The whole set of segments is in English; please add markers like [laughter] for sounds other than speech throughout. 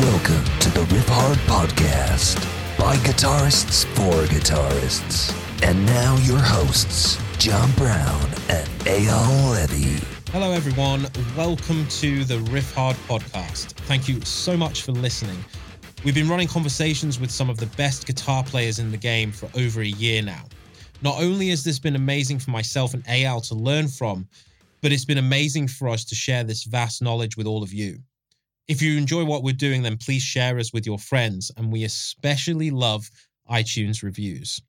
Welcome to the Riff Hard Podcast by guitarists for guitarists. And now your hosts, John Browne and Eyal Levi. Hello, everyone. Welcome to the Riff Hard podcast. Thank you so much for listening. We've been running conversations with some of the best guitar players in the game for over a year now. Not only has this been amazing for myself and Eyal to learn from, but it's been amazing for us to share this vast knowledge with all of you. If you enjoy what we're doing, then please share us with your friends, and we especially love iTunes reviews.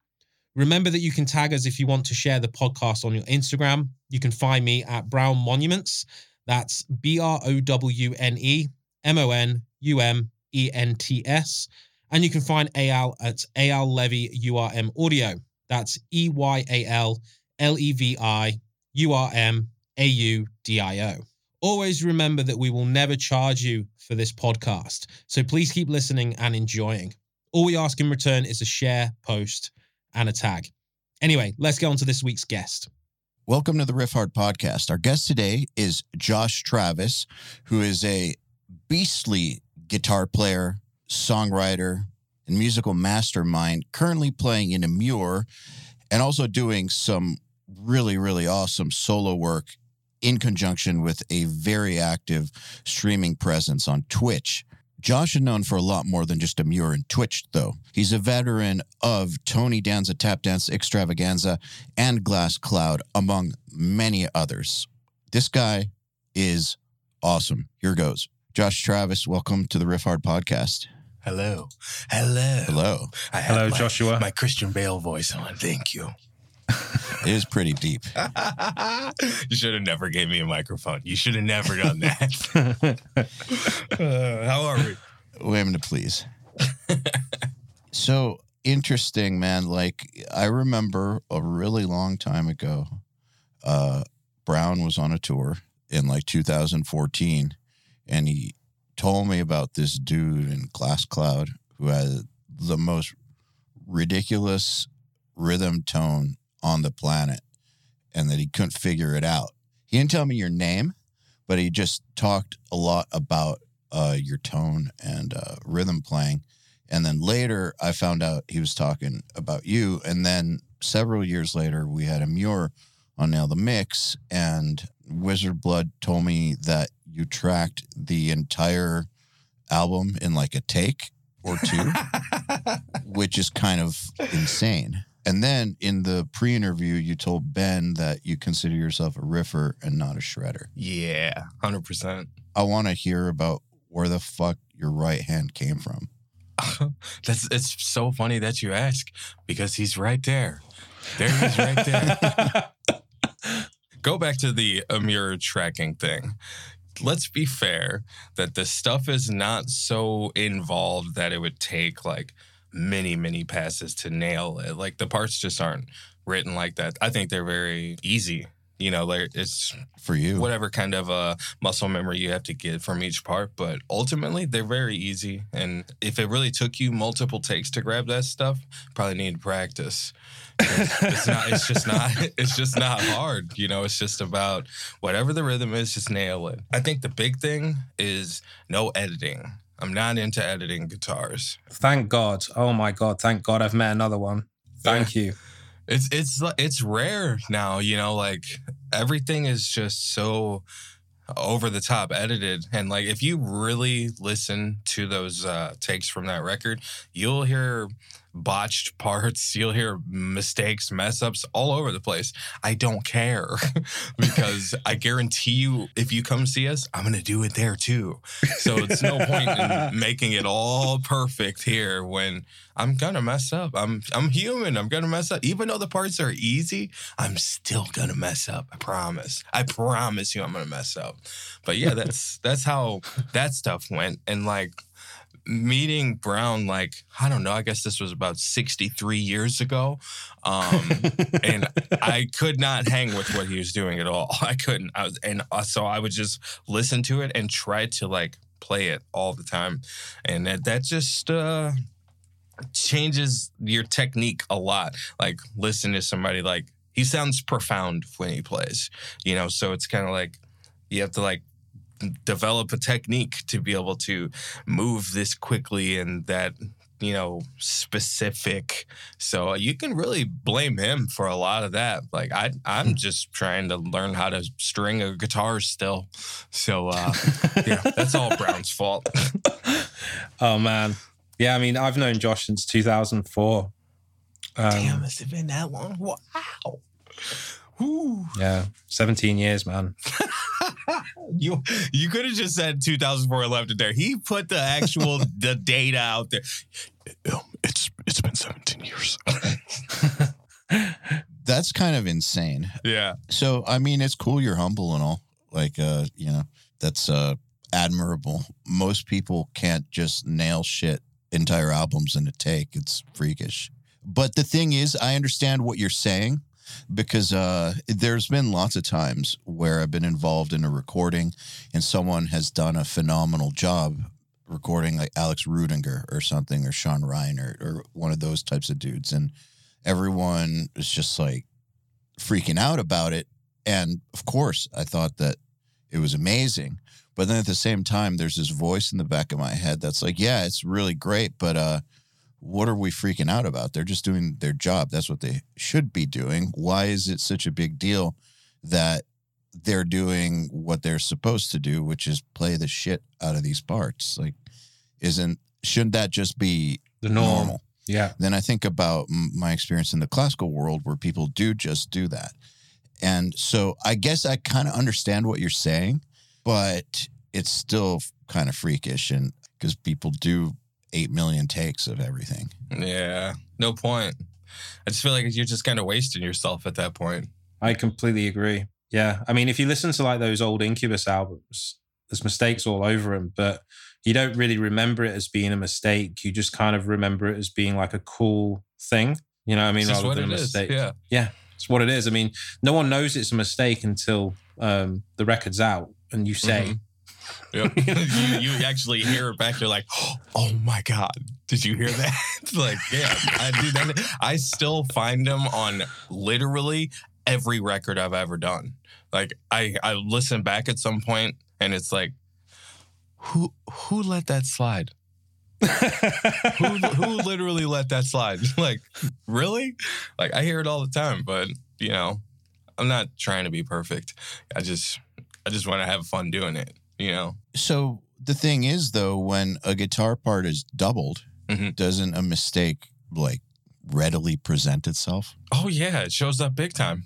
Remember that you can tag us if you want to share the podcast on your Instagram. You can find me at Browne Monuments. That's B R O W N E M O N U M E N T S. And you can find Eyal at Eyal Levi URM Audio. That's E Y A L L E V I U R M A U D I O. Always remember that we will never charge you for this podcast. So please keep listening and enjoying. All we ask in return is a share, post, and a tag. Anyway, let's get on to this week's guest. Welcome to the Riff Hard podcast. Our guest today is Josh Travis, who is a beastly guitar player, songwriter, and musical mastermind, currently playing in Emmure and also doing some really, really awesome solo work in conjunction with a very active streaming presence on Twitch. Josh is known for a lot more than just a Emmure and Twitch, though. He's a veteran of Tony Danza Tap Dance Extravaganza and Glass Cloud, among many others. This guy is awesome. Here goes. Josh Travis, welcome to the Riff Hard podcast. Hello. Hello. Hello. I have Hello, my- Joshua. My Christian Bale voice on. Thank you. It is pretty deep. [laughs] you should have never gave me a microphone. You should have never done that. [laughs] Uh, how are we? Women to please. so interesting, man. Like I remember a really long time ago, uh, Browne was on a tour in like 2014, and he told me about this dude in Glass Cloud who had the most ridiculous rhythm tone on the planet, and that he couldn't figure it out. He didn't tell me your name, but he just talked a lot about uh, your tone and uh, rhythm playing. And then later, I found out he was talking about you. And then several years later, we had Emmure on Nail the Mix, and Wizard Blood told me that you tracked the entire album in like a take or two, [laughs] which is kind of insane. And then in the pre interview, you told Ben that you consider yourself a riffer and not a shredder. Yeah, 100%. I want to hear about where the fuck your right hand came from. [laughs] That's it's so funny that you ask because he's right there. There he is right there. [laughs] Go back to the Emmure tracking thing. Let's be fair that the stuff is not so involved that it would take like many, many passes to nail it. Like the parts just aren't written like that. I think they're very easy. You know, like it's For you, whatever kind of uh, muscle memory you have to get from each part. But ultimately, they're very easy. And if it really took you multiple takes to grab that stuff, probably need practice. It's, it's not. It's just not. [laughs] It's just not hard. You know, it's just about whatever the rhythm is, just nail it. I think the big thing is no editing. I'm not into editing guitars. Thank God. Oh my God. Thank God I've met another one. Thank you. It's it's it's rare now, you know, like everything is just so over the top edited and like if you really listen to those uh takes from that record, you'll hear botched parts, you'll hear mistakes, mess ups all over the place. I don't care [laughs] because I guarantee you if you come see us, I'm going to do it there too. So it's no point in making it all perfect here when I'm gonna mess up. I'm I'm human. I'm gonna mess up. Even though the parts are easy, I'm still gonna mess up. I promise. I promise you I'm gonna mess up. But yeah, that's that's how that stuff went. And like meeting Browne, like, I don't know, I guess this was about 63 years ago. Um, [laughs] and I could not hang with what he was doing at all. [laughs] I couldn't. I was, and uh, so I would just listen to it and try to like play it all the time. And that, that just, uh, changes your technique a lot. Like listen to somebody like he sounds profound when he plays, you know. So it's kind of like you have to like develop a technique to be able to move this quickly and that you know specific. So you can really blame him for a lot of that. Like i i'm just trying to learn how to string a guitar still. So uh [laughs] yeah that's all Browne's fault. [laughs] Oh man. Yeah i mean i've known josh since 2004 um, damn has it been that long? Wow Ooh. yeah 17 years man [laughs] you you could have just said 2004 left it there. He put the actual [laughs] the data out there. It's it's been 17 years. [laughs] That's kind of insane. yeah. So I mean, it's cool you're humble and all. Like, uh, you know, that's uh admirable. Most people can't just nail shit entire albums in a take. It's freakish. But the thing is, I understand what you're saying because uh, there's been lots of times where I've been involved in a recording and someone has done a phenomenal job recording like Alex Rudinger or something or Sean Reinert or one of those types of dudes. And everyone is just like freaking out about it. And of course, I thought that it was amazing. But then at the same time, there's this voice in the back of my head that's like, yeah, it's really great, but uh, what are we freaking out about? They're just doing their job. That's what they should be doing. Why is it such a big deal that they're doing what they're supposed to do, which is play the shit out of these parts? Like, isn't shouldn't that just be the norm normal? yeah Then I think about m- my experience in the classical world where people do just do that. And so I guess I kind of understand what you're saying, but it's still kind of freakish and because people do 8 million takes of everything. Yeah. No point. I just feel like you're just kind of wasting yourself at that point. I completely agree. Yeah. I mean, if you listen to like those old Incubus albums, there's mistakes all over them, but you don't really remember it as being a mistake. You just kind of remember it as being like a cool thing. You know what I mean? It's Rather what than it a is. Yeah. Yeah. It's what it is. I mean, no one knows it's a mistake until um, the record's out and you say, Mhm. Yep. [laughs] you, you actually hear it back. You're like, [gasps] oh my God, did you hear that? [laughs] like, yeah, I do that. I still find them on literally every record I've ever done. Like, I, I listen back at some point and it's like, who who let that slide? [laughs] who who literally let that slide? like, really? Like, I hear it all the time, but you know, I'm not trying to be perfect. I just I just want to have fun doing it. You know. So the thing is, though, when a guitar part is doubled, Mhm. doesn't a mistake like readily present itself? Oh yeah, it shows up big time.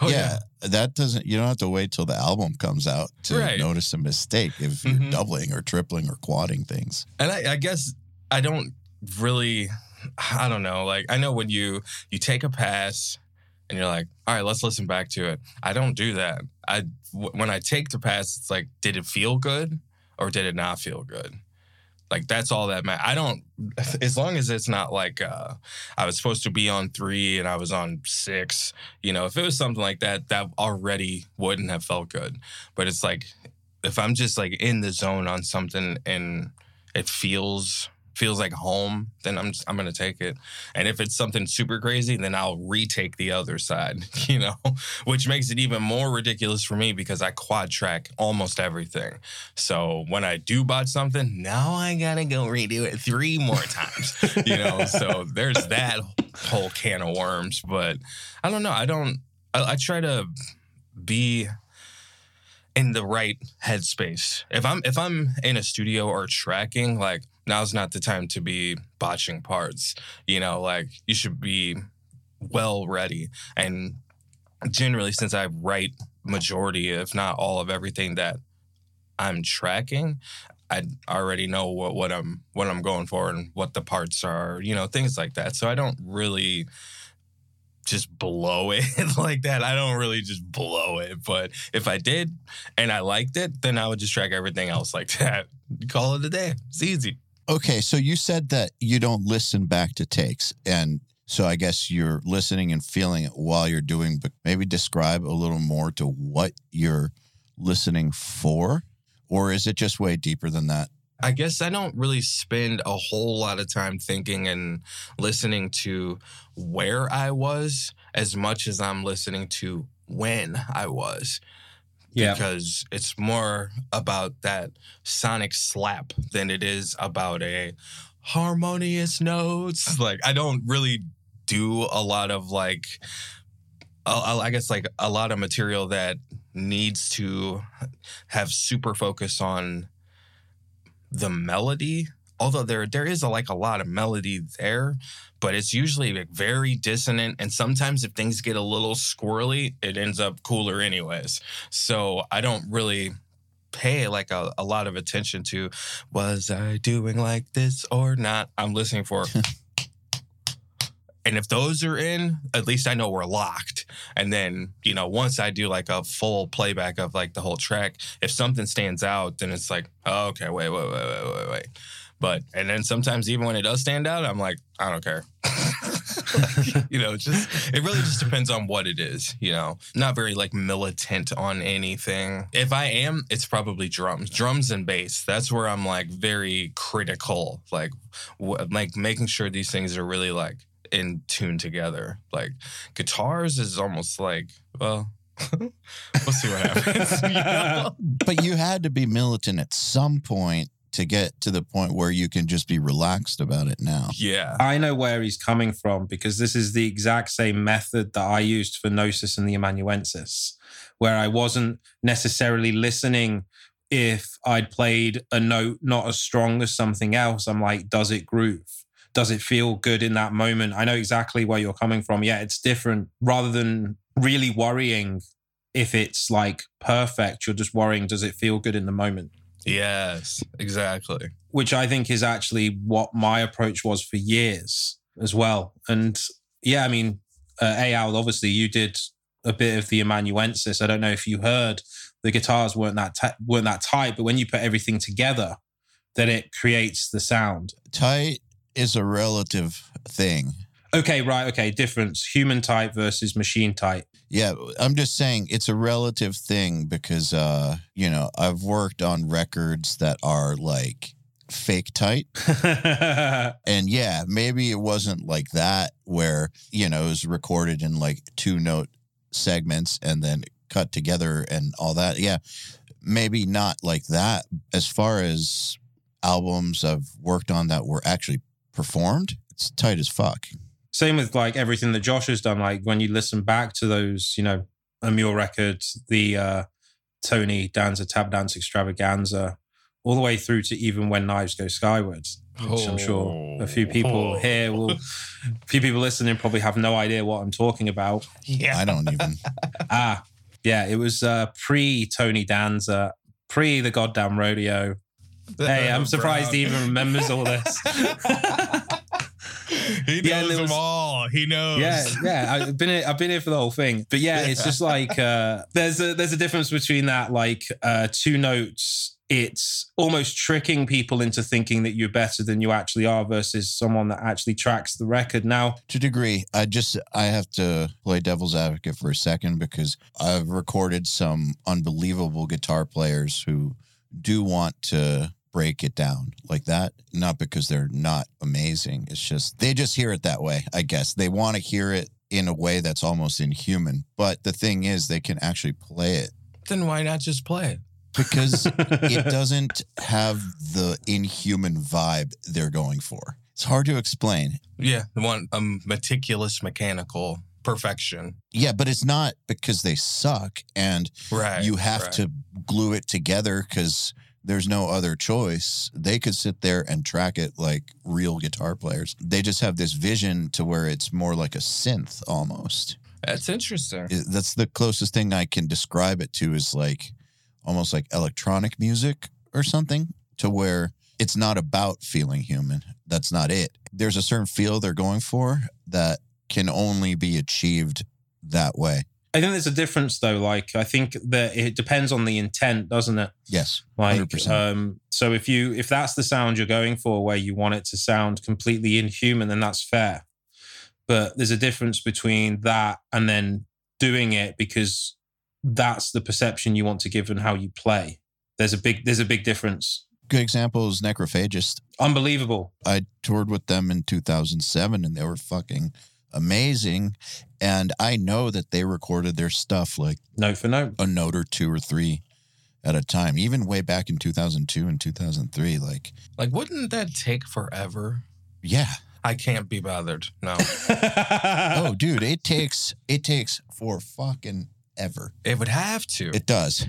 Oh yeah. that doesn't. You don't have to wait till the album comes out to Right. notice a mistake if you're Mhm. doubling or tripling or quadding things. And I, I guess I don't really I don't know. Like I know when you you take a pass and you're like, all right, let's listen back to it. I don't do that. I w- when I take the pass, it's like, did it feel good or did it not feel good? Like that's all that matters. I don't [laughs] as long as it's not like uh I was supposed to be on three and I was on six. You know, if it was something like that, that already wouldn't have felt good. But it's like if I'm just like in the zone on something and it feels feels like home, then I'm just, I'm gonna take it. And if it's something super crazy, then I'll retake the other side, [laughs] you know, which makes it even more ridiculous for me because I quad track almost everything. So when I do botch something, now I gotta go redo it three more times, [laughs] you know. so there's that whole can of worms. But I don't know. I don't. I, I try to be in the right headspace. If I'm if I'm in a studio or tracking, like now's not the time to be botching parts. You know, like you should be well ready. And generally, since I write majority, if not all of everything that I'm tracking, I already know what, what I'm what I'm going for and what the parts are, you know, things like that. So I don't really just blow [laughs] it like that. I don't really just blow it. But if I did and I liked it, then I would just track everything else like [laughs] that. Call it a day. It's easy. Okay, so you said that you don't listen back to takes, and so I guess you're listening and feeling it while you're doing. But maybe describe a little more to what you're listening for, or is it just way deeper than that? I guess I don't really spend a whole lot of time thinking and listening to where I was as much as I'm listening to when I was. Yeah. because it's more about that sonic slap than it is about a harmonious notes. Uh-huh. Like I don't really do a lot of like I I guess like a lot of material that needs to have super focus on the melody. Although there there is a, like a lot of melody there, but it's usually like very dissonant. And sometimes if things get a little squirrely, it ends up cooler anyways. So I don't really pay like a, a lot of attention to was I doing like this or not? I'm listening for and if those are in, at least I know we're locked. And then, you know, once I do like a full playback of like the whole track, if something stands out, then it's like, oh, okay, wait, wait, wait, wait, wait, wait. But and then sometimes even when it does stand out, I'm like, I don't care. [laughs] You know, just it really just depends on what it is, you know. Not very like militant on anything. If I am, it's probably drums. Drums and bass. That's where I'm like very critical, like w- like making sure these things are really like in tune together. Like guitars is almost like, well, [laughs] we'll see what happens. you know? [laughs] but you had to be militant at some point to get to the point where you can just be relaxed about it now. Yeah. I know where he's coming from because this is the exact same method that I used for Gnosis and the Amanuensis, where I wasn't necessarily listening if I'd played a note not as strong as something else. I'm like, does it groove? Does it feel good in that moment? I know exactly where you're coming from. Yeah, it's different. Rather than really worrying if it's like perfect, you're just worrying, does it feel good in the moment? Yes, exactly. which I think is actually what my approach was for years as well. And yeah, I mean, uh, Eyal, obviously you did a bit of the amanuensis. I don't know if you heard the guitars weren't that ti- weren't that tight, but when you put everything together, then it creates the sound. Tight is a relative thing. Okay, right. Okay, difference: human type versus machine type. Yeah, I'm just saying it's a relative thing because uh, you know, I've worked on records that are like fake tight. [laughs] And yeah, maybe it wasn't like that where, you know, it was recorded in like two note segments and then cut together and all that. Yeah. Maybe not like that. As far as albums I've worked on that were actually performed, it's tight as fuck. Same with like everything that Josh has done. Like when you listen back to those, you know, Emmure records, the uh, Tony Danza Tap Dance Extravaganza, all the way through to even when Knives Go Skywards, which I'm sure a few people here will, a [laughs] few people listening probably have no idea what I'm talking about. Yeah. I don't even. [laughs] Ah, yeah, it was uh, pre Tony Danza, pre the goddamn rodeo. Hey, I'm [laughs] surprised he even remembers all this. [laughs] he knows Yeah, and there them was- all. He knows. Yeah, yeah. I've been here, I've been here for the whole thing. But yeah, it's just like uh, there's a there's a difference between that like uh, two notes. It's almost tricking people into thinking that you're better than you actually are versus someone that actually tracks the record. Now, to a degree i just i have to play devil's advocate for a second because i've recorded some unbelievable guitar players who do want to break it down like that not because they're not amazing it's just they just hear it that way i guess they want to hear it in a way that's almost inhuman but the thing is they can actually play it Then why not just play it? because it [laughs] doesn't have the inhuman vibe they're going for it's hard to explain Yeah, the one um, meticulous mechanical perfection. Yeah, but it's not because they suck and Right. you have right. to glue it together because there's no other choice. They could sit there and track it like real guitar players. They just have this vision to where it's more like a synth almost. That's interesting. That's the closest thing I can describe it to is like almost like electronic music or something to where it's not about feeling human. That's not it. There's a certain feel they're going for that can only be achieved that way. I think there's a difference though. Like I think that it depends on the intent, doesn't it? Yes. Like, 100%. um, so if you if that's the sound you're going for, where you want it to sound completely inhuman, then that's fair. But there's a difference between that and then doing it because that's the perception you want to give and how you play. There's a big there's a big difference. Good example is Necrophagist. Unbelievable. I toured with them in 2007 and they were fucking amazing. And I know that they recorded their stuff like Note for note. a note or two or three at a time, even way back in 2002 and 2003. Like, Like, wouldn't that take forever? yeah. I can't be bothered. No, [laughs] Oh, dude, it takes it takes for fucking ever. it would have to. It does.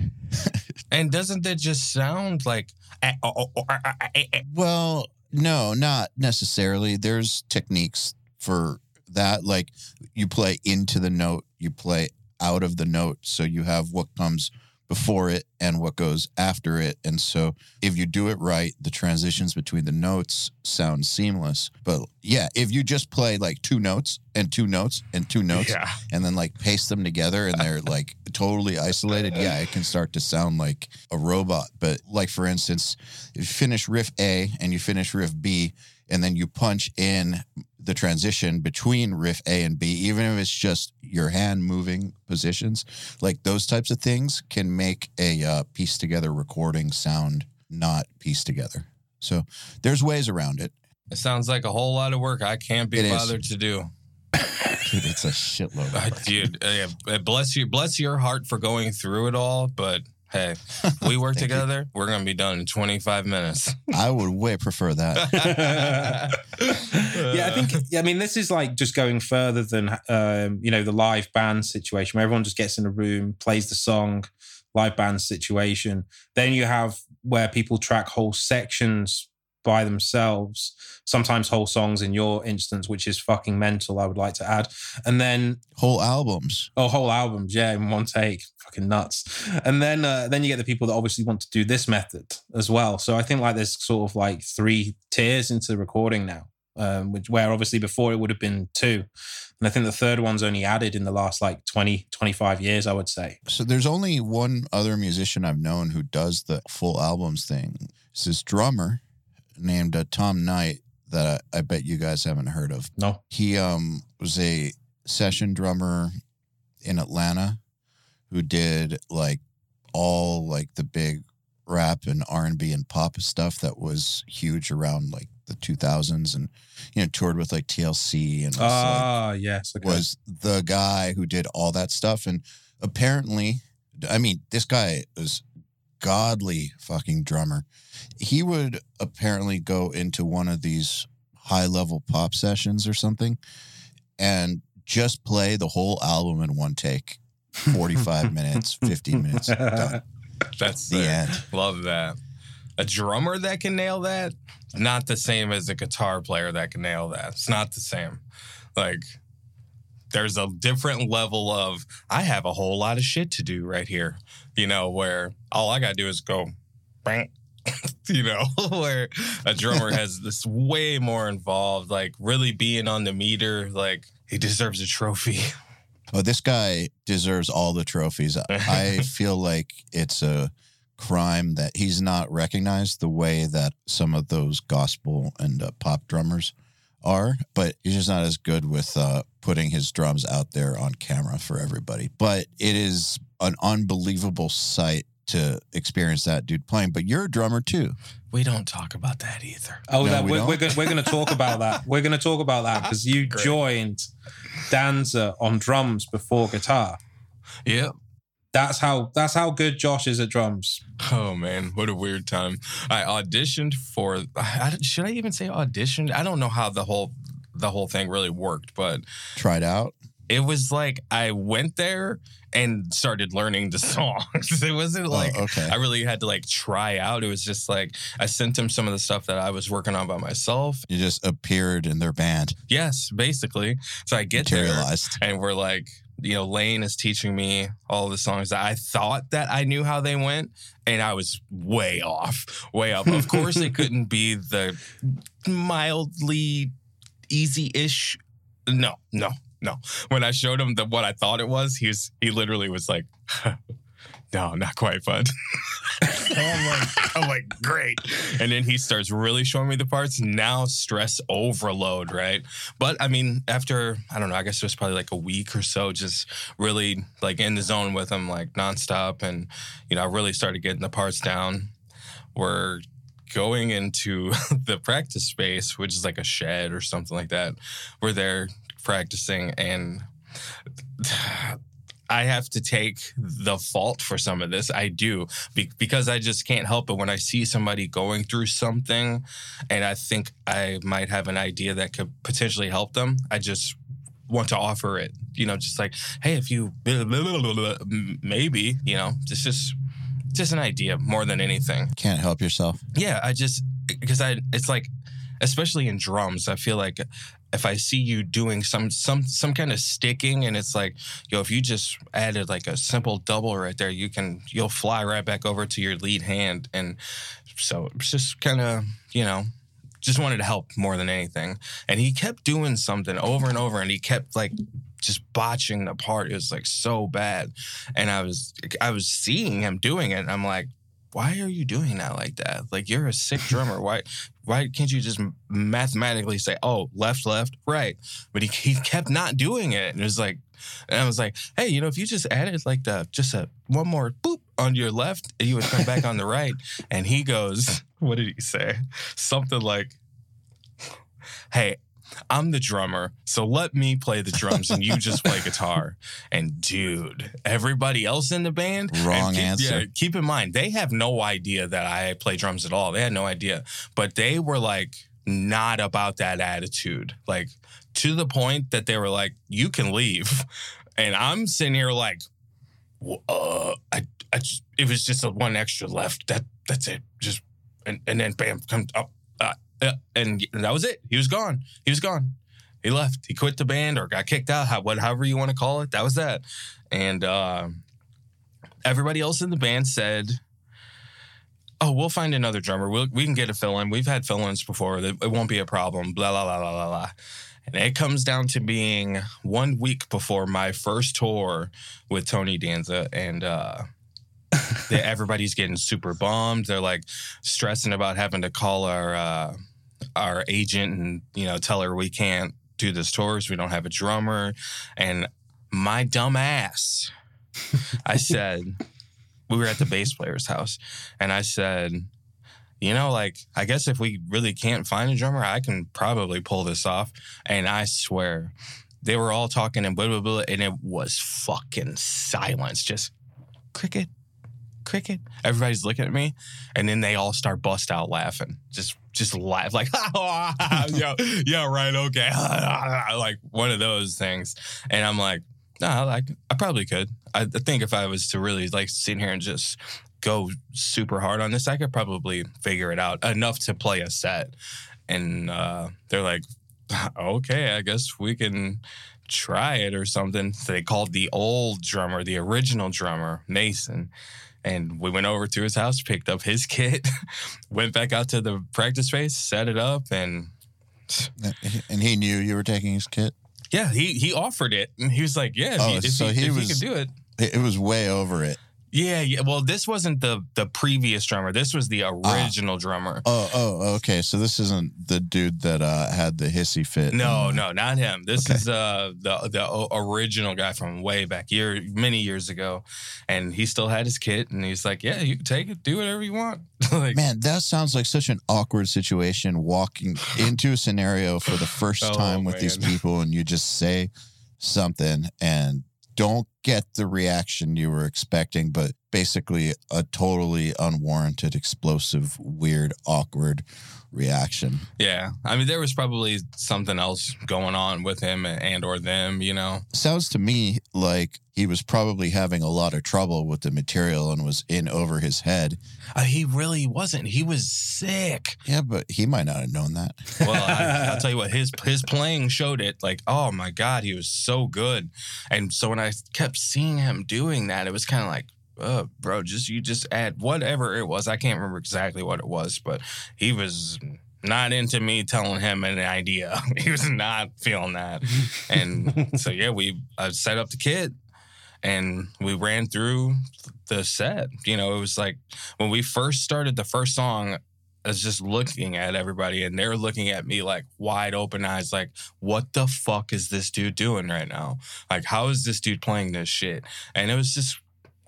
and doesn't that just sound like? eh, oh, oh, oh, ah, ah, eh, eh. Well, no, not necessarily. There's techniques for that. Like you play into the note, you play out of the note. So you have what comes before it and what goes after it. And so if you do it right, the transitions between the notes sound seamless. But yeah, if you just play like two notes and two notes and two notes Yeah. and then like paste them together and they're [laughs] like totally isolated, yeah, it can start to sound like a robot. But like for instance, if you finish riff A and you finish riff B and then you punch in the transition between riff A and B, even if it's just your hand moving positions, like those types of things can make a uh, piece together recording sound not pieced together. So there's ways around it. It sounds like a whole lot of work I can't be It is. bothered to do. Dude, it's a shitload. Of [laughs] Uh, work. Dude, uh, bless you, bless your heart for going through it all. But hey, [laughs] we work Thank you. together. We're gonna be done in 25 minutes. I would way prefer that. [laughs] yeah, I think. I mean, this is like just going further than um, you know the live band situation where everyone just gets in a room, plays the song, live band situation. Then you have where people track whole sections by themselves, sometimes whole songs in your instance, which is fucking mental. I would like to add, and then Whole albums. Oh, whole albums, yeah, in one take, fucking nuts. And then, uh, then you get the people that obviously want to do this method as well. So I think like there's sort of like three tiers into the recording now, um, which where obviously before it would have been two, and I think the third one's only added in the last like 20, 25 years, I would say. So there's only one other musician I've known who does the full albums thing. It's this drummer named uh, Tom Knight that I, I bet you guys haven't heard of. No, He um was a session drummer in Atlanta who did like all like the big rap and R&B and pop stuff that was huge around like the 2000s and you know toured with like TLC and was, like, ah, yes, okay. was the guy who did all that stuff. And apparently, I mean, this guy is godly fucking drummer. He would apparently go into one of these high level pop sessions or something and just play the whole album in one take 45 [laughs] minutes, 50 minutes. Done. [laughs] That's The end. Love that. A drummer that can nail that, not the same as a guitar player that can nail that. It's not the same. Like, there's a different level of, I have a whole lot of shit to do right here, you know, where all I got to do is go, bang, [laughs] you know, [laughs] where a drummer [laughs] has this way more involved, like really being on the meter. Like, he deserves a trophy. Oh, this guy deserves all the trophies. I feel like it's a crime that he's not recognized the way that some of those gospel and uh, pop drummers are, but he's just not as good with uh, putting his drums out there on camera for everybody. But it is an unbelievable sight to experience that dude playing. But you're a drummer too. We don't talk about that either. Oh, No, that, we we're, we're, going, we're going to talk about that. [laughs] We're going to talk about that because you Great. joined Danza on drums before guitar. Yep. That's how that's how good Josh is at drums. Oh man, what a weird time! I auditioned for. I, should I even say auditioned? I don't know how the whole the whole thing really worked, but Tried out. it was like I went there and started learning the [laughs] songs. It wasn't oh, like oh, okay. I really had to like try out. It was just like I sent him some of the stuff that I was working on by myself. you just appeared in their band, Yes, basically. So I get there materialized. and we're like, you know, Lane is teaching me all the songs that I thought that I knew how they went, and I was way off, way off. Of course, it couldn't be the mildly easy-ish. No, no, no. When I showed him the what I thought it was, he was he literally was like, [laughs] "No, not quite, bud." So [laughs] I'm like, I'm like, great. And then he starts really showing me the parts. Now stress overload, right? But I mean, after I don't know, I guess it was probably like a week or so, just really like in the zone with him, like nonstop, and you know, I really started getting the parts down. We're going into [laughs] the practice space, which is like a shed or something like that. We're there practicing, and I have to take the fault for some of this. I do be- because I just can't help it when I see somebody going through something, and I think I might have an idea that could potentially help them. I just want to offer it. You know, just like, hey, if you [laughs] maybe, you know, it's just just an idea more than anything. Can't help yourself. Yeah, I just because I it's like especially in drums, I feel like if I see you doing some some some kind of sticking and it's like, yo, if you just added like a simple double right there, you can you'll fly right back over to your lead hand. And so it's just kind of, you know, just wanted to help more than anything. And he kept doing something over and over and he kept like just botching the part. It was like so bad. And I was I was seeing him doing it and I'm like, why are you doing that like that? Like you're a sick drummer. Why why can't you just mathematically say, oh, left, left, right? But he, he kept not doing it. And it was like, and I was like, hey, you know, if you just added like the just a one more boop on your left, you would come back on the right. And he goes, [laughs] what did he say? Something like, hey, I'm the drummer, so let me play the drums and you just play [laughs] guitar. And dude, everybody else in the band, Wrong keep, answer. Yeah, keep in mind, they have no idea that I play drums at all. They had no idea, but they were like not about that attitude, like to the point that they were like, "You can leave," and I'm sitting here like, "Uh, I, I just, it was just a one extra left. That that's it. Just and and then bam, come up." And that was it. He was gone. He was gone. He left. He quit the band or got kicked out. How, what, however you want to call it. That was that. And uh, everybody else in the band said, "Oh, we'll find another drummer. We'll, we can get a fill in. We've had fill ins before. It it won't be a problem." Blah blah blah blah blah blah. And it comes down to being one week before my first tour with Tony Danza, and uh, [laughs] everybody's getting super bummed. They're like stressing about having to call our uh, our agent and you know tell her we can't do this tours. We don't have a drummer, and my dumb ass, I [laughs] said we were at the bass player's house, and I said. You know, like, I guess if we really can't find a drummer, I can probably pull this off. And I swear, they were all talking and blah, blah, blah. And it was fucking silence. Just cricket, cricket. Everybody's looking at me, and then they all start bust out laughing. Just just laugh like [laughs] yeah, yeah, right, okay. [laughs] like one of those things. And I'm like, no, like I probably could. I think if I was to really like sit here and just go super hard on this, I could probably figure it out enough to play a set. And uh, they're like, [laughs] okay, I guess we can try it or something. So they called the old drummer, the original drummer, Mason. And we went over to his house, picked up his [laughs] kit, went back out to the practice space, set it up, and And he knew you were taking his kit. yeah, he he offered it. And he was like, Yeah, if, Oh, he, if, so he, he if was- he could do. It it was way over it. Yeah, yeah. Well, this wasn't the the previous drummer. This was the original drummer. Oh, oh, okay. So this isn't the dude that uh, had the hissy fit. No, no, not him. This Okay. is uh the the original guy from way back year many years ago, and he still had his kit, and he's like, "Yeah, you can take it, do whatever you want." [laughs] like, Man, that sounds like such an awkward situation walking [laughs] into a scenario for the first Oh, time with these people and you just say something and don't get the reaction you were expecting, but basically a totally unwarranted, explosive, weird, awkward reaction. yeah. I mean, there was probably something else going on with him and or them, you know. Sounds to me like he was probably having a lot of trouble with the material and was in over his head. Uh, he really wasn't. He was sick. Yeah, but he might not have known that. Well, I, I'll tell you what, his his playing showed it. Like, oh my god, he was so good. And so when I kept seeing him doing that, it was kind of like, oh, bro, just you just add whatever it was. I can't remember exactly what it was, but he was not into me telling him an idea. [laughs] he was not feeling that. And [laughs] so yeah, we I set up the kit and we ran through the set. You know, it was like when we first started the first song, I was just looking at everybody and they're looking at me like wide open eyes, like, what the fuck is this dude doing right now? Like, how is this dude playing this shit? And it was just,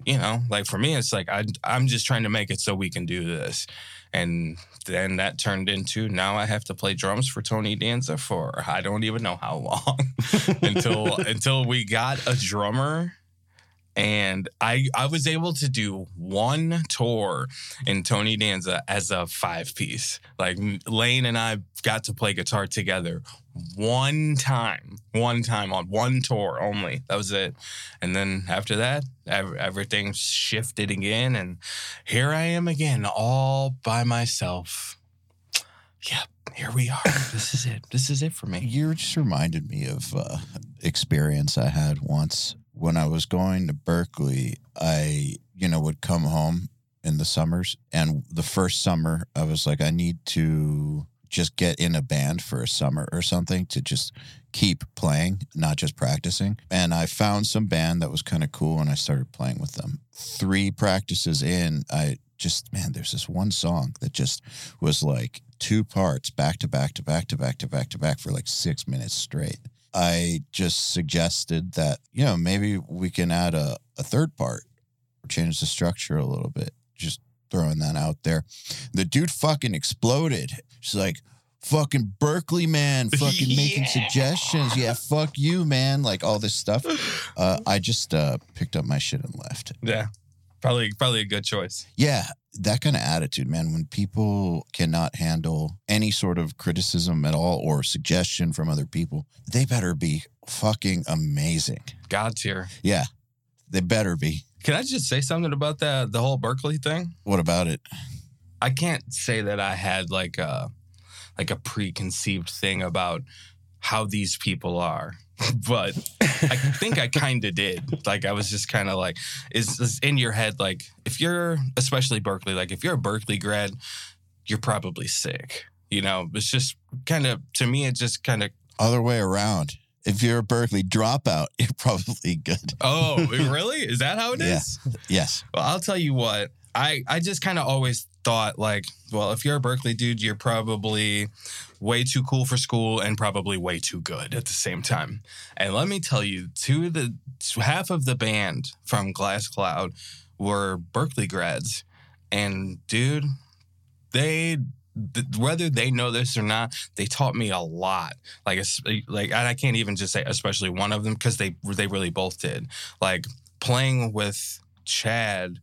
you know, like for me, it's like I, I'm just trying to make it so we can do this. and then that turned into now I have to play drums for Tony Danza for I don't even know how long [laughs] [laughs] until until we got a drummer and I I was able to do one tour in Tony Danza as a five piece. Like Lane and I got to play guitar together one time, one time on one tour only. That was it. And then after that, ev- everything shifted again, and here I am again, all by myself. Yep, here we are. [coughs] this is it. This is it for me. You just reminded me of uh, experience I had once when I was going to Berklee. I, you know, would come home in the summers, and the first summer I was like, I need to just get in a band for a summer or something to just keep playing, not just practicing. And I found some band that was kind of cool, and I started playing with them. Three practices in, I just man, there's this one song that just was like two parts back to back to back to back to back to back for like six minutes straight. I just suggested that, you know, maybe we can add a, a third part or change the structure a little bit. Just throwing that out there. The dude fucking exploded. She's like, fucking Berklee man, [laughs] fucking making suggestions. Yeah, fuck you, man. Like all this stuff. [laughs] Uh, I just uh, picked up my shit and left. Yeah, probably probably a good choice. Yeah, that kind of attitude, man, when people cannot handle any sort of criticism at all or suggestion from other people, they better be fucking amazing. God tier. Yeah, they better be. Can I just say something about that the whole Berklee thing? What about it? I can't say that I had like a like a preconceived thing about how these people are, [laughs] but I think I kind of did. Like I was just kind of like, is, is in your head like if you're especially Berklee, like if you're a Berklee grad, you're probably sick. You know, it's just kind of to me, it just kind of Other way around. If you're a Berklee dropout, [laughs] you're probably good. oh [laughs] really is that how it is? Yeah. Yes. Well, I'll tell you what. I I just kind of always thought like, well, if you're a Berklee dude, you're probably way too cool for school and probably way too good at the same time. And let me tell you, two of the half of the band from Glass Cloud were Berklee grads, and dude, they whether they know this or not, they taught me a lot. Like, like, I can't even just say especially one of them because they they really both did. Like playing with Chad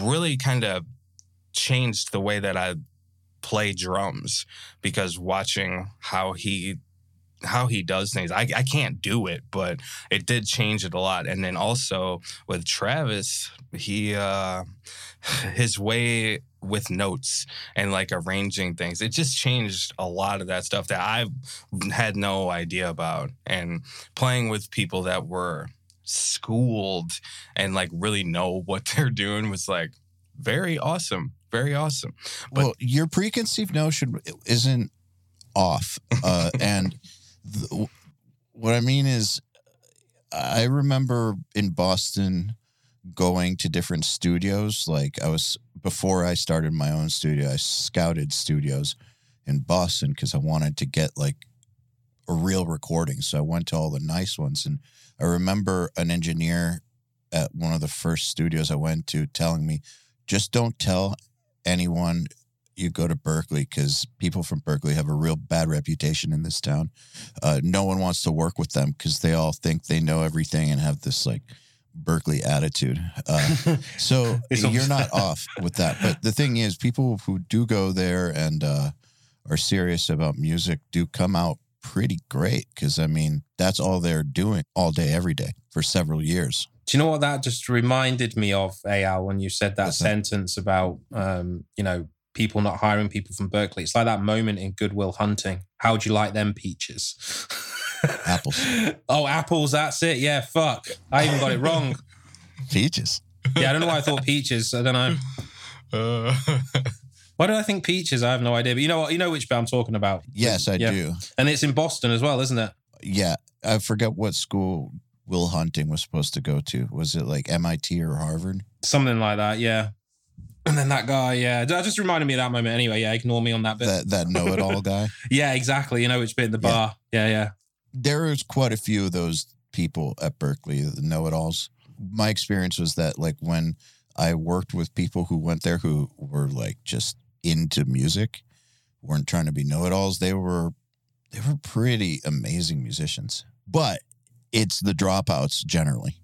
really kind of changed the way that I play drums because watching how he how he does things I, I can't do it but it did change it a lot. And then also with travis he uh [sighs] his way with notes and like arranging things it just changed a lot of that stuff that i had no idea about. And playing with people that were schooled and like really know what [laughs] they're doing was like very awesome very awesome But- well, your preconceived notion isn't off. Uh, [laughs] and th- what I mean is, I remember in Boston going to different studios. Like I was before I started my own studio, I scouted studios in Boston because I wanted to get like a real recording. So I went to all the nice ones, and I remember an engineer at one of the first studios I went to telling me, just don't tell anyone you go to Berklee because people from Berklee have a real bad reputation in this town. Uh, no one wants to work with them because they all think they know everything and have this like Berklee attitude. Uh, [laughs] so you're not [laughs] off with that. But the thing is, people who do go there and uh, are serious about music do come out pretty great because I mean that's all they're doing all day, every day for several years. Do you know what that just reminded me of, Eyal, when you said that sentence about, um, you know, people not hiring people from Berklee? It's like that moment in Good Will Hunting. How'd you like them peaches? [laughs] Apples. oh, apples. That's it. Yeah, fuck. I even got it wrong. [laughs] Peaches. Yeah, I don't know why I thought peaches. I don't know. uh, [laughs] Why did I think peaches? I have no idea. But you know what? You know which bit I'm talking about. Yes, I Yeah. do. And it's in Boston as well, isn't it? Yeah, I forget what school Will Hunting was supposed to go to. Was it like MIT or Harvard? Something like that. Yeah. And then that guy, yeah, that just reminded me of that moment. Anyway, yeah, ignore me on that bit. That that know-it-all guy. [laughs] yeah, exactly. You know which bit in the Yeah. bar. Yeah, yeah. There is quite a few of those people at Berklee, the know-it-alls. My experience was that like when I worked with people who went there who were like just into music, weren't trying to be know-it-alls. They were they were pretty amazing musicians. But it's the dropouts generally.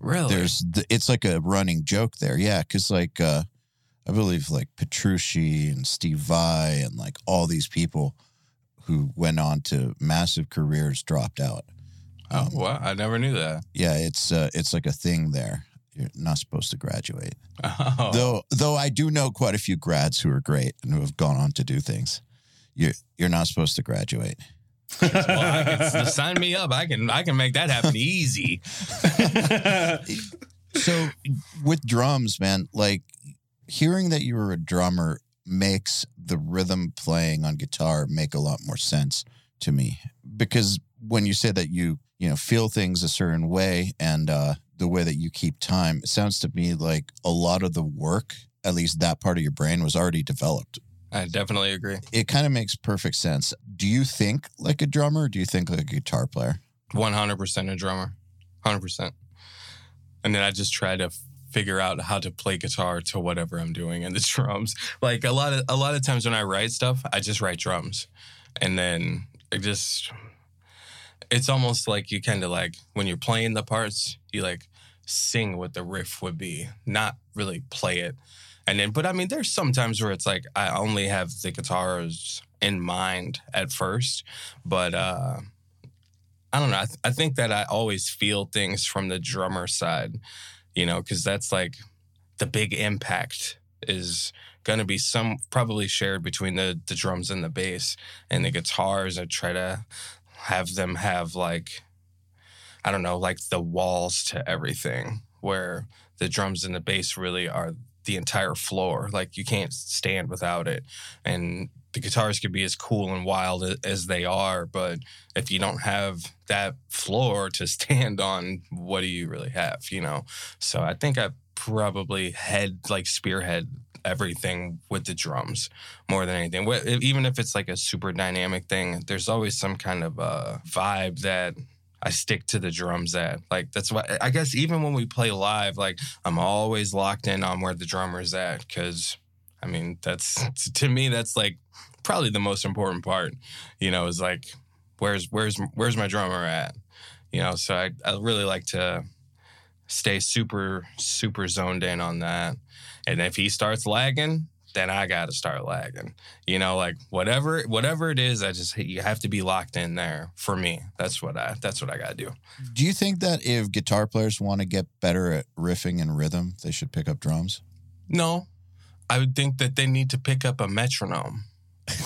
Really? There's the, it's like a running joke there. Yeah, cuz like uh I believe like Petrucci and Steve Vai and like all these people who went on to massive careers dropped out. oh, Um, wow. I never knew that. yeah, it's uh, it's like a thing there. You're not supposed to graduate. Oh. Though though I do know quite a few grads who are great and who have gone on to do things. You're you're not supposed to graduate. Well, can, sign me up. I can I can make that happen easy. [laughs] So with drums, man, like hearing that you were a drummer makes the rhythm playing on guitar make a lot more sense to me because when you say that you you know feel things a certain way and uh the way that you keep time it sounds to me like a lot of the work at least that part of your brain was already developed I definitely agree. it kind of makes perfect sense do you think like a drummer or do you think like a guitar player One hundred percent a drummer. Hundred percent. And then I just try to figure out how to play guitar to whatever I'm doing and the [laughs] drums. Like a lot of a lot of times when I write stuff, I just write drums. And then it just it's almost like you kind of like when you're playing the parts, you like sing what the riff would be, not really play it. And then but I mean there's some times where it's like I only have the guitars in mind at first, but uh I don't know. I, th- I think that I always feel things from the drummer side, you know, because that's like the big impact is going to be some probably shared between the, the drums and the bass and the guitars. I try to have them have like, I don't know, like the walls to everything where the drums and the bass really are the entire floor. Like you can't stand without it. And the guitars could be as cool and wild as they are, but if you don't have that floor to [laughs] stand on, what do you really have, you know? So I think I probably head like spearhead everything with the drums more than anything. Even if it's like a super dynamic thing, there's always some kind of uh, vibe that I stick to the drums at. Like that's why I guess even when we play live, like I'm always locked in on where the drummer's at because I mean that's [laughs] to me that's like probably the most important part. You know, is like where's where's where's my drummer at? You know, so I I really like to stay super super zoned in on that. And if he starts lagging, then I got to start lagging. You know, like whatever whatever it is, I just you have to be locked in there for me. That's what I that's what I got to do. do you think that if guitar players want to get better at riffing and rhythm they should pick up drums No, I would think that they need to pick up a metronome.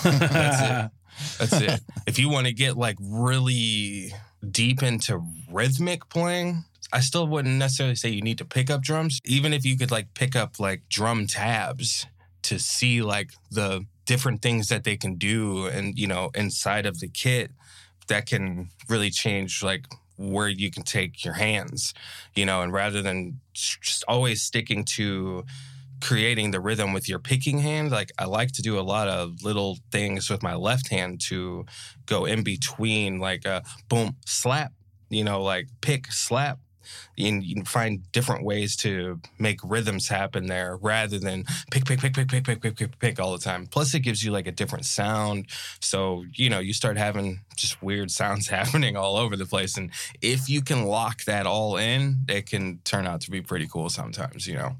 That's it. [laughs] That's it. if you want to get like really deep into rhythmic playing, I still wouldn't necessarily say you need to pick up drums. Even if you could like pick up like drum tabs to see like the different things that they can do and you know inside of the kit that can really change like where you can take your hands, you know, and rather than just always sticking to creating the rhythm with your picking hand, like I like to do a lot of little things with my left hand to go in between, like a boom, slap, you know, like pick, slap. And you can find different ways to make rhythms happen there rather than pick, pick, pick, pick, pick, pick, pick, pick, pick all the time. Plus, it gives you like a different sound. So, you know, you start having just weird sounds [laughs] happening all over the place. And if you can lock that all in, it can turn out to be pretty cool sometimes, you know?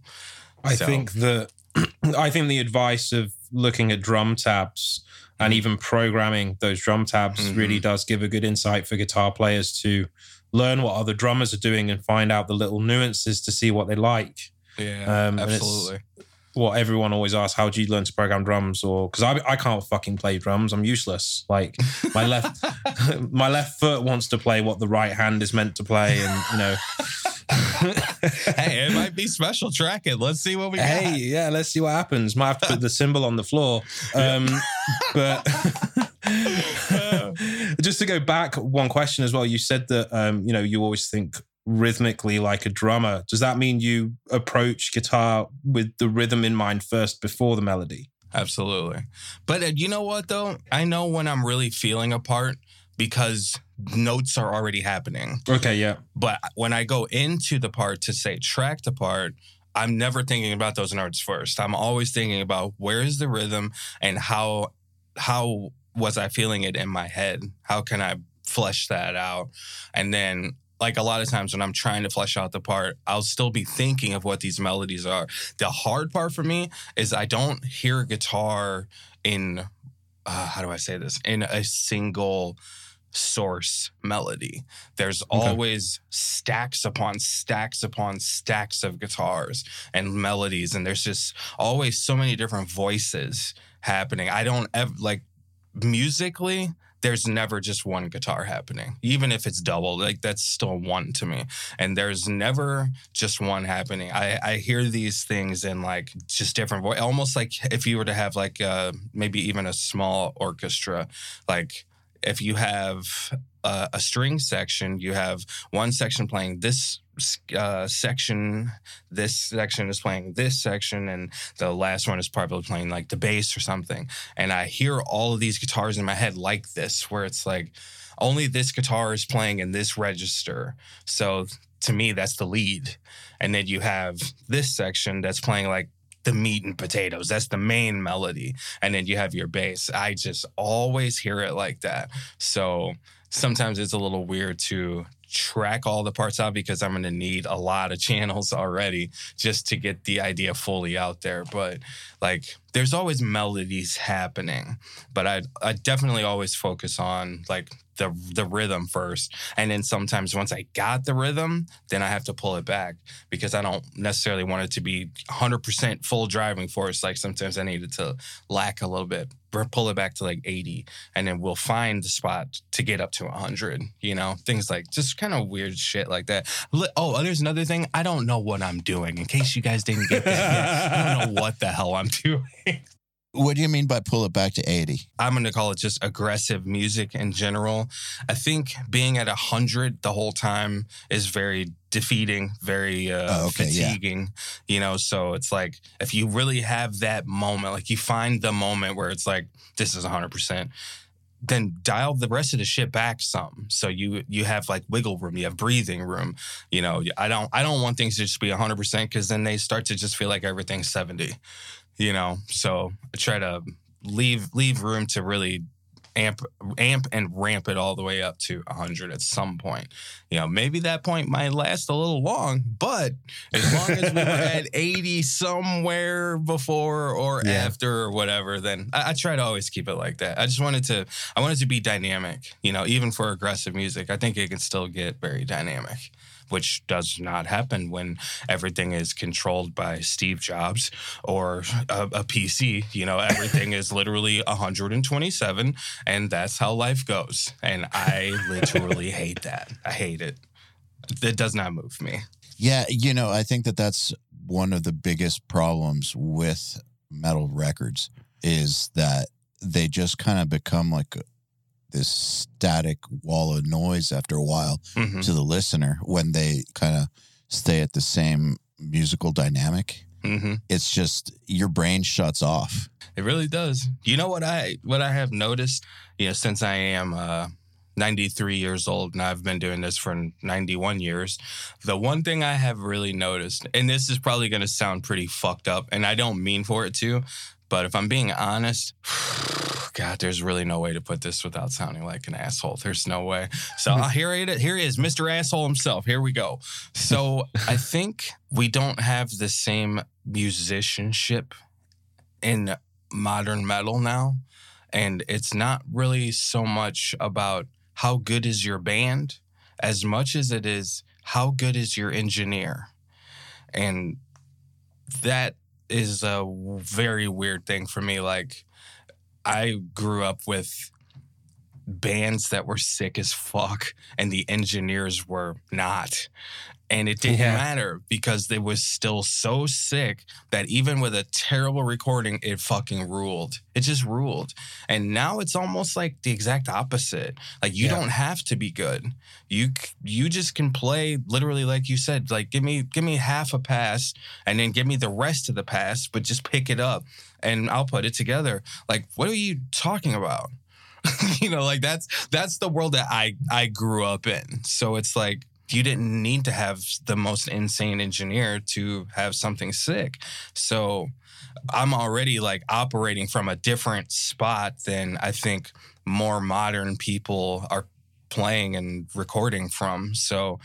I So- think that [clears throat] I think the advice of looking at drum tabs and even programming those drum tabs Mhm. really does give a good insight for guitar players to learn what other drummers are doing and find out the little nuances to see what they like. Yeah, Um, absolutely. What everyone always asks, how do you learn to program drums? Or because I, I can't fucking play drums, I'm useless. Like my left [laughs] [laughs] my left foot wants to play what the right hand is meant to play, and you know. [laughs] hey, it might be special tracking. Let's see what we got. hey, yeah, let's see what happens. Might have to put the cymbal on the floor. Um, but just to go back one question as well, you said that um, you know you always think rhythmically like a drummer. Does that mean you approach guitar with the rhythm in mind first before the melody? Absolutely. But uh, you know what, though? I know when I'm really feeling a part because notes are already happening. Okay, yeah. But when I go into the part to say track the part, I'm never thinking about those notes first. I'm always thinking about where is the rhythm and how how was I feeling it in my head? How can I flesh that out? And then like a lot of times when I'm trying to flesh out the part, I'll still be thinking of what these melodies are. The hard part for me is I don't hear guitar in uh, how do I say this? In a single source melody. There's Okay. always stacks upon stacks upon stacks of guitars and melodies, and there's just always so many different voices happening. I don't ever like musically. There's never just one guitar happening, even if it's double. Like that's still one to me. And there's never just one happening. I, I hear these things in like just different voice, almost like if you were to have like uh, maybe even a small orchestra, like if you have a, a string section, you have one section playing this uh, section, this section is playing this section, and the last one is probably playing like the bass or something. And I hear all of these guitars in my head like this, where it's like only this guitar is playing in this register. So to me, that's the lead. And then you have this section that's playing like the meat and potatoes. That's the main melody. And then you have your bass. I just always hear it like that. So sometimes it's a little weird to track all the parts out because I'm going to need a lot of [laughs] channels already just to get the idea fully out there. But like, there's always melodies happening, but I I definitely always focus on like the the rhythm first, and then sometimes once I got the rhythm, then I have to pull it back because I don't necessarily want it to be 100% full driving force. Like sometimes I need it to lack a little bit, pull it back to like 80, and then we'll find the spot to get up to 100. You know, things like just kind of weird shit like that. Oh, there's another thing. I don't know what I'm doing. In case you guys didn't get that. [laughs] I don't know what the hell I'm [laughs] doing. What do you mean by pull it back to 80? I'm going to call it just aggressive music in general. I think being at 100 the whole time is very defeating, very uh, Oh, okay, yeah. fatiguing, you know? So it's like if you really have that moment, like you find the moment where it's like, this is 100%. Then dial the rest of the shit back some, so you you have like wiggle room, you have breathing room. You know, I don't I don't want things to just be hundred percent because then they start to just feel like everything's seventy you know? So I try to leave leave room to really amp amp and ramp it all the way up to 100 at some point. You know maybe that point might last a little long but as long as we were at [laughs] 80 somewhere before or Yeah. after or whatever then I, I try to always keep it like that. I just wanted to i wanted to be dynamic you know even for aggressive music i think it can still get very dynamic which does not happen when everything is controlled by Steve Jobs or a, a PC. You know, everything is [laughs] literally 127, and that's how life goes. And I literally hate that. I hate it. It does not move me. Yeah, you know, I think that that's one of the biggest problems with metal records is that they just kind of become like this static wall of noise after a while Mhm, to the listener when they kind of stay at the same musical dynamic. mhm. It's just your brain shuts off. It really does. You know what I what I have noticed, you know, since I am uh 93 years old and I've been doing this for 91 years. The one thing I have really noticed, and this is probably going to sound pretty fucked up, and I don't mean for it to, but if I'm being honest, [sighs] God, there's really no way to put this without sounding like an asshole. There's no way. So uh, here it here he is, Mr. Asshole himself. Here we go. So [laughs] I think we don't have the same musicianship in modern metal now. And it's not really so much about how good is your band as much as it is how good is your engineer. And that is a very weird thing for me. Like, I grew up with bands that were sick as fuck and the engineers were not. And it didn't Yeah. matter because they was still so sick that even with a terrible recording, it fucking ruled. It just ruled. And now it's almost like the exact opposite. Like you Yeah. don't have to be good. You you just can play literally like you said. Like give me give me half a pass and then give me the rest of the pass, but just pick it up and I'll put it together. Like what are you talking about? [laughs] you know, like that's that's the world that I I grew up in. So it's like you didn't need to have the most insane engineer to have something sick. So I'm already like operating from a different spot than I think more modern people are playing and recording from. So,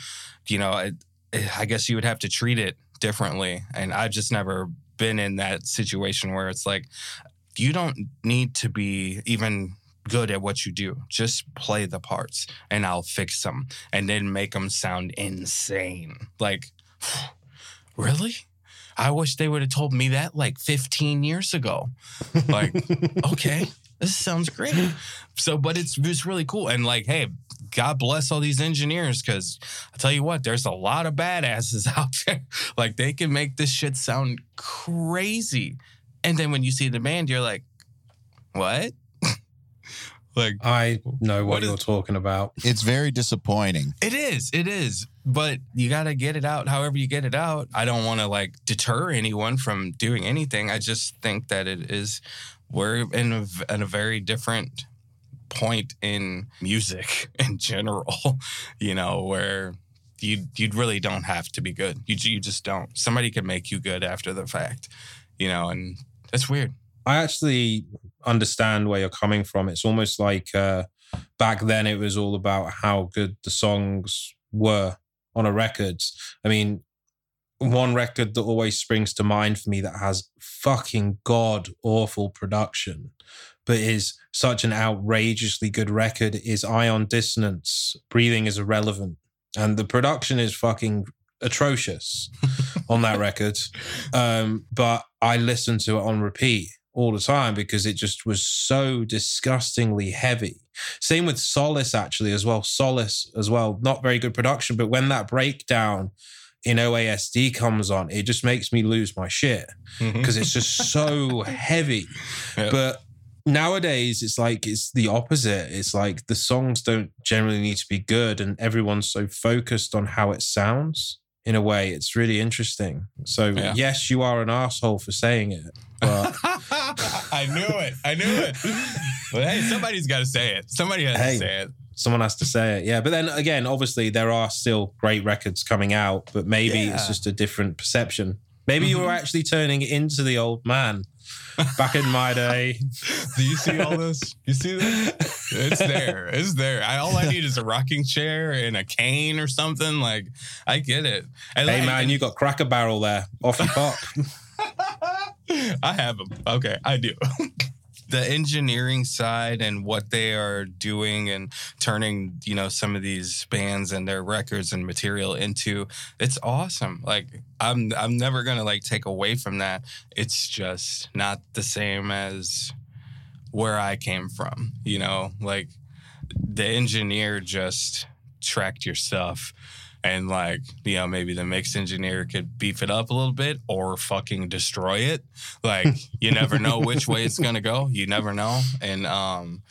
you know, I, I guess you would have to treat it differently. And I've just never been in that situation where it's like, you don't need to be even good at what you do. Just play the parts and I'll fix them and then make them sound insane. Like, [sighs] really? I wish they would have told me that like 15 years ago. Like, [laughs] okay, this sounds great. So, but it's it's really cool. And like, hey, God bless all these engineers because I tell you what, there's a lot of badasses [laughs] out there. like, they can make this shit sound crazy. And then when you see the band, you're like, what? Like, I know what, What is- you're talking about. It's very disappointing. It is, it is. But you got to get it out however you get it out. I don't want to like deter anyone from doing anything. I just think that it is, we're in a, v- in a very different point in music [laughs] in general, [laughs] you know, where you you really don't have to be good. You, you just don't. Somebody can make you good after the fact, you know, and that's weird. I actually understand where you're coming from. It's almost like uh, back then it was all about how good the songs were on a record. I mean, one record that always springs to mind for me that has fucking god awful production, but is such an outrageously good record is Ion Dissonance. Breathing is irrelevant. And the production is fucking atrocious [laughs] on that record. Um, but I listened to it on repeat all the time because it just was so disgustingly heavy. Same with Solace, actually, as well. Solace, as well, not very good production, but when that breakdown in OASD comes on, it just makes me lose my shit mm-hmm. because it's just so [laughs] heavy. But nowadays, it's like it's the opposite. It's like the songs don't generally need to be good, and everyone's so focused on how it sounds. In a way, it's really interesting. So, Yeah. yes, you are an asshole for saying it, but [laughs] I knew it. I knew it. But hey, somebody's got to say it. Somebody has Hey. to say it. someone has to say it. Yeah. But then again, obviously, there are still great records coming out, but maybe it's just a different perception. Maybe you were mm-hmm. actually turning into the old man back in my day. [laughs] Do you see all this? You see this? It's there. It's there. I, all I need is a rocking chair and a cane or something. Like I get it. And Hey like- man, you got Cracker Barrel there. Off you pop. [laughs] I have them. Okay, I do. [laughs] the engineering side and what they are doing and turning, you know, some of these bands and their records and material into it's awesome. Like I'm I'm never to like take away from that. It's just not the same as where I came from, you know, like the engineer just tracked your stuff and like you know maybe the mix engineer could beef it up a little bit or fucking destroy it. Like [laughs] you never know which way it's gonna go. You never know. And um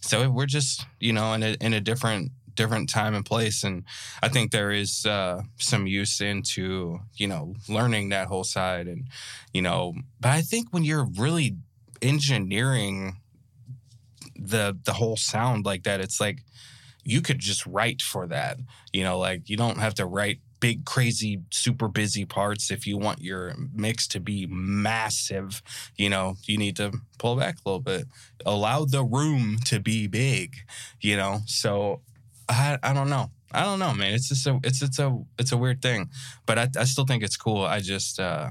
so we're just you know in a in a different different time and place. And i think there is uh some use into you know learning that whole side and you know but i think when you're really engineering the the whole sound like that it's like you could just write for that you know like you don't have to write big crazy super busy parts if you want your mix to be massive you know you need to pull back a little bit. Allow the room to be big you know? So i i don't know. I don't know man. It's just a it's it's a it's a weird thing but i, I still think it's cool. I just uh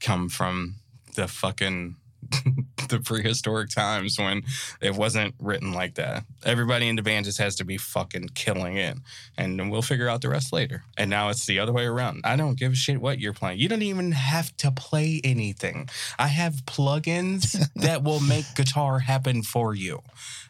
come from the fucking [laughs] the prehistoric times when it wasn't written like that. Everybody in the band just has to be fucking killing it, and we'll figure out the rest later. And now it's the other way around. I don't give a shit what you're playing. You don't even have to play anything. I have plugins [laughs] that will make guitar happen for you,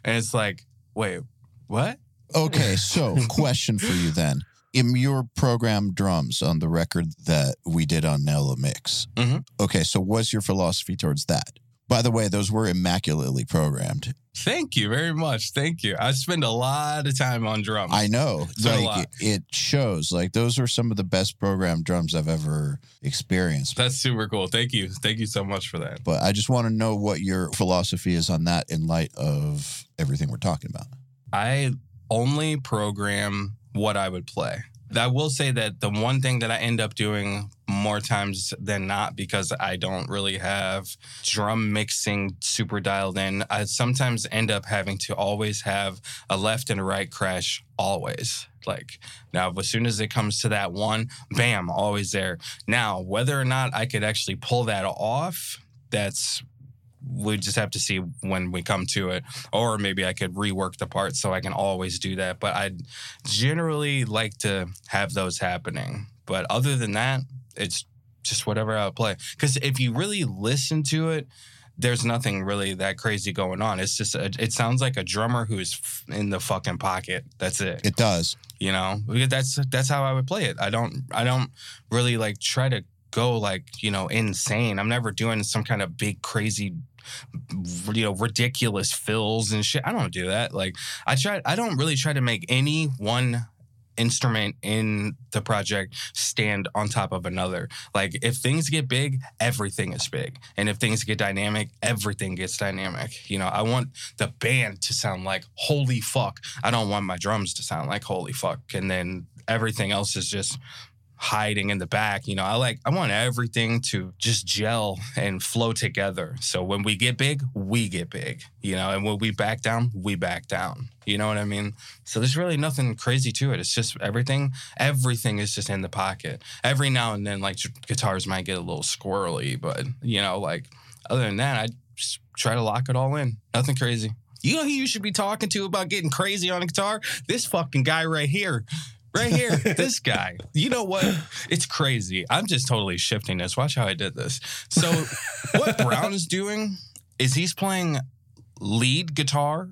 and it's like, wait, what? Okay, [laughs] so question for you then. In your program drums on the record that we did on Nail the Mix. Mhm. Okay, so what's your philosophy towards that? By the way, those were immaculately programmed. Thank you very much. Thank you. I spend a lot of time on drums. I know, It's been a like it shows. Like those are some of the best programmed drums I've ever experienced. That's super cool. Thank you. Thank you so much for that. But I just want to know what your philosophy is on that in light of everything we're talking about. I only program what I would play. I will say that the one thing that I end up doing more times than not because I don't really have drum mixing super dialed in, I sometimes end up having to always have a left and a right crash always. Like now, as soon as it comes to that one, bam, always there. Now, whether or not I could actually pull that off, that's we just have to see when we come to it. Or maybe i could rework the part so i can always do that. But i generally like to have those happening. But other than that it's just whatever i play. Because if you really listen to it there's nothing really that crazy going on. It's just a, it sounds like a drummer who's in the fucking pocket. That's it. It does. you know? Because that's that's how i would play it. I don't i don't really like try to go like you know insane. I'm never doing some kind of big crazy you know ridiculous fills and shit. I don't do that. Like i try i don't really try to make any one instrument in the project stand on top of another. Like if things get big everything is big. And if things get dynamic everything gets dynamic. You know i want the band to sound like holy fuck. I don't want my drums to sound like holy fuck. And then everything else is just hiding in the back you know i like i want everything to just gel and flow together. So when we get big we get big you know and when we back down we back down. You know what i mean? So there's really nothing crazy to it. It's just everything everything is just in the pocket. Every now and then like guitars might get a little squirrely but you know like other than that i just try to lock it all in. Nothing crazy. You know who you should be talking to about getting crazy on a guitar? This fucking guy right here right here. [laughs] This guy. You know what? It's crazy. I'm just totally shifting this. Watch how i did this. So what [laughs] Browne is doing is he's playing lead guitar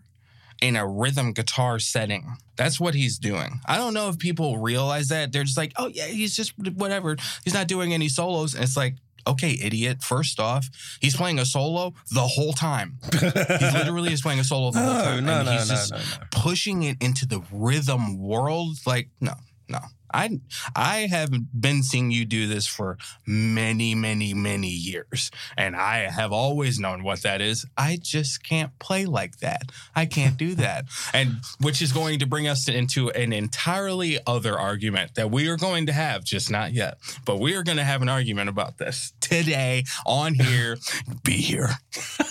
in a rhythm guitar setting. That's what he's doing. I don't know if people realize that. They're just like oh yeah he's just whatever. He's not doing any solos. And it's like okay idiot. First off he's playing a solo the whole time. He [laughs] literally is playing a solo the whole No, time no, and no, he's no, just no, no. pushing it into the rhythm world. Like no no i i have been seeing you do this for many many many years. And i have always known what that is. I just can't play like that. I can't do that. [laughs] And which is going to bring us into an entirely other argument that we are going to have just not yet. But we are going to have an argument about this today on here. [laughs] Be here.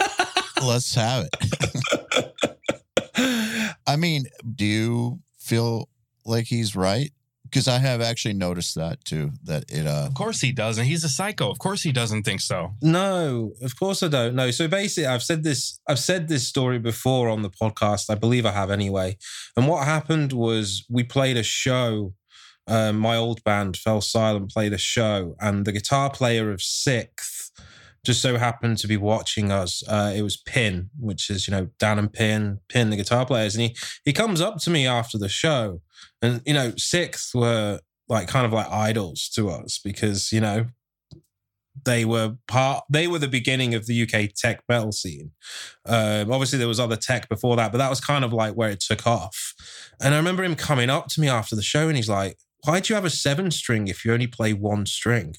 [laughs] Let's have it. I mean, do you feel like he's right? Because I have actually noticed that too. That it uh of course he doesn't he's a psycho of course he doesn't think so No, of course I don't. No. So basically, I've said this. I've said this story before on the podcast. I believe I have anyway. And what happened was we played a show. Um, my old band Fellsilent. Played a show, and the guitar player of SikTh just so happened to be watching us. Uh, it was Pin, which is you know Dan and Pin, Pin the guitar players, and he he comes up to me after the show, and you know SikTh were like kind of like idols to us because you know they were part they were the beginning of the UK tech metal scene. Um, obviously there was other tech before that, but that was kind of like where it took off. And I remember him coming up to me after the show and he's like, Why do you have a seven string if you only play one string?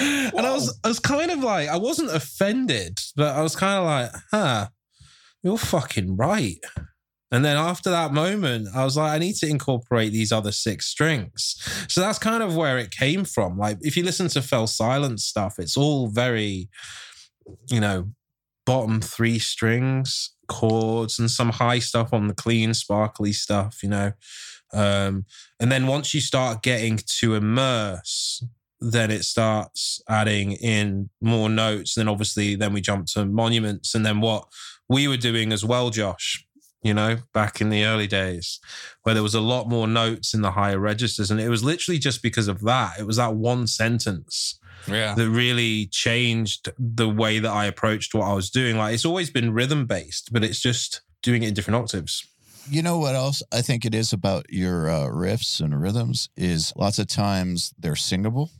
And I was I was kind of like, I wasn't offended, but I was kind of like, huh, you're fucking right. And then after that moment, I was like, I need to incorporate these other six strings. So that's kind of where it came from. Like, if you listen to Fellsilent's stuff, it's all very, you know, bottom three strings, chords, and some high stuff on the clean, sparkly stuff, you know. Um, and then once you start getting to immerse, then it starts adding in more notes. And then obviously, then we jump to monuments, and then what we were doing as well, Josh. You know, back in the early days, where there was a lot more notes in the higher registers, and it was literally just because of that. It was that one sentence yeah that really changed the way that I approached what I was doing. Like it's always been rhythm based, but it's just doing it in different octaves. You know what else I think it is about your uh, riffs and rhythms is lots of times they're singable.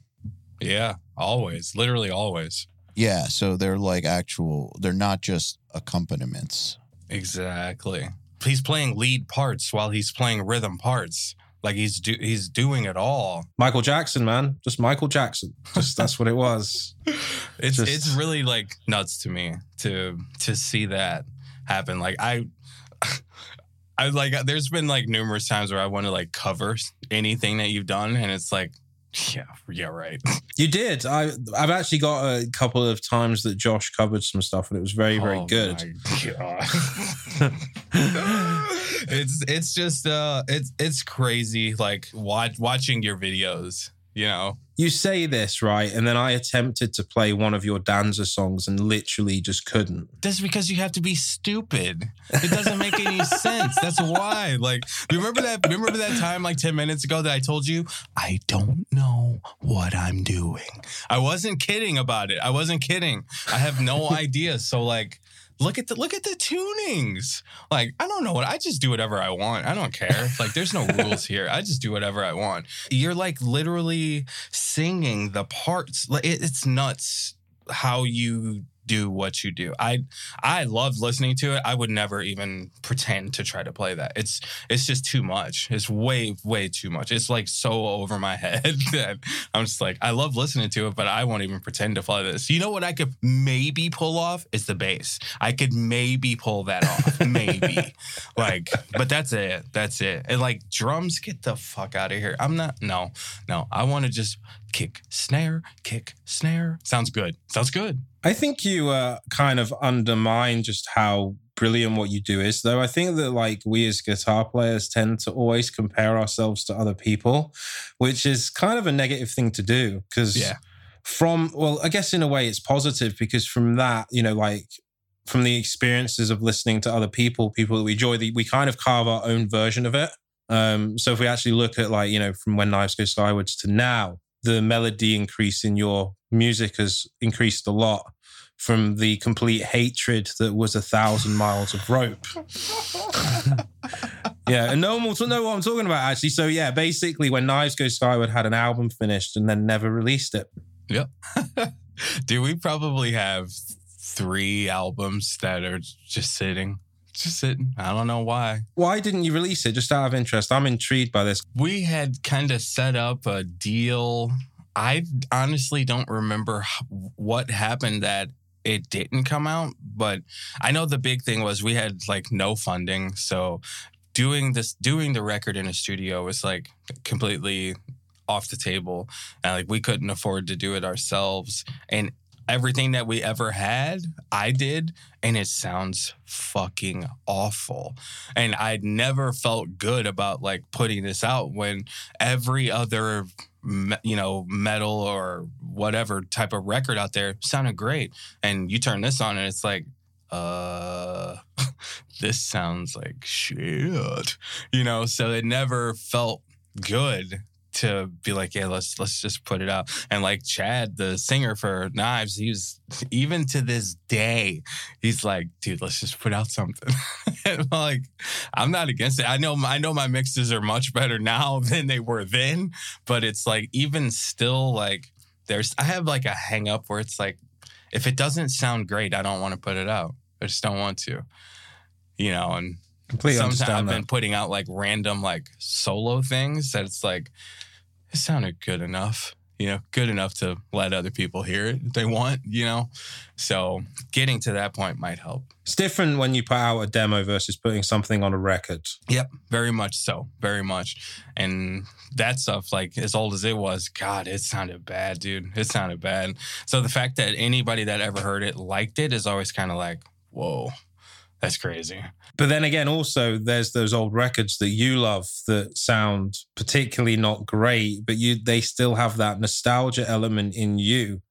Yeah, always, literally always. Yeah, so they're like actual. They're not just accompaniments. Exactly. He's playing lead parts while he's playing rhythm parts. Like he's do- he's doing it all. Michael Jackson, man, just Michael Jackson. Just that's what it was. [laughs] It's Just- it's really like nuts to me to to see that happen. Like I [laughs] I like there's been like numerous times where I want to like cover anything that you've done, and it's like, [laughs] yeah, yeah, right. You did. I I've actually got a couple of times that Josh covered some stuff, and it was very very Oh good. [laughs] [laughs] it's it's just uh it's it's crazy like watch, watching your videos, you know. You say this right, and then I attempted to play one of your Danza songs and literally just couldn't. That's because you have to be stupid. It doesn't make any [laughs] sense. That's why. Like, remember that? Remember that time, like ten minutes ago, that I told you I don't know what I'm doing. I wasn't kidding about it. I wasn't kidding. I have no [laughs] idea. So, like, look at the look at the tunings. Like, I don't know what. I just do whatever I want. I don't care. Like, there's no rules here. I just do whatever I want. You're like literally singing the parts. Like, it, it's nuts how you do what you do. I I love listening to it. I would never even pretend to try to play that. It's it's just too much. It's way way too much. It's like so over my [laughs] head that I'm just like I love listening to it, but I won't even pretend to play this. You know what I could maybe pull off is the bass. I could maybe pull that off. maybe. [laughs] Like, but that's it. That's it. And like drums, get the fuck out of here. I'm not no, no. I want to just kick, snare, kick, snare. Sounds good. Sounds good. I think you uh, kind of undermine just how brilliant what you do is, though. I think that like we as guitar players tend to always compare ourselves to other people, which is kind of a negative thing to do because Yeah. from well, I guess in a way it's positive because from that, you know, like from the experiences of listening to other people, people that we enjoy, the, we kind of carve our own version of it. Um, so if we actually look at like you know from when Knives Go Skywards to now, the melody increase in your music has increased a lot from the complete hatred that was a thousand miles of rope. [laughs] yeah, and no one will know what I'm talking about actually. So yeah, basically, when Knives Go Skyward had an album finished and then never released it. Yep. [laughs] Do we probably have three albums that are just sitting. Just sitting. I don't know why. Why didn't you release it? Just out of interest, I'm intrigued by this. We had kind of set up a deal. I honestly don't remember what happened that it didn't come out, but I know the big thing was we had like no funding. So doing this, doing the record in a studio was like completely off the table. And like we couldn't afford to do it ourselves. And everything that we ever had, I did, and it sounds fucking awful. And I'd never felt good about like putting this out when every other, you know, metal or whatever type of record out there sounded great. And you turn this on, and it's like, uh, [laughs] this sounds like shit, you know. So it never felt good to be like, yeah, let's let's just put it out. And like Chad, the singer for Knives, he was even to this day, he's like, dude, let's just put out something. [laughs] I'm like, I'm not against it. I know I know my mixes are much better now [laughs] than they were then, but it's like even still like there's I have like a hang up where it's like if it doesn't sound great, I don't want to put it out. I just don't want to. You know, and Completely sometimes I've understand been putting out like random like solo things that it's like it sounded good enough you know good enough to let other people hear it if they want you know so getting to that point might help It's different when you put out a demo versus putting something on a record. Yep, very much so, very much. And that stuff, like as old as it was, God, it sounded bad, dude. It sounded bad. So the fact that anybody that ever heard it liked it is always kind of like, whoa, that's crazy. But then again, also there's those old records that you love that sound particularly not great, but you they still have that nostalgia element in you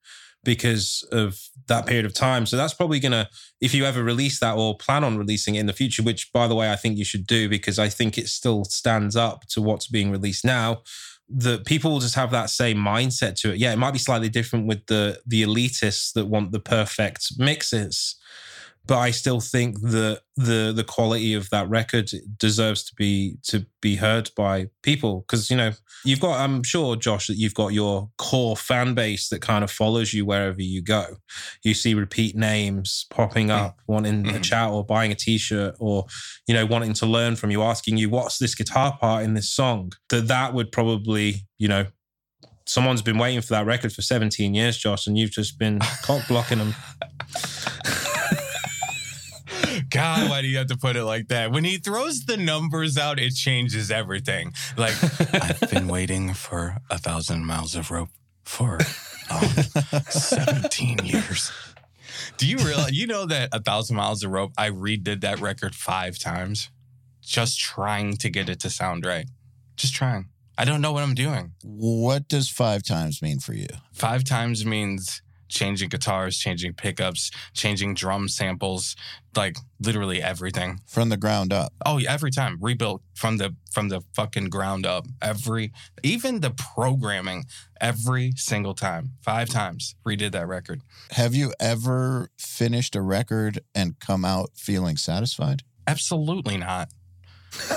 because of that period of time. So that's probably gonna, if you ever release that or plan on releasing it in the future, which by the way I think you should do because I think it still stands up to what's being released now. That people will just have that same mindset to it. Yeah, it might be slightly different with the the elitists that want the perfect mixes but I still think that the the quality of that record deserves to be to be heard by people because you know you've got I'm sure Josh that you've got your core fan base that kind of follows you wherever you go. You see repeat names popping up, wanting a Mhm. chat or buying a T-shirt or you know wanting to learn from you, asking you what's this guitar part in this song. That that would probably you know. Someone's been waiting for that record for 17 years, Josh, and you've just been cock blocking them. [laughs] God, why do you have to put it like that? When he throws the numbers out, it changes everything. Like, [laughs] I've been waiting for a thousand miles of rope for um, 17 years. Do you realize, you know that a thousand miles of rope, I redid that record five times just trying to get it to sound right. Just trying. I don't know what I'm doing. What does five times mean for you? Five times means changing guitars, changing pickups, changing drum samples, like literally everything. From the ground up. Oh, yeah, every time rebuilt from the from the fucking ground up. Every even the programming every single time. 5 times redid that record. Have you ever finished a record and come out feeling satisfied? Absolutely not.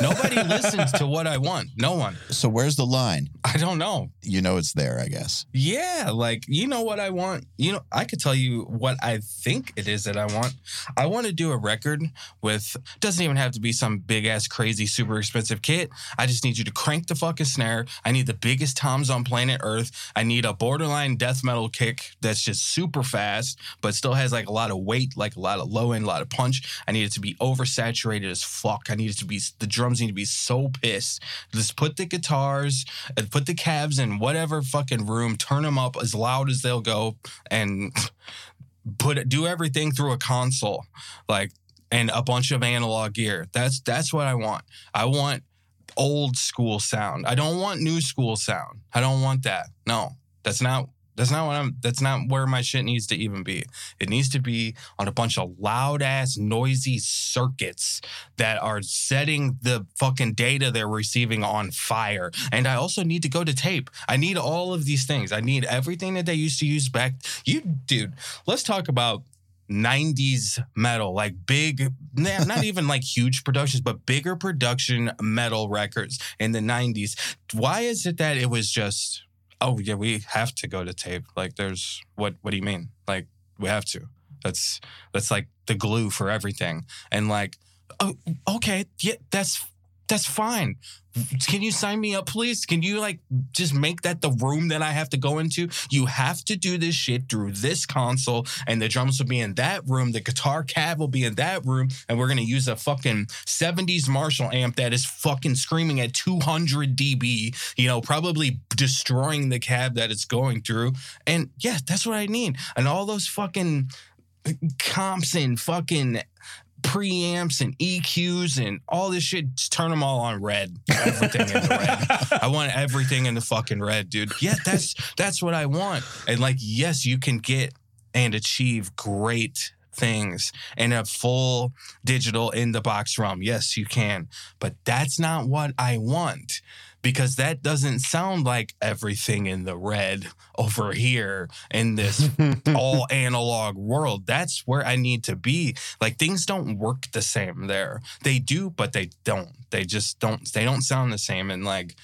Nobody listens to what I want. No one. So where's the line? I don't know. You know it's there, I guess. Yeah, like you know what I want. You know, I could tell you what I think it is that I want. I want to do a record with doesn't even have to be some big ass crazy super expensive kit. I just need you to crank the fucking snare. I need the biggest toms on planet Earth. I need a borderline death metal kick that's just super fast but still has like a lot of weight, like a lot of low end, a lot of punch. I need it to be oversaturated as fuck. I need it to be the drums need to be so pissed. Just put the guitars and put the cabs in whatever fucking room, turn them up as loud as they'll go, and [laughs] put it, do everything through a console, like and a bunch of analog gear. That's that's what I want. I want old school sound. I don't want new school sound. I don't want that. No, that's not that's not what I'm that's not where my shit needs to even be. It needs to be on a bunch of loud ass noisy circuits that are setting the fucking data they're receiving on fire. And I also need to go to tape. I need all of these things. I need everything that they used to use back. You dude, let's talk about 90s metal, like big, nah, not [laughs] even like huge productions, but bigger production metal records in the 90s. Why is it that it was just oh yeah, we have to go to tape. Like, there's what? What do you mean? Like, we have to. That's that's like the glue for everything. And like, oh, okay, yeah, that's that's fine. Can you sign me up, please? Can you like just make that the room that I have to go into? You have to do this shit through this console, and the drums will be in that room. The guitar cab will be in that room, and we're gonna use a fucking 70s Marshall amp that is fucking screaming at 200 dB, you know, probably destroying the cab that it's going through. And yeah, that's what I need. And all those fucking comps and fucking preamps and EQs and all this shit. Just turn them all on red. Everything in the red. I want everything in the fucking red, dude. Yeah, that's that's what I want. And like, yes, you can get and achieve great things in a full digital in the box ROM. Yes, you can. But that's not what I want because that doesn't sound like everything in the red over here in this [laughs] all analog world. That's where I need to be. Like things don't work the same there. They do, but they don't. They just don't they don't sound the same and like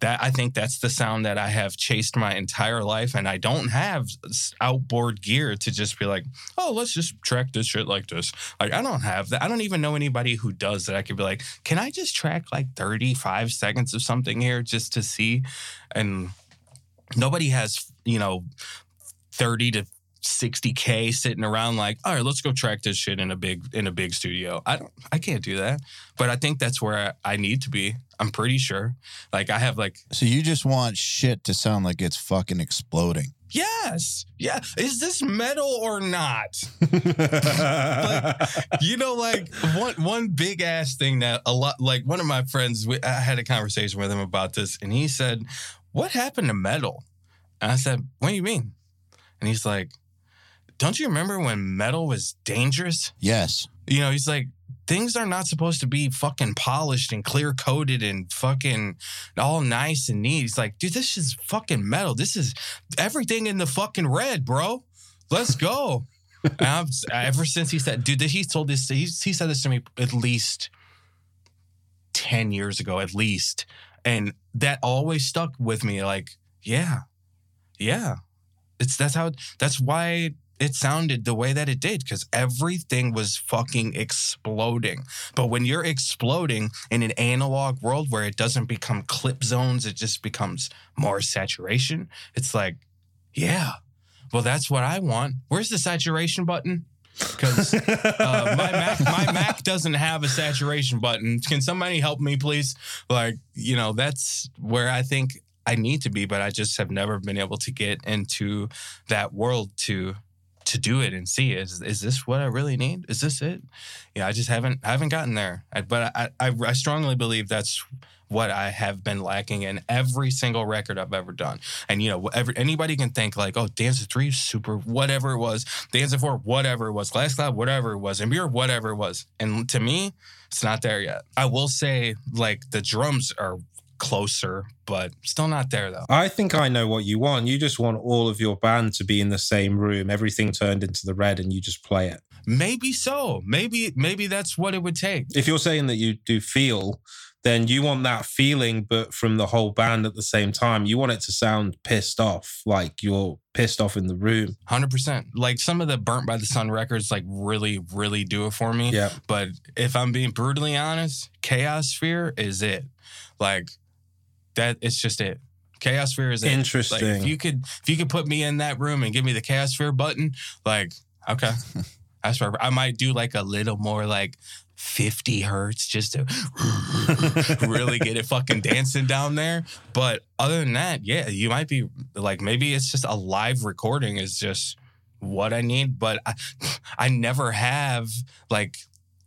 that I think that's the sound that I have chased my entire life, and I don't have outboard gear to just be like, oh, let's just track this shit like this. Like I don't have that. I don't even know anybody who does that. I could be like, can I just track like thirty five seconds of something here just to see? And nobody has you know thirty to 60k sitting around like all right let's go track this shit in a big in a big studio. I don't i can't do that but i think that's where i, I need to be i'm pretty sure. Like i have like So you just want shit to sound like it's fucking exploding. yes yeah. Is this metal or not? [laughs] You know like one one big ass thing that a lot like one of my friends we, i had a conversation with him about this and he said what happened to metal? And i said what do you mean? And he's like don't you remember when metal was dangerous Yes. you know he's like things are not supposed to be fucking polished and clear coated and fucking all nice and neat he's like dude this is fucking metal this is everything in the fucking red bro let's go [laughs] I've, ever since he said, dude, he told this, he, he said this to me at least 10 years ago, at least. And that always stuck with me. Like, yeah, yeah. It's, that's how, that's why it sounded the way that it did because everything was fucking exploding. But when you're exploding in an analog world where it doesn't become clip zones, it just becomes more saturation. It's like, yeah, well, that's what I want. Where's the saturation button? because uh, my Mac my Mac doesn't have a saturation button. Can somebody help me, please? Like, you know, that's where I think I need to be, but I just have never been able to get into that world to to do it and see is is this what I really need? Is this it? Yeah, I just haven't haven't gotten there. I, but I, I I strongly believe that's what I have been lacking in every single record I've ever done. And you know, every, anybody can think like, oh, Danza Three, super, whatever it was, Danza Four, whatever it was, Glass Cloud, whatever it was, and Beer, whatever it was. And to me, it's not there yet. I will say, like the drums are closer, but still not there though. I think I know what you want. You just want all of your band to be in the same room, everything turned into the red, and you just play it. Maybe so. Maybe maybe that's what it would take. If you're saying that you do feel, then you want that feeling, but from the whole band at the same time. You want it to sound pissed off, like you're pissed off in the room. Hundred percent. Like some of the Burnt by the Sun records, like really, really do it for me. Yeah. But if I'm being brutally honest, Chaos Sphere is it. Like that, it's just it. Chaos Sphere is it. Interesting. Like if you could, if you could put me in that room and give me the Chaos Sphere button, like okay, [laughs] that's perfect. I might do like a little more like 50 hertz just to [laughs] really get it fucking dancing down there. But other than that, yeah, you might be like maybe it's just a live recording is just what I need. But I, I never have like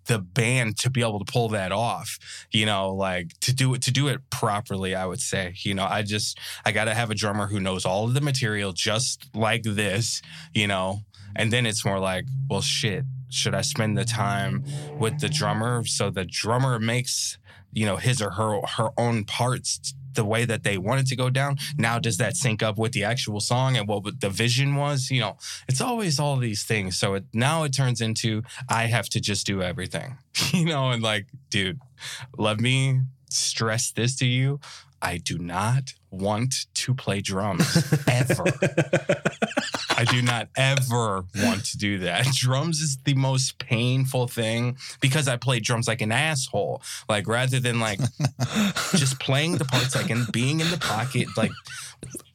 the band to be able to pull that off you know like to do it to do it properly i would say you know i just i gotta have a drummer who knows all of the material just like this you know? And then it's more like well shit should i spend the time with the drummer so the drummer makes you know his or her her own parts the way that they wanted to go down. Now does that sync up with the actual song and what the vision was? You know it's always all these things. So it now it turns into i have to just do everything. [laughs] You know and like dude let me stress this to you. I do not want to play drums [laughs] ever I do not ever want to do that. Drums is the most painful thing because I play drums like an asshole. Like rather than like [laughs] just playing the parts like and being in the pocket, like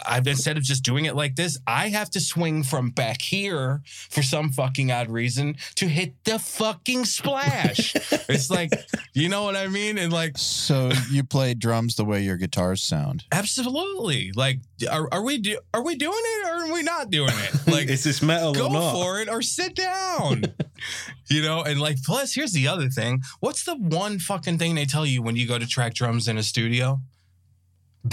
I've instead of just doing it like this, I have to swing from back here for some fucking odd reason to hit the fucking splash. [laughs] it's like, you know what I mean? And like So you play drums the way your guitars sound. absolutely. Like are, are we do, are we doing it or are we not doing it? [laughs] Like is this metal go or not? for it or sit down. [laughs] you know, and like plus here's the other thing. What's the one fucking thing they tell you when you go to track drums in a studio?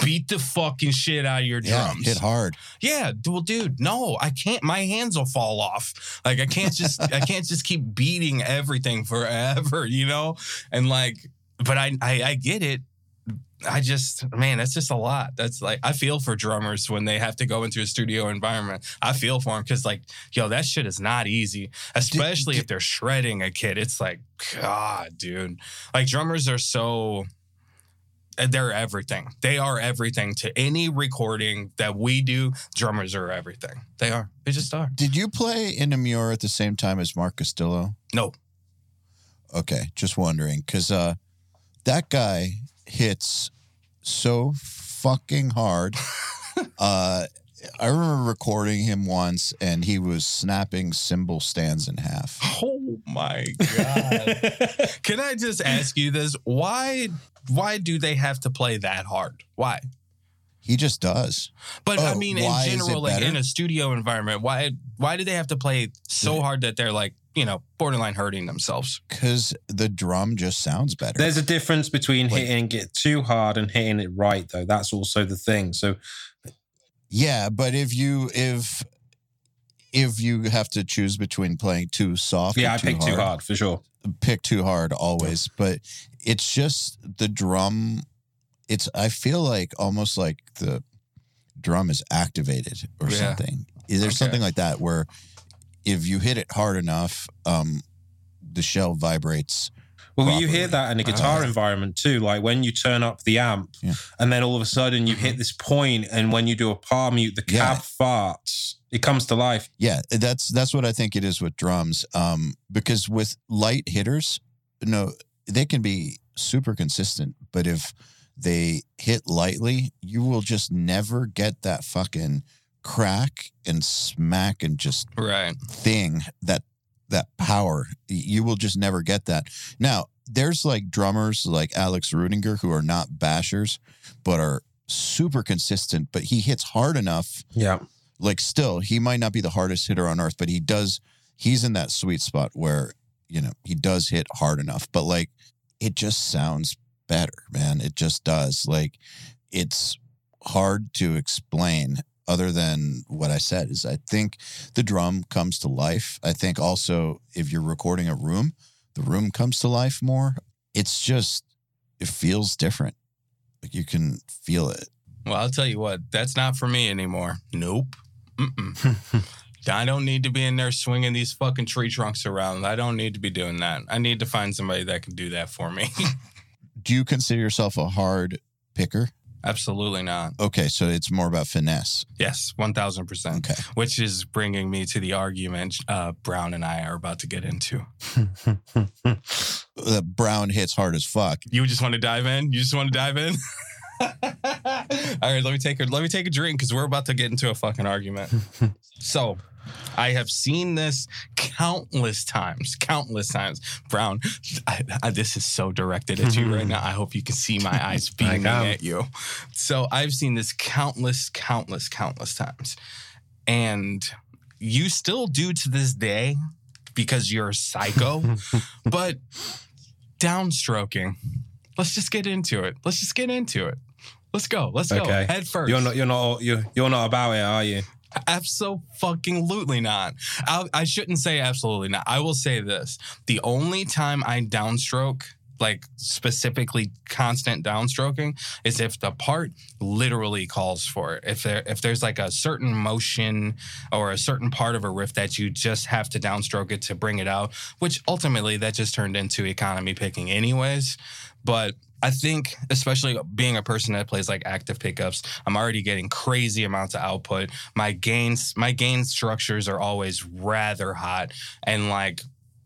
Beat the fucking shit out of your Yeah, drums. hit hard. Yeah, well, dude, no, I can't. My hands will fall off. Like I can't just, [laughs] I can't just keep beating everything forever, [laughs] you know. And like, but I, I, I get it. I just, man, that's just a lot. That's like, I feel for drummers when they have to go into a studio environment. I feel for them because, like, yo, that shit is not easy, especially if they're shredding a kid. It's like, God, dude. Like, drummers are so, they're everything. They are everything to any recording that we do. Drummers are everything. They are. They just are. Did you play in Emmure at the same time as Mark Castillo? No. Okay, just wondering because uh, that guy hits so fucking hard. [laughs] uh, I remember recording him once, and he was snapping cymbal stands in half. [laughs] Oh my god. Can I just ask you this? Why why do they have to play that hard? Why? He just does. But I Oh, mean in general, like better? in a studio environment, why why do they have to play so hard that they're like, you know, borderline hurting themselves? Because the drum just sounds better. There's a difference between Like- hitting it too hard and hitting it right, though. That's also the thing. So yeah, but if you if if you have to choose between playing too soft, yeah, I too picked hard, too hard for sure. pick too hard always. But it's just the drum. It's I feel like almost like the drum is activated or Yeah. something. Is there Okay. something like that where if you hit it hard enough, um, the shell vibrates? Well, you hear that in a guitar Uh, environment too. Like when you turn up the amp, Yeah. and then all of a sudden you hit this point, and when you do a palm mute, the Yeah. cab farts. It comes to life. Yeah, that's that's what I think it is with drums. Um, because with light hitters, no, they can be super consistent, but if they hit lightly, you will just never get that fucking crack and smack and just Right. thing that that power. You will just never get that. Now, there's like drummers like Alex Rudinger who are not bashers, but are super consistent. But he hits hard enough. Yeah. Like, still, he might not be the hardest hitter on earth, but he does. He's in that sweet spot where you know he does hit hard enough. But like, it just sounds better, man. It just does. Like, it's hard to explain other than what I said is I think the drum comes to life. I think also if you're recording a room, the room comes to life more. It's just it feels different. Like you can feel it. Well, I'll tell you what, that's not for me anymore. Nope. Mm-mm. [laughs] I don't need to be in there swinging these fucking tree trunks around. I don't need to be doing that. I need to find somebody that can do that for me. [laughs] Do you consider yourself a hard picker? Absolutely not. Okay, so it's more about finesse. Yes, 1000%. Okay. Which is bringing me to the argument uh, Browne and I are about to get into. [laughs] Uh, Browne hits hard as fuck. You just want to dive in? You just want to dive in? [laughs] All right, let me take a let me take a drink because we're about to get into a fucking argument. [laughs] so, I have seen this countless times, countless times. Browne, I, I, this is so directed at you right [laughs] now. I hope you can see my eyes [laughs] beaming at you. So, I've seen this countless, countless, countless times, and you still do to this day because you're a psycho. [laughs] but downstroking. Let's just get into it. Let's just get into it. Let's go. Let's go. Head first. You're not. You're not. You're. You're not about it, are you? Absolutely fucking not. I, I shouldn't say absolutely not. I will say this: the only time I downstroke, like specifically constant downstroking, is if the part literally calls for it. If there if there's like a certain motion or a certain part of a riff that you just have to downstroke it to bring it out, which ultimately that just turned into economy picking anyways. But I think, especially being a person that plays like active pickups, I'm already getting crazy amounts of output. My gains, my gain structures are always rather hot, and like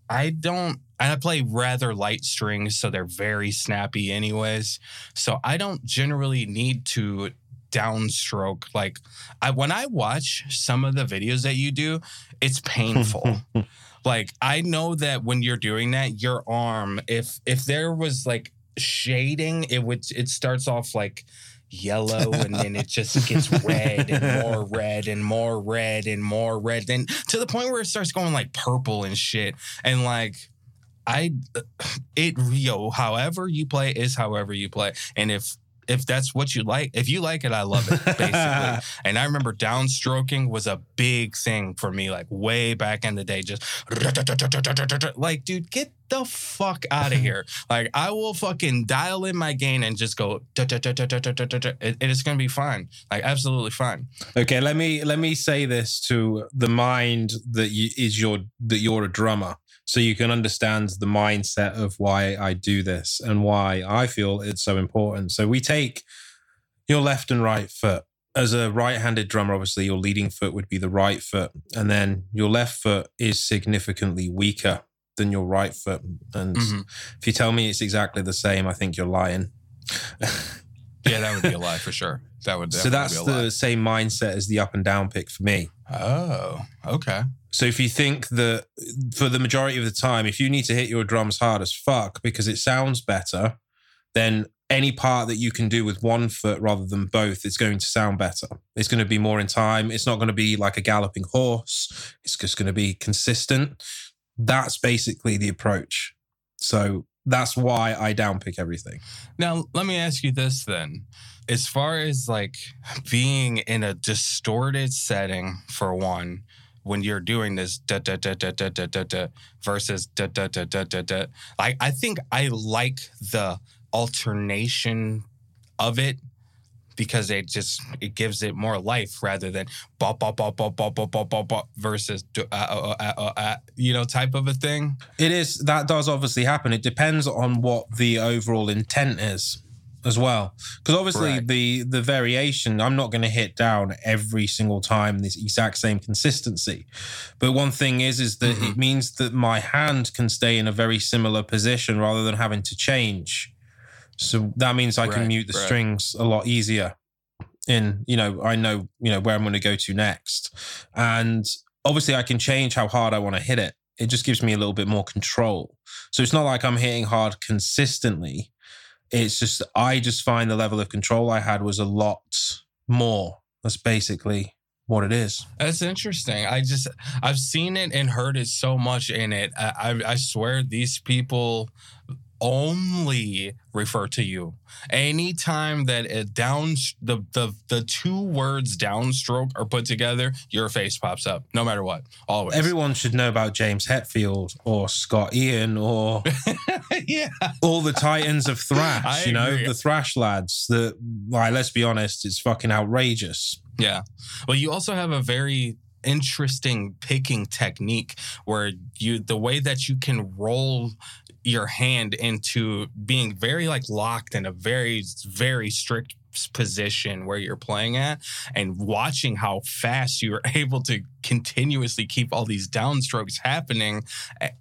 I don't. I play rather light strings, so they're very snappy, anyways. So I don't generally need to downstroke. Like I, when I watch some of the videos that you do, it's painful. [laughs] like I know that when you're doing that, your arm, if if there was like shading, it would it starts off like yellow and then it just [laughs] gets red and more red and more red and more red then to the point where it starts going like purple and shit. And like I uh, it yo however you play is however you play. And if if that's what you like if you like it I love it basically. [laughs] And I remember downstroking was a big thing for me like way back in the day just like dude get the fuck out of [laughs] here. Like I will fucking dial in my gain and just go it, is gonna be fine. Like absolutely fine. Okay, let me let me say this to the mind that you, is your that you're a drummer, so you can understand the mindset of why I do this and why I feel it's so important. So we take your left and right foot. As a right-handed drummer, obviously your leading foot would be the right foot, and then your left foot is significantly weaker than your right foot. And Mhm. if you tell me it's exactly the same, I think you're lying. [laughs] yeah that would be a lie for sure that would so that's definitely be a the same mindset as the up and down pick for me. oh okay So if you think that for the majority of the time, if you need to hit your drums hard as fuck because it sounds better, then any part that you can do with one foot rather than both is going to sound better. It's going to be more in time. It's not going to be like a galloping horse. It's just going to be consistent. That's basically the approach. So that's why I downpick everything. Now, let me ask you this then. As far as like being in a distorted setting, for one, when you're doing this da da da da da da da da versus da da da da da da, like I think I like the alternation of it because it just it gives it more life rather than bop bop bop bop bop bop bop bop bop versus uh, uh, uh, you know type of a thing. It is that does obviously happen. It depends on what the overall intent is as well. Because obviously Correct. the the variation, I'm not going to hit down every single time this exact same consistency. But one thing is is that it means that my hand can stay in a very similar position rather than having to change. So that means I can mute the right. strings a lot easier. In you know, I know you know where I'm going to go to next, and obviously I can change how hard I want to hit it it just gives me a little bit more control. So it's not like I'm hitting hard consistently. It's just I just find the level of control I had was a lot more. That's basically what it is. That's interesting. I just I've seen it and heard it so much in it. I I, I swear these people only refer to you. Anytime that a down the the the two words downstroke are put together, your face pops up. No matter what, always. Everyone should know about James Hetfield or Scott Ian or [laughs] yeah, all the Titans of Thrash. I you know agree. the Thrash lads. The like, let's be honest, it's fucking outrageous. yeah. Well, you also have a very interesting picking technique where you the way that you can roll your hand into being very like locked in a very very strict position where you're playing at and watching how fast you're [laughs] able to continuously keep all these downstrokes happening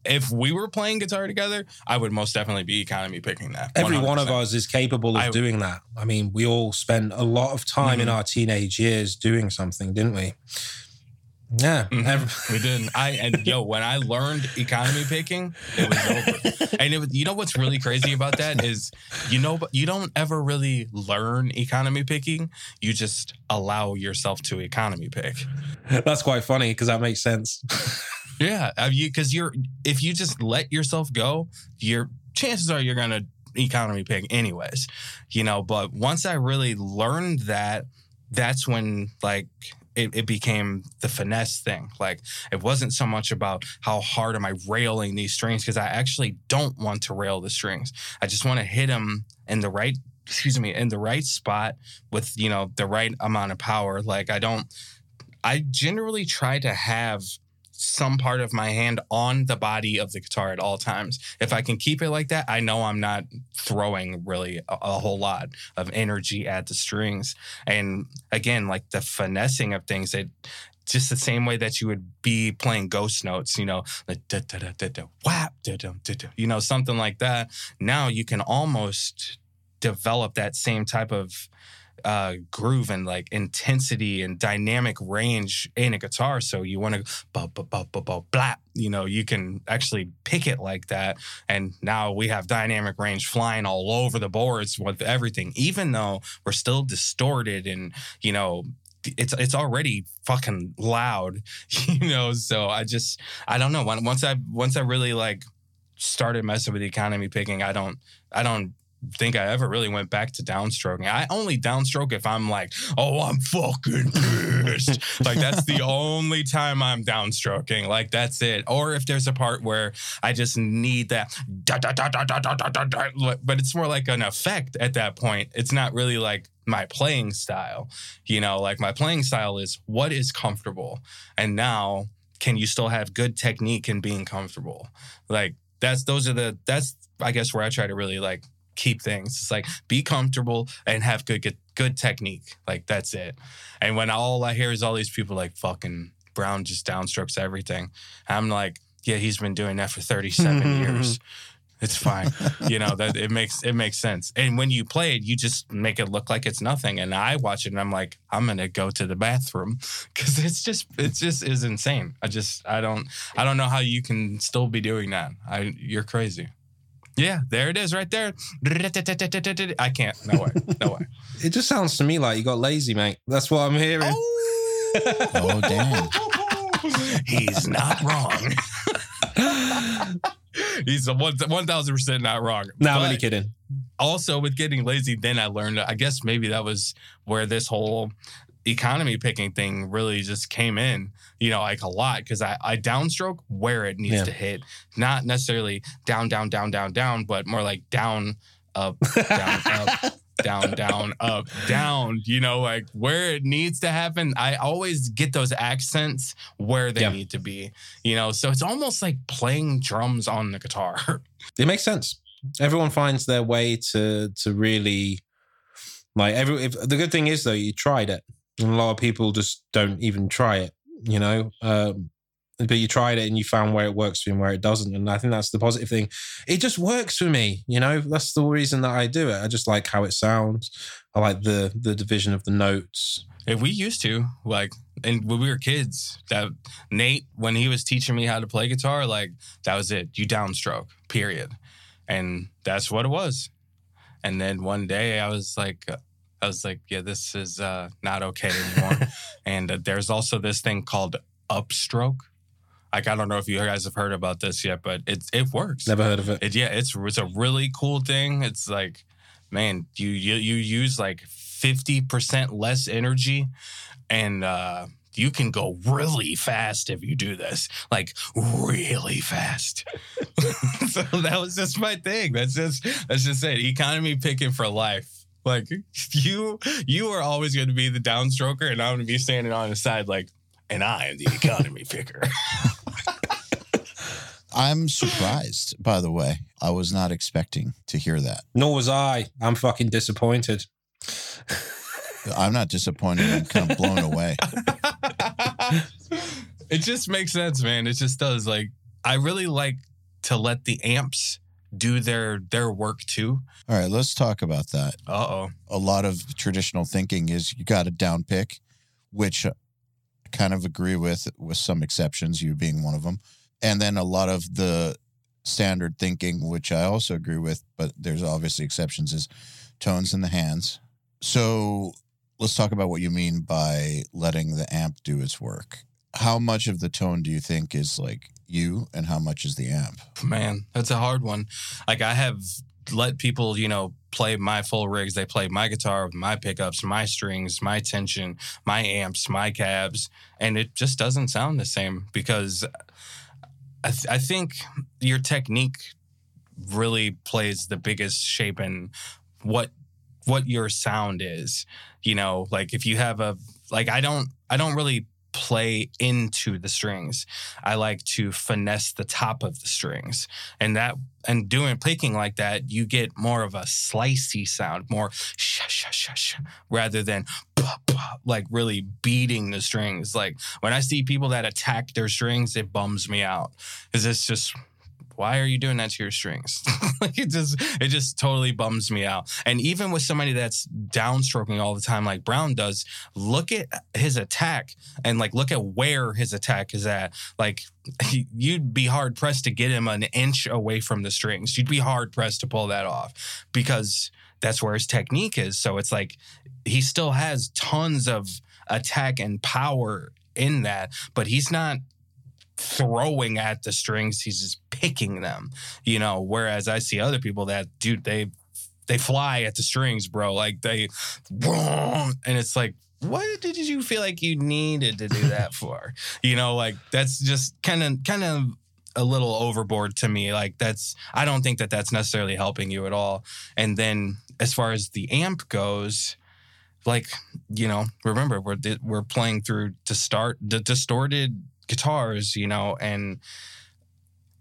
if we were playing guitar together i would most definitely be economy picking that Every one of us is capable of I- doing that. I mean, we all spent a lot of time in Mhm. our teenage years doing something, didn't we? Yeah. Mhm. We didn't. I and yo, when I learned economy picking, it was over. And it was, you know what's really crazy about that is, you know, you don't ever really learn economy picking. You just allow yourself to economy pick. That's quite funny because that makes sense. Yeah, because you're if you just let yourself go, your chances are you're gonna economy pick anyways. You know, but once I really learned that, that's when like it, it became the finesse thing. Like it wasn't so much about how hard am I railing these strings because I actually don't want to rail the strings. I just want to hit them in the right excuse me in the right spot with you know the right amount of power. Like I don't. I generally try to have some part of my hand on the body of the guitar at all times. If I can keep it like that, I know I'm not throwing really a, a whole lot of energy at the strings. And again, like the finessing of things, it just the same way that you would be playing ghost notes, you know, like da da da da da whap da da, you know, something like that. Now you can almost develop that same type of uh, groove and like intensity and dynamic range in a guitar. So you want to bu- bu- bu- bu- blap, you know, you can actually pick it like that. And now we have dynamic range flying all over the boards with everything, even though we're still distorted and, you know, it's it's already fucking loud, [laughs] you know. So I just I don't know. Once I once I really like started messing with the economy picking, I don't I don't think I ever really went back to downstroking. I only downstroke if I'm like, oh, I'm fucking pissed. like that's the only time I'm downstroking. Like that's it. Or if there's a part where I just need that, da, da, da, da, da, da, da, da, but it's more like an effect at that point. It's not really like my playing style. You know, like my playing style is what is comfortable, and now can you still have good technique and being comfortable? Like that's those are the that's I guess where I try to really like keep things. It's like be comfortable and have good good, good technique. Like that's it. And when all I hear is all these people like fucking Browne just downstrokes everything, I'm like, yeah, he's been doing that for 37 [laughs] years. It's fine. You know, that it makes it makes sense. And when you play it, you just make it look like it's nothing. And I watch it and I'm like, I'm gonna go to the bathroom. [laughs] Cause it's just it just is insane. I just I don't I don't know how you can still be doing that. I you're crazy. Yeah, there it is right there. I can't. No way. No way. It just sounds to me like you got lazy, mate. That's what I'm hearing. Oh, oh damn. [laughs] He's not wrong. [laughs] He's a one one thousand percent not wrong. No, I'm only kidding. Also, with getting lazy, then I learned. I guess maybe that was where this whole economy picking thing really just came in. You know, like a lot because I I downstroke where it needs Yeah. to hit, not necessarily down, down, down, down, down, but more like down, up, down, up. [laughs] Down, down, up, down, you know, like where it needs to happen. I always get those accents where they Yeah. need to be, you know. So it's almost like playing drums on the guitar. [laughs] It makes sense. Everyone finds their way to to really like every. If, the good thing is though, you tried it, and a lot of people just don't even try it. You know, um, but you tried it and you found where it works for you and where it doesn't. And I think that's the positive thing. It just works for me, you know. That's the reason that I do it. I just like how it sounds. I like the the division of the notes. If we used to like, and when we were kids, that Nate when he was teaching me how to play guitar, like that was it. You downstroke, period, and that's what it was. And then one day I was like, I was like, yeah, this is uh, not okay anymore. [laughs] and uh, there's also this thing called upstroke. Like I don't know if you guys have heard about this yet, but it it works. Never heard of it. It, yeah, it's it's a really cool thing. It's like, man, you you you use like fifty percent less energy, and uh, you can go really fast if you do this, like really fast. [laughs] so that was just my thing. That's just that's just it. Economy picking for life. Like [laughs] you you are always going to be the downstroker, and I'm going to be standing on the side like, and I am the economy picker. [laughs] I'm surprised, by the way. I was not expecting to hear that. Nor was I. I'm fucking disappointed. I'm not disappointed. I'm kind of blown away. [laughs] it just makes sense, man. It just does. Like I really like to let the amps do their their work too. All right, let's talk about that. Uh oh. A lot of traditional thinking is you got a down pick, which I kind of agree with, with some exceptions, you being one of them. And then a lot of the standard thinking, which I also agree with, but there's obviously exceptions, is tones in the hands. So let's talk about what you mean by letting the amp do its work. How much of the tone do you think is like you and how much is the amp? Man, that's a hard one. Like I have let people, you know, play my full rigs. They play my guitar, with my pickups, my strings, my tension, my amps, my cabs, and it just doesn't sound the same because I, th- I think your technique really plays the biggest shape in what what your sound is. You know, like if you have a like I don't I don't really play into the strings. I like to finesse the top of the strings. And that and doing picking like that, you get more of a slicey sound, more sha sha sha sha rather than pop, pop, like really beating the strings. Like when I see people that attack their strings, it bums me out. Cuz it's just why are you doing that to your strings? [laughs] like it just it just totally bums me out. And even with somebody that's downstroking all the time like Browne does, look at his attack and like look at where his attack is at. Like he, [laughs] you'd be hard pressed to get him an inch away from the strings. You'd be hard pressed to pull that off because that's where his technique is. So it's like he still has tons of attack and power in that, but he's not throwing at the strings. He's just picking them, you know. Whereas I see other people that, dude, they they fly at the strings, bro. Like they, [laughs] and it's like, what did you feel like you needed to do that [laughs] for? you know, like that's just kind of kind of a little overboard to me. Like that's I don't think that that's necessarily helping you at all. And then as far as the amp goes, like you know, remember we're we're playing through to start the distorted guitars, you know, and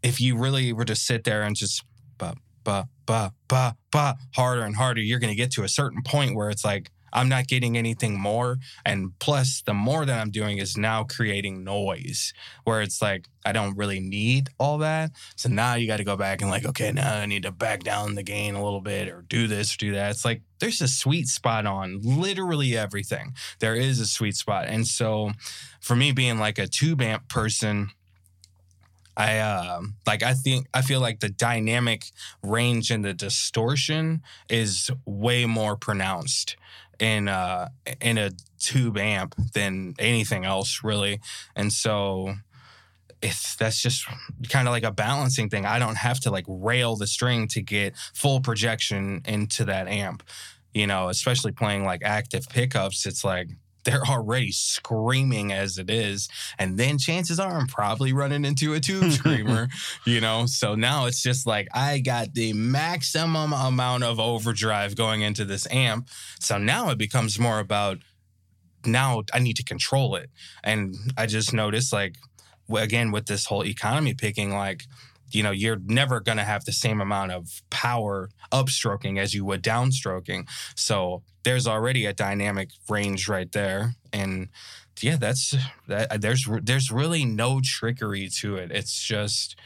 if you really were to sit there and just ba ba ba ba ba harder and harder, you're going to get to a certain point where it's like I'm not getting anything more, and plus the more that I'm doing is now creating noise, where it's like I don't really need all that. So now you got to go back and like, okay, now I need to back down the gain a little bit or do this or do that. It's like there's a sweet spot on literally everything. There is a sweet spot, and so for me being like a tube amp person I uh, like I think I feel like the dynamic range and the distortion is way more pronounced in uh in a tube amp than anything else really. And so it's that's just kind of like a balancing thing. I don't have to like rail the string to get full projection into that amp. You know, especially playing like active pickups, it's like they're already screaming as it is. And then chances are I'm probably running into a tube screamer, [laughs] you know? So now it's just like I got the maximum amount of overdrive going into this amp. So now it becomes more about now I need to control it. And I just noticed, like, again, with this whole economy picking, like, you know, you're never going to have the same amount of power upstroking as you would downstroking. So there's already a dynamic range right there. And yeah, that's that. There's there's really no trickery to it. It's just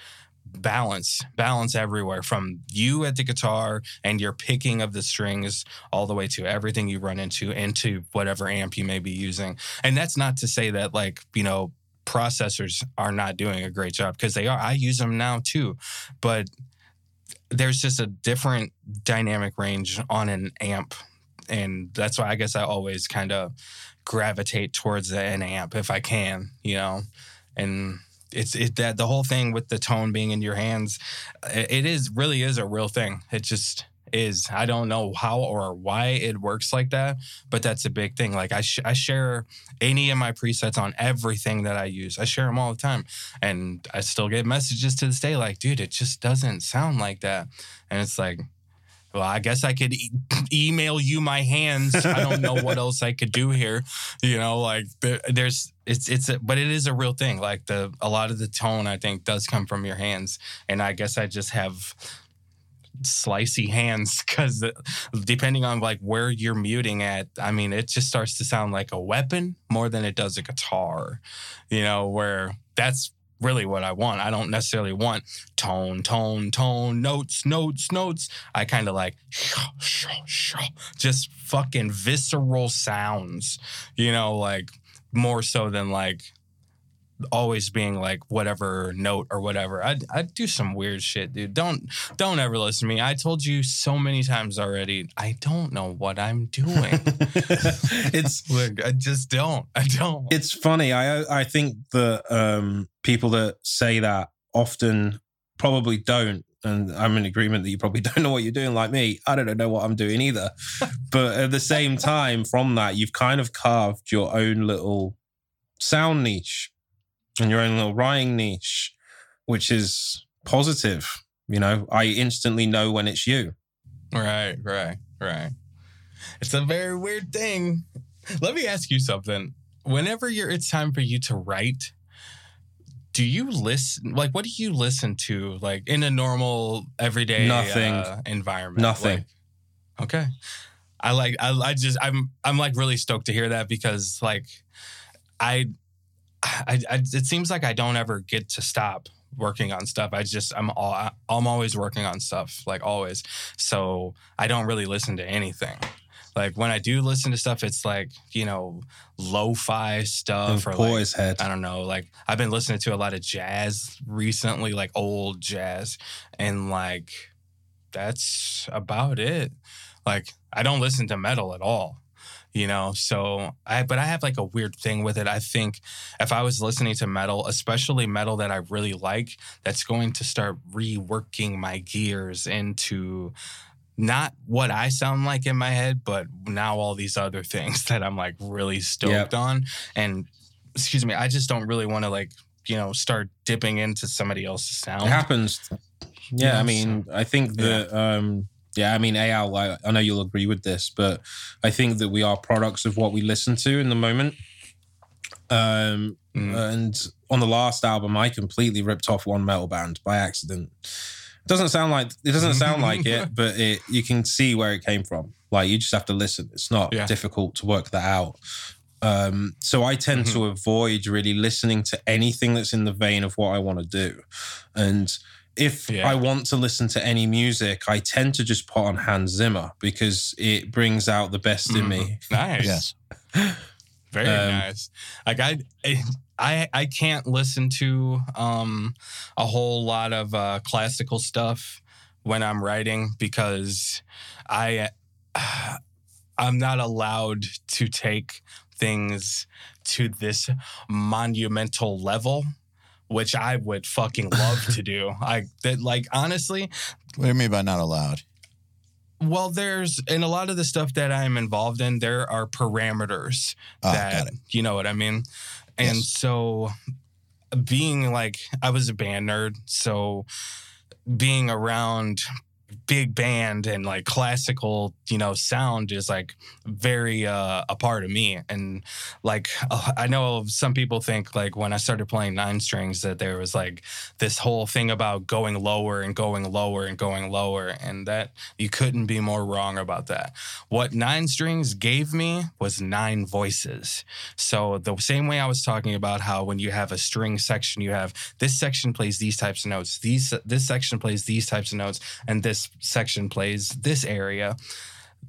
balance, balance everywhere from you at the guitar and your picking of the strings all the way to everything you run into into whatever amp you may be using. And that's not to say that like you know processors are not doing a great job because they are. I use them now too, but there's just a different dynamic range on an amp and that's why I guess I always kind of gravitate towards an amp if I can, you know, and it's it that the whole thing with the tone being in your hands, it is really is a real thing. It just is. I don't know how or why it works like that, but that's a big thing. Like I, sh- I share any of my presets on everything that I use. I share them all the time, and I still get messages to this day like, "Dude, it just doesn't sound like that," and it's like well, I guess I could e- [clears throat] email you my hands. I don't know what else I could do here. You know, like there, there's it's it's a, but it is a real thing. Like the a lot of the tone I think does come from your hands, and I guess I just have slicey hands [laughs] because depending on like where you're muting at, I mean, it just starts to sound like a weapon more than it does a guitar. You know, where that's really what I want. I don't necessarily want tone, tone, tone, notes, notes, notes. I kind of like just fucking visceral sounds, you know, like more so than like always being like whatever note or whatever. I I do some weird shit, dude. Don't don't ever listen to me. I told you so many times already. I don't know what I'm doing. [laughs] it's like, I just don't. I don't. It's funny. I I think that um, people that say that often probably don't. And I'm in agreement that you probably [laughs] don't know what you're doing, like me. I don't know what I'm doing either. but at the same time, from that, you've kind of carved your own little sound niche and your own little writing niche, which is positive. You know, I instantly know when it's you. Right, right, right. It's a very weird thing. Let me ask you something. Whenever you're it's time for you to write, do you listen like what do you listen to like in a normal everyday nothing uh, environment? Nothing. Like, okay. I like I, I just I'm I'm like really stoked to hear that because like I I, I, it seems like I don't ever get to stop working on stuff. I just I'm all I'm always working on stuff, like always. So I don't really listen to anything. Like when I do listen to stuff, it's like you know lo-fi stuff or like, head. I don't know. Like I've been listening to a lot of jazz recently, like old jazz, and like that's about it. Like I don't listen to metal at all you know so i but i have like a weird thing with it i think if i was listening to metal especially metal that i really like that's going to start reworking my gears into not what I sound like in my head, but now all these other [laughs] things that I'm like really stoked yep. on. And excuse me, I just don't really want to like, you know, start dipping into somebody else's sound. It happens. Yeah, I mean, I think that yeah. um yeah, I mean, Al, I, I know you'll agree with this, but I think that we are products of what we listen to in the moment. Um, mm. And on the last album, I completely ripped off one metal band by accident. It doesn't sound like it doesn't sound [laughs] like it, but it you can see where it came from. Like you just have to listen. It's not yeah. difficult to work that out. Um, so I tend mm-hmm. to avoid really listening to anything that's in the vein of what I want to do, and if yeah. I want to listen to any music, I tend to just put on Hans Zimmer because it brings out the best in me. Mm-hmm. Nice. yes. [laughs] Very um, nice. Like I, I, I can't listen to um, a whole lot of uh, classical stuff when I'm writing because I, uh, [sighs] I'm not allowed to take things to this monumental level which I would fucking love to do. [laughs] I that like honestly. What do you mean by not allowed? Well, there's in a lot of the stuff that I'm involved in, there are parameters oh, that you know what I mean. And yes. so being like I was a band nerd, so being around big band and like classical, you know, sound is like very uh, a part of me. And like, uh, I know some people think like when I started playing nine strings that there was like this whole thing about going lower and going lower and going lower. And that you couldn't be more wrong about that. What nine strings gave me was nine voices. So the same way I was talking about how when you have a string section, you have this section plays these types of notes, these this section plays these types of notes, and this section plays this area.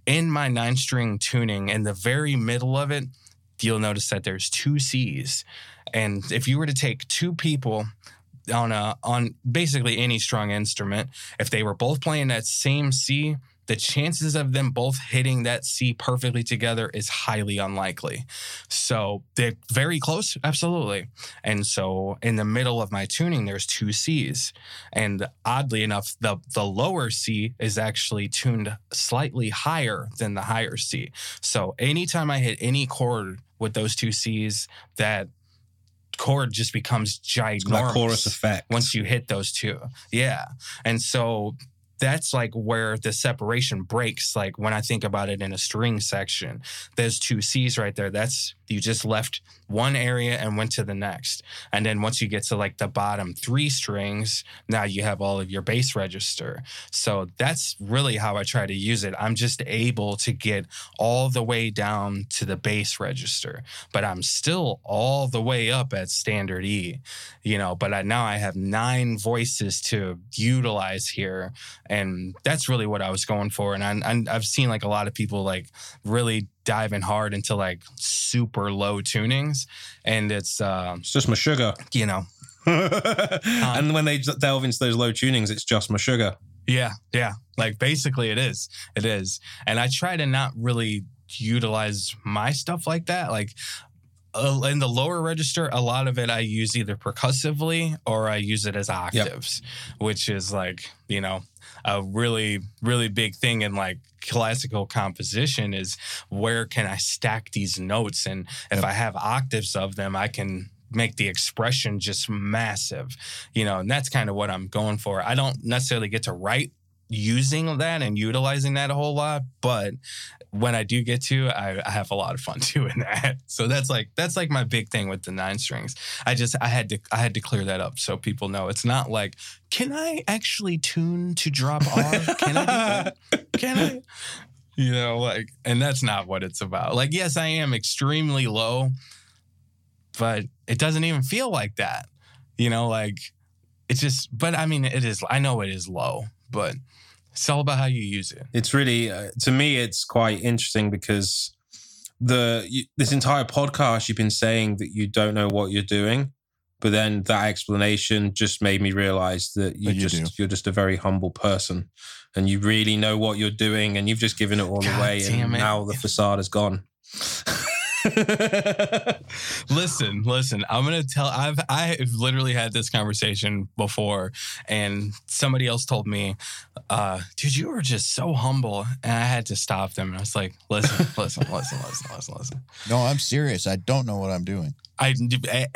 In my nine string tuning, in the very middle of it, you'll notice that there's two C's. And if you were to take two people on a on basically any strong instrument, if they were both playing that same C, the chances of them both hitting that C perfectly together is highly unlikely. So they're very close, absolutely. And so in the middle of my tuning, there's two C's. And oddly enough, the, the lower C is actually tuned slightly higher than the higher C. So anytime I hit any chord with those two C's, that chord just becomes ginormous. Chorus effect. Once you hit those two. Yeah. And so that's like where the separation breaks. Like when I think about it in a string section, there's two C's right there. That's you just left one area and went to the next. And then once you get to like the bottom three strings, now you have all of your bass register. So that's really how I try to use it. I'm just able to get all the way down to the bass register, but I'm still all the way up at standard E, you know, but I, now I have nine voices to utilize here. And that's really what I was going for. And I, I've seen like a lot of people like really diving hard into like super low tunings and it's um It's just my sugar. you know. [laughs] And when they delve into those low tunings, it's just my sugar. yeah yeah. Like basically it is. It is. And i try to not really utilize my stuff like that. Like uh, in the lower register a lot of it i use either percussively or i use it as octaves which is like you know a really really big thing in like classical composition is where can i stack these notes? And if i have octaves of them i can make the expression just massive you know and that's kind of what i'm going for. I don't necessarily get to write using that and utilizing that a whole lot but when i do get to I, I have a lot of fun [laughs] doing that. So that's like that's like my big thing with the nine strings. I just i had to i had to clear that up so people know. It's not like can i actually tune to drop r? Can i do that? [laughs] Can i? You know like and that's not what it's about. Like yes i am extremely low but it doesn't even feel like that. You know like it's just but i mean it is i know it is low but it's all about how you use it It's really, uh, to me, it's quite interesting because the you, this entire podcast you've been saying that you don't know what you're doing, but then that explanation just made me realize that you That you just do. you're just a very humble person, and you really know what you're doing, and you've just given it all God away, and it. now the facade is gone. [laughs] [laughs] listen listen i'm gonna tell i've i've literally had this conversation before and somebody else told me uh dude you were just so humble and i had to stop them and i was like listen [laughs] listen listen listen listen listen No, I'm serious. I don't know what I'm doing. I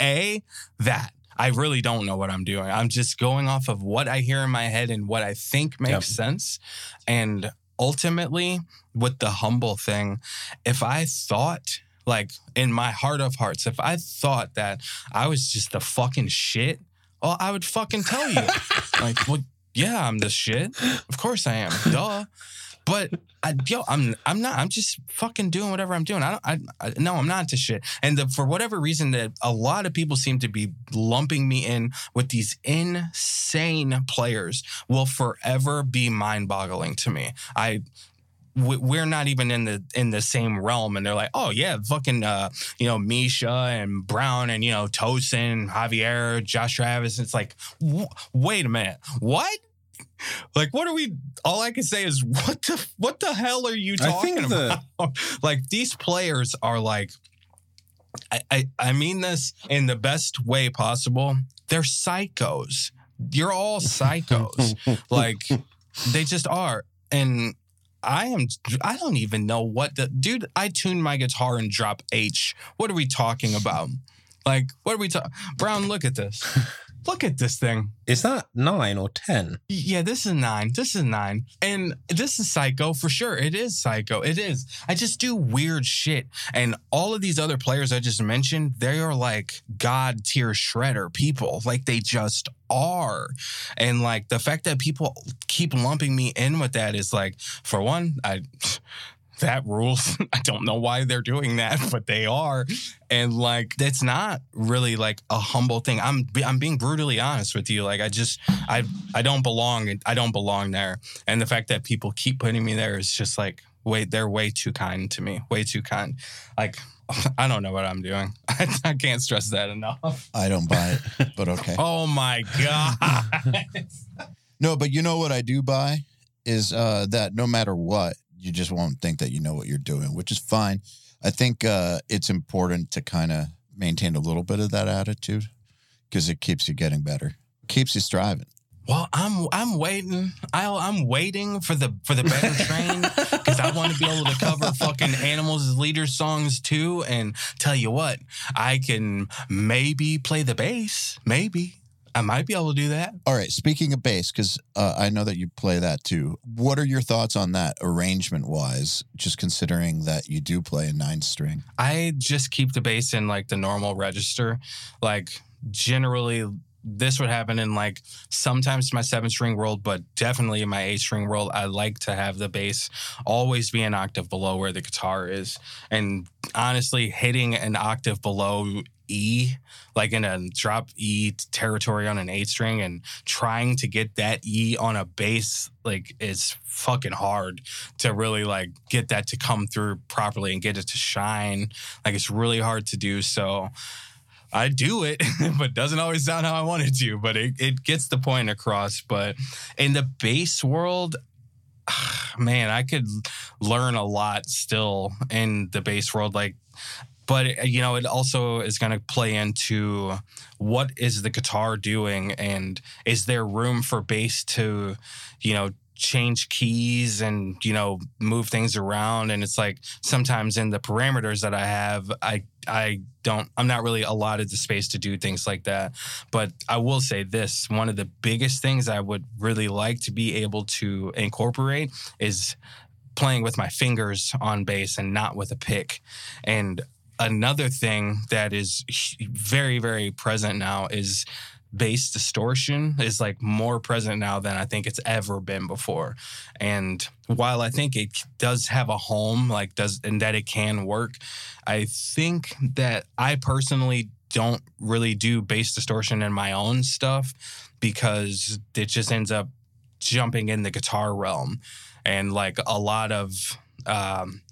a, that I really don't know what I'm doing. I'm just going off of what I hear in my head and what I think makes Yep. sense. And ultimately, with the humble thing, if I thought like in my heart of hearts, if I thought that I was just the fucking shit, well, I would fucking tell you. [laughs] like, well, yeah, I'm the shit. Of course I am. Duh. But I, yo, I'm I'm not. I'm just fucking doing whatever I'm doing. I don't. I, I no, I'm not to shit. And the, for whatever reason, that a lot of people seem to be lumping me in with these insane players will forever be mind-boggling to me. I we're not even in the in the same realm. And they're like oh yeah fucking uh you know misha and Browne and you know tosin javier josh travis. It's like w- wait a minute. What? Like what are we all i can say is what the what the hell are you talking think the- about? [laughs] Like these players are like I, I i mean this in the best way possible. They're psychos. You're all psychos. [laughs] Like they just are. And i am i don't even know what the dude i tune my guitar and drop h. What are we talking about? Like what are we talking Browne look at this [laughs] Look at this thing. Is that nine or 10? Yeah, this is nine. This is nine. And this is psycho for sure. It is psycho. It is. I just do weird shit. And all of these other players I just mentioned, they are like God tier shredder people. Like they just are. And like the fact that people keep lumping me in with that is like, for one, I that rules. [laughs] I don't know why they're doing that, but they are. And like that's not really like a humble thing. I'm I'm being brutally honest with you. Like I just I I don't belong I don't belong there. And the fact that people keep putting me there is just like wait, they're way too kind to me. Way too kind. Like [laughs] I don't know what I'm doing. I, [laughs] I can't stress that enough. I don't buy it, but okay. Oh my god. No, but you know what I do buy is uh, that no matter what, you just won't think that you know what you're doing, which is fine. I think uh, it's important to kind of maintain a little bit of that attitude because it keeps you getting better, keeps you striving. Well, I'm I'm waiting. I, I'm waiting for the for the better [laughs] train because I want to be able to cover fucking animals as leaders songs too. And tell you what, I can maybe play the bass. Maybe I might be able to do that. All right. Speaking of bass, because uh, I know that you play that too. What are your thoughts on that arrangement wise? Just considering that you do play a nine string. I just keep the bass in like the normal register. Like generally this would happen in like sometimes my seven string world, but definitely in my eight string world, I like to have the bass always be an octave below where the guitar is. And honestly, hitting an octave below E, like in a drop E territory on an eight string, and trying to get that E on a bass, like is fucking hard to really like get that to come through properly and get it to shine. Like it's really hard to do. So I do it, [laughs] but doesn't always sound how I want it to. But it, it gets the point across. But in the bass world, [sighs] man, I could learn a lot still in the bass world. Like, but uh, you know, it also is going to play into what is the guitar doing, and is there room for bass to, you know, change keys and you know move things around? And it's like sometimes in the parameters that i have i i don't i'm not really allotted the space to do things like that. But i will say this one of the biggest things i would really like to be able to incorporate is playing with my fingers on bass and not with a pick. And another thing that is very very present now is bass distortion is like more present now than I think it's ever been before. And while I think it does have a home, like does and that it can work, I think that I personally don't really do bass distortion in my own stuff because it just ends up jumping in the guitar realm. And like a lot of um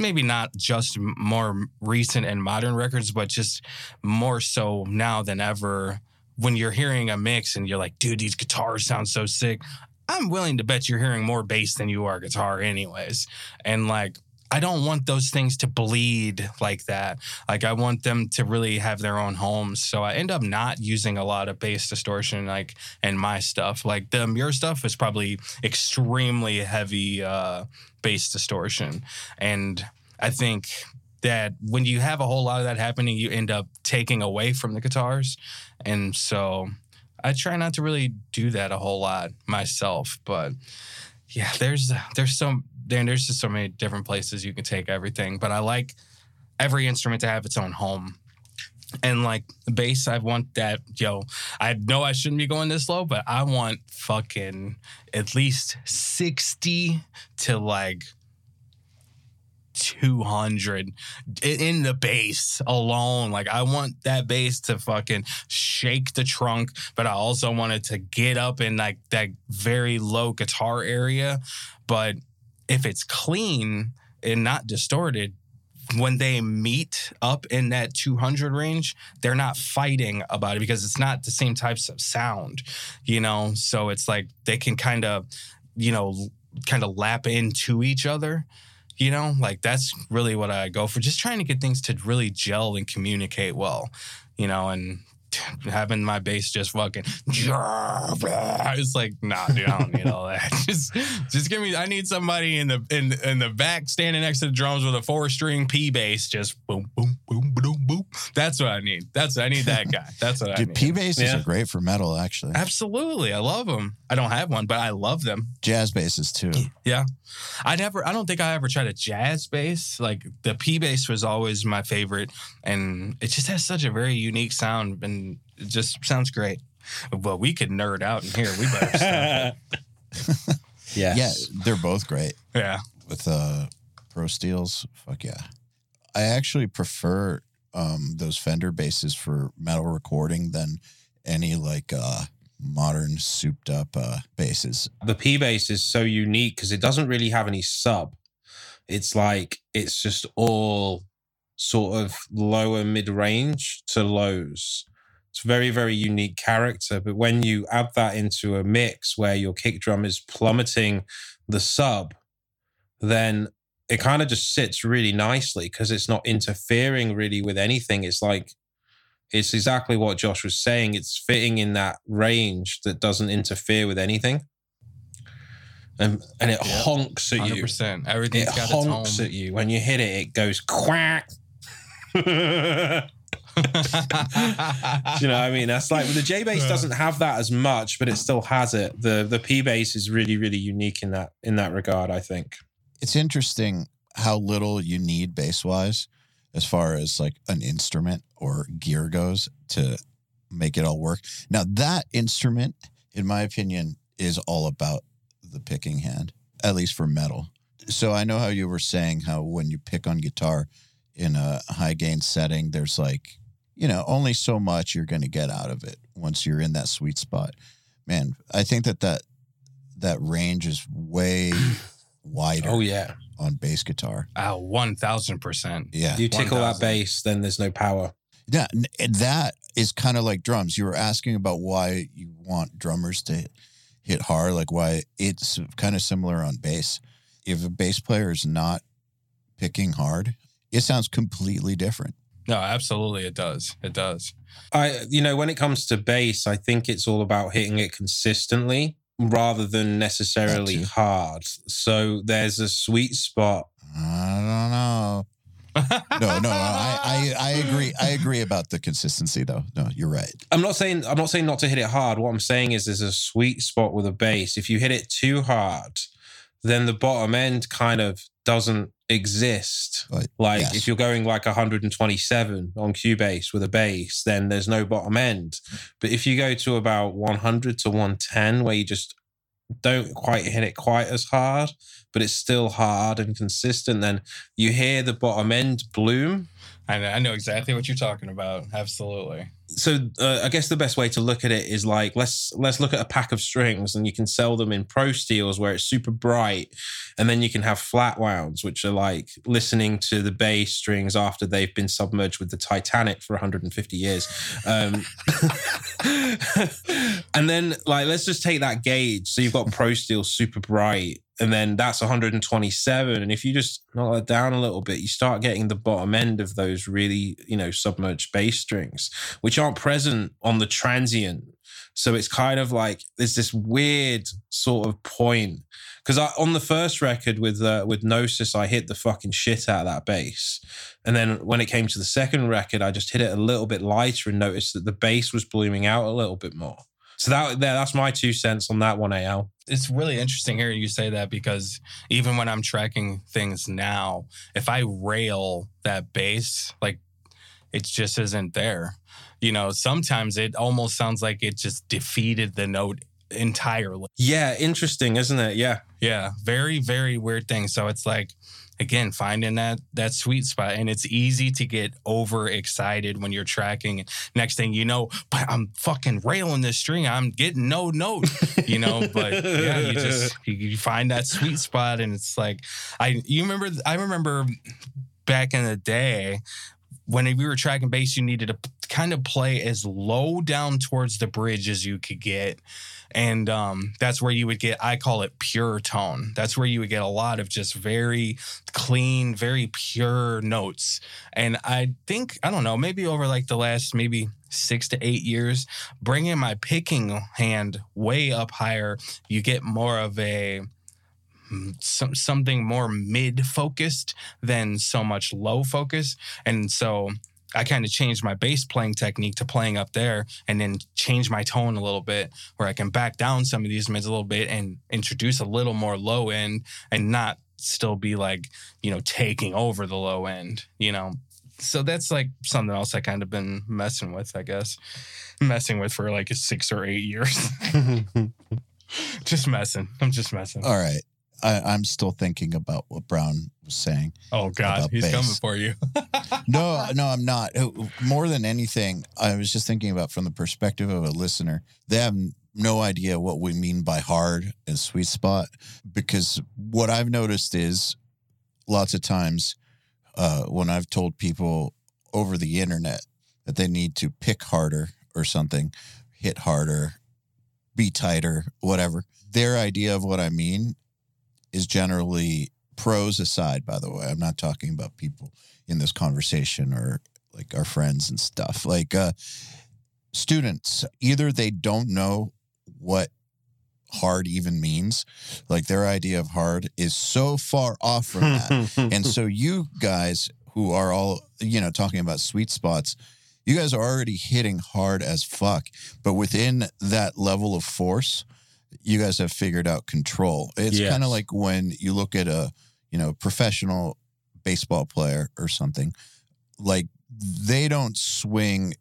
maybe not just more recent and modern records, but just more so now than ever when you're hearing a mix and you're like, dude, these guitars sound so sick. I'm willing to bet you're hearing more bass than you are guitar, anyways. And like, I don't want those things to bleed like that. Like, I want them to really have their own homes. So I end up not using a lot of bass distortion, like in my stuff. Like the Emmure stuff is probably extremely heavy uh, bass distortion, and I think that when you have a whole lot of that happening, you end up taking away from the guitars. And so I try not to really do that a whole lot myself. But yeah, there's there's so then there's just so many different places you can take everything. But I like every instrument to have its own home. And like bass, I want that, yo, I know I shouldn't be going this low, but I want fucking at least 60 to like 200 in the bass alone. Like, I want that bass to fucking shake the trunk, but I also want it to get up in like that very low guitar area. But if it's clean and not distorted, when they meet up in that 200 range, they're not fighting about it because it's not the same types of sound, you know? So it's like they can kind of, you know, kind of lap into each other. You know, like that's really what I go for. Just trying to get things to really gel and communicate well, you know, and [laughs] having my bass just fucking [laughs] it's like nah dude I don't need all that [laughs] just just give me I need somebody in the in in the back standing next to the drums with a four string P bass just boom boom boom boom boom That's what I need. That's I need that guy. That's what I need. P basses Yeah. are great for metal, actually. Absolutely, I love them. I don't have one, but I love them. Jazz basses too. Yeah, I never. I don't think I ever tried a jazz bass. Like the P bass was always my favorite, and it just has such a very unique sound, and it just sounds great. Well, we could nerd out in here. We better stop. [laughs] yes. Yeah, they're both great yeah. with uh Pro Steels. Fuck yeah. I actually prefer um those Fender basses for metal recording than any like uh modern souped up uh basses. the P bass is so unique because it doesn't really have any sub. It's like it's just all sort of lower mid range to lows. It's very, very unique character. But when you add that into a mix where your kick drum is plummeting the sub, then it kind of just sits really nicely because it's not interfering really with anything. It's like it's exactly what Josh was saying. It's fitting in that range that doesn't interfere with anything. And, and it Yeah. honks at Hundred you. percent. It Everything's home. honks at you. When you hit it, it goes quack. [laughs] [laughs] Do you know what I mean? That's like the J bass doesn't have that as much, but it still has it. The the P bass is really, really unique in that in that regard, I think. It's interesting how little you need bass wise as far as like an instrument or gear goes to make it all work. Now that instrument, in my opinion, is all about the picking hand, at least for metal. So I know how you were saying how when you pick on guitar in a high gain setting, there's like, you know, only so much you're going to get out of it once you're in that sweet spot. Man, I think that that that range is way [clears throat] wider Oh yeah. on bass guitar. Oh, one thousand percent. Yeah. You tickle that bass, then there's no power. Yeah, and that is kind of like drums. You were asking about why you want drummers to hit hard, like why it's kind of similar on bass. If a bass player is not picking hard, it sounds completely different. No, absolutely, it does. It does. I you know, when it comes to bass, I think it's all about hitting it consistently rather than necessarily hard. So there's a sweet spot. I don't know. No, no, I, I, I agree. I agree about the consistency, though. No, you're right. I'm not saying I'm not saying not to hit it hard. What I'm saying is there's a sweet spot with a bass. If you hit it too hard, then the bottom end kind of doesn't exist. Like, Like yes. if you're going like 127 on Cubase with a bass, then there's no bottom end. But if you go to about 100 to 110, where you just don't quite hit it quite as hard, but it's still hard and consistent, then you hear the bottom end bloom. I know, I know exactly what you're talking about. Absolutely. So uh, I guess the best way to look at it is like let's let's look at a pack of strings and you can sell them in pro steels where it's super bright and then you can have flat wounds which are like listening to the bass strings after they've been submerged with the Titanic for 150 years. Um, [laughs] and then like let's just take that gauge. So you've got pro steel super bright and then that's 127 and if you just knock that down a little bit you start getting the bottom end of those really you know submerged bass strings which aren't present on the transient. So it's kind of like there's this weird sort of point. Because on the first record with uh, with Gnosis I hit the fucking shit out of that bass. And then when it came to the second record I just hit it a little bit lighter and noticed that the bass was blooming out a little bit more. So that that's my two cents on that one Eyal It's really interesting hearing you say that because even when I'm tracking things now, if I rail that bass, like it just isn't there. You know, sometimes it almost sounds like it just defeated the note entirely. Yeah, interesting, isn't it? Yeah. Yeah, very very weird thing. So it's like again finding that that sweet spot and it's easy to get overexcited when you're tracking. Next thing you know, but I'm fucking railing this string. I'm getting no note, you know, but yeah, you just you, you find that sweet spot and it's like I you remember I remember back in the day when we were tracking bass, you needed to kind of play as low down towards the bridge as you could get. And um, that's where you would get, I call it pure tone. That's where you would get a lot of just very clean, very pure notes. And I think, I don't know, maybe over like the last maybe six to eight years, bringing my picking hand way up higher, you get more of a, some, something more mid focused than so much low focus. And so I kind of changed my bass playing technique to playing up there and then change my tone a little bit where I can back down some of these mids a little bit and introduce a little more low end and not still be like, you know, taking over the low end, you know. So that's like something else I kind of been messing with, I guess. Messing with for like six or eight years. [laughs] [laughs] just messing. I'm just messing. All right. I, I'm still thinking about what Browne was saying. Oh God, he's bass. coming for you. [laughs] No, no, I'm not. Uh, More than anything, I was just thinking about from the perspective of a listener. They have no idea what we mean by hard and sweet spot because what I've noticed is lots of times uh, when I've told people over the internet that they need to pick harder or something, hit harder, be tighter, whatever, their idea of what I mean is generally pros aside, by the way. I'm not talking about people in this conversation or like our friends and stuff. Like uh students, either they don't know what hard even means, like their idea of hard is so far off from that. [laughs] and so you guys who are all, you know, talking about sweet spots, you guys are already hitting hard as fuck, but within that level of force, you guys have figured out control. It's Yes. kind of like when you look at a, you know, professional baseball player or something, like they don't swing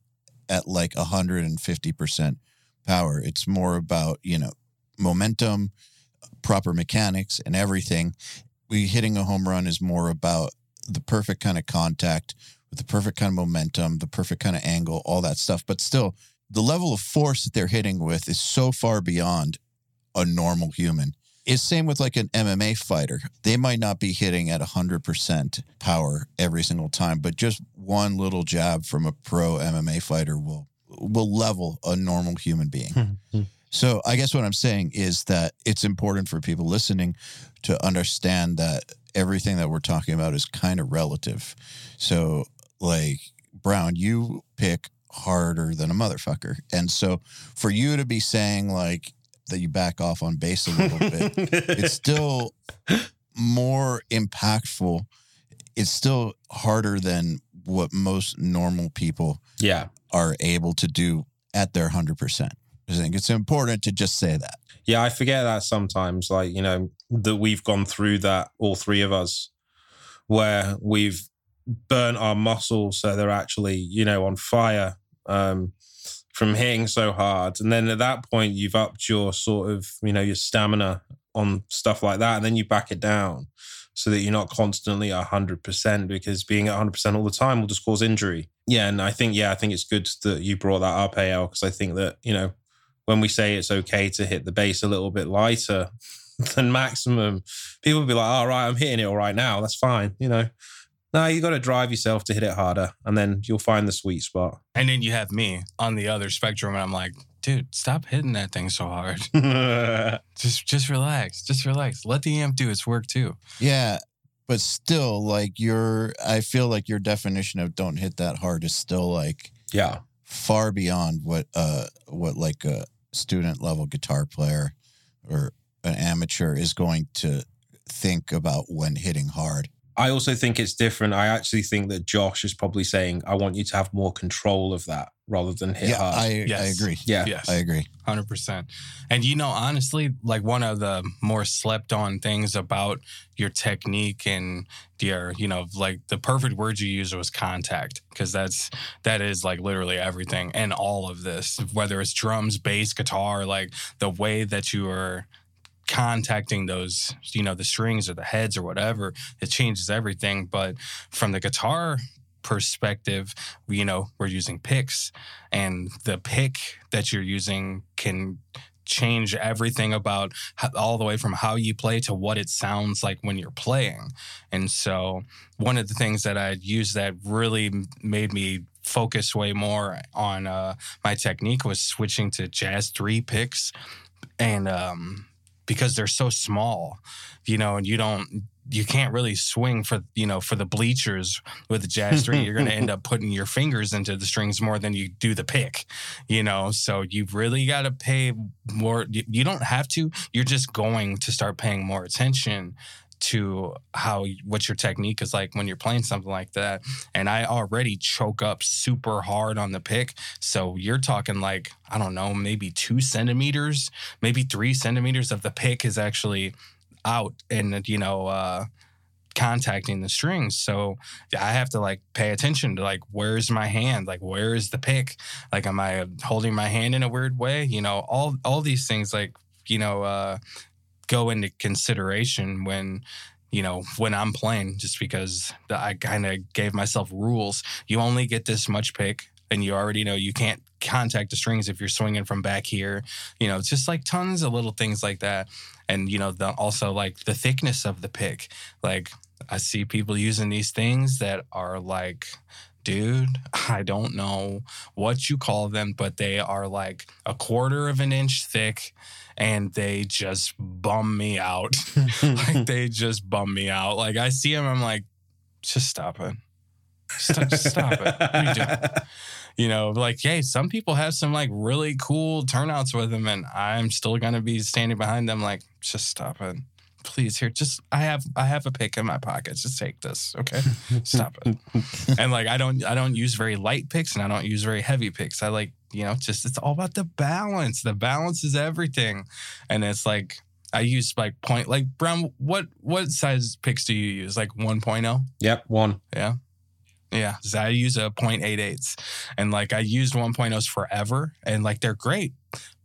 at like 150% power. It's more about, you know, momentum, proper mechanics and everything. We hitting a home run is more about the perfect kind of contact with the perfect kind of momentum, the perfect kind of angle, all that stuff. But still, the level of force that they're hitting with is so far beyond a normal human. It's same with like an MMA fighter. They might not be hitting at 100% power every single time, but just one little jab from a pro MMA fighter will will level a normal human being. Hmm, hmm. So I guess what I'm saying is that it's important for people listening to understand that everything that we're talking about is kind of relative. So like Browne, you pick harder than a motherfucker. And so for you to be saying like that you back off on bass a little bit, [laughs] it's still more impactful. It's still harder than what most normal people yeah. are able to do at their 100%. I think it's important to just say that. Yeah, I forget that sometimes, like, you know, that we've gone through that, all three of us, where we've burnt our muscles so they're actually, you know, on fire um, from hitting so hard. And then at that point, you've upped your sort of, you know, your stamina on stuff like that. And then you back it down so that you're not constantly at 100% because being at 100% all the time will just cause injury. Yeah. And I think, yeah, I think it's good that you brought that up, Eyal, because I think that, you know, when we say it's okay to hit the bass a little bit lighter [laughs] than maximum, people be like, all right, I'm hitting it all right now. That's fine. You know, no, you got to drive yourself to hit it harder and then you'll find the sweet spot. And then you have me on the other spectrum, and I'm like, dude, stop hitting that thing so hard. [laughs] just just relax. Just relax. Let the amp do its work too. Yeah. But still, like your, I feel like your definition of don't hit that hard is still like yeah. far beyond what, uh, what like a student level guitar player or an amateur is going to think about when hitting hard. I also think it's different. I actually think that Josh is probably saying, I want you to have more control of that rather than hit yeah, hard. I, I agree. yeah. Yes. I agree. Hundred percent. And you know, honestly, like one of the more slept on things about your technique and your, you know, like the perfect word you used was contact, because that's that is like literally everything and all of this, whether it's drums, bass, guitar, like the way that you are contacting those, you know, the strings or the heads or whatever, it changes everything. But from the guitar perspective, you know, we're using picks and the pick that you're using can change everything about all the way from how you play to what it sounds like when you're playing. And so, one of the things that I used that really made me focus way more on uh, my technique was switching to jazz three picks, and um, because they're so small, you know, and you don't. You can't really swing for you know for the bleachers with the jazz string. You're going to end up putting your fingers into the strings more than you do the pick you know so you've really got to pay more you, you don't have to you're just going to start paying more attention to how what your technique is like when you're playing something like that. And I already choke up super hard on the pick. So you're talking like, I don't know, maybe two centimeters, maybe three centimeters of the pick is actually out and you know, uh contacting the strings. So I have to like pay attention to like where's my hand? Like where is the pick? Like am I holding my hand in a weird way? You know, all all these things like, you know, uh go into consideration when you know when i'm playing just because i kind of gave myself rules. You only get this much pick and you already know you can't contact the strings if you're swinging from back here. You know it's just like tons of little things like that. And you know the, also like the thickness of the pick. Like i see people using these things that are like dude [laughs] i don't know what you call them but they are like a quarter of an inch thick and they just bum me out. [laughs] like [laughs] they just bum me out. Like I see them, I'm like, just stop it. Stop, just stop it. What are you doing? [laughs] You know, like, hey, some people have some like really cool turnouts with them, and I'm still gonna be standing behind them, like, just stop it. Please, here, just I have I have a pick in my pocket. Just take this, okay? [laughs] Stop it. and like I don't I don't use very light picks and I don't use very heavy picks. I like you know, just it's all about the balance. The balance is everything. And it's like I use like point like Browne, what what size picks do you use? Like 1.0? Yep, one. Yeah. Yeah. I use a 0.88s. And like I used 1.0s forever and like they're great.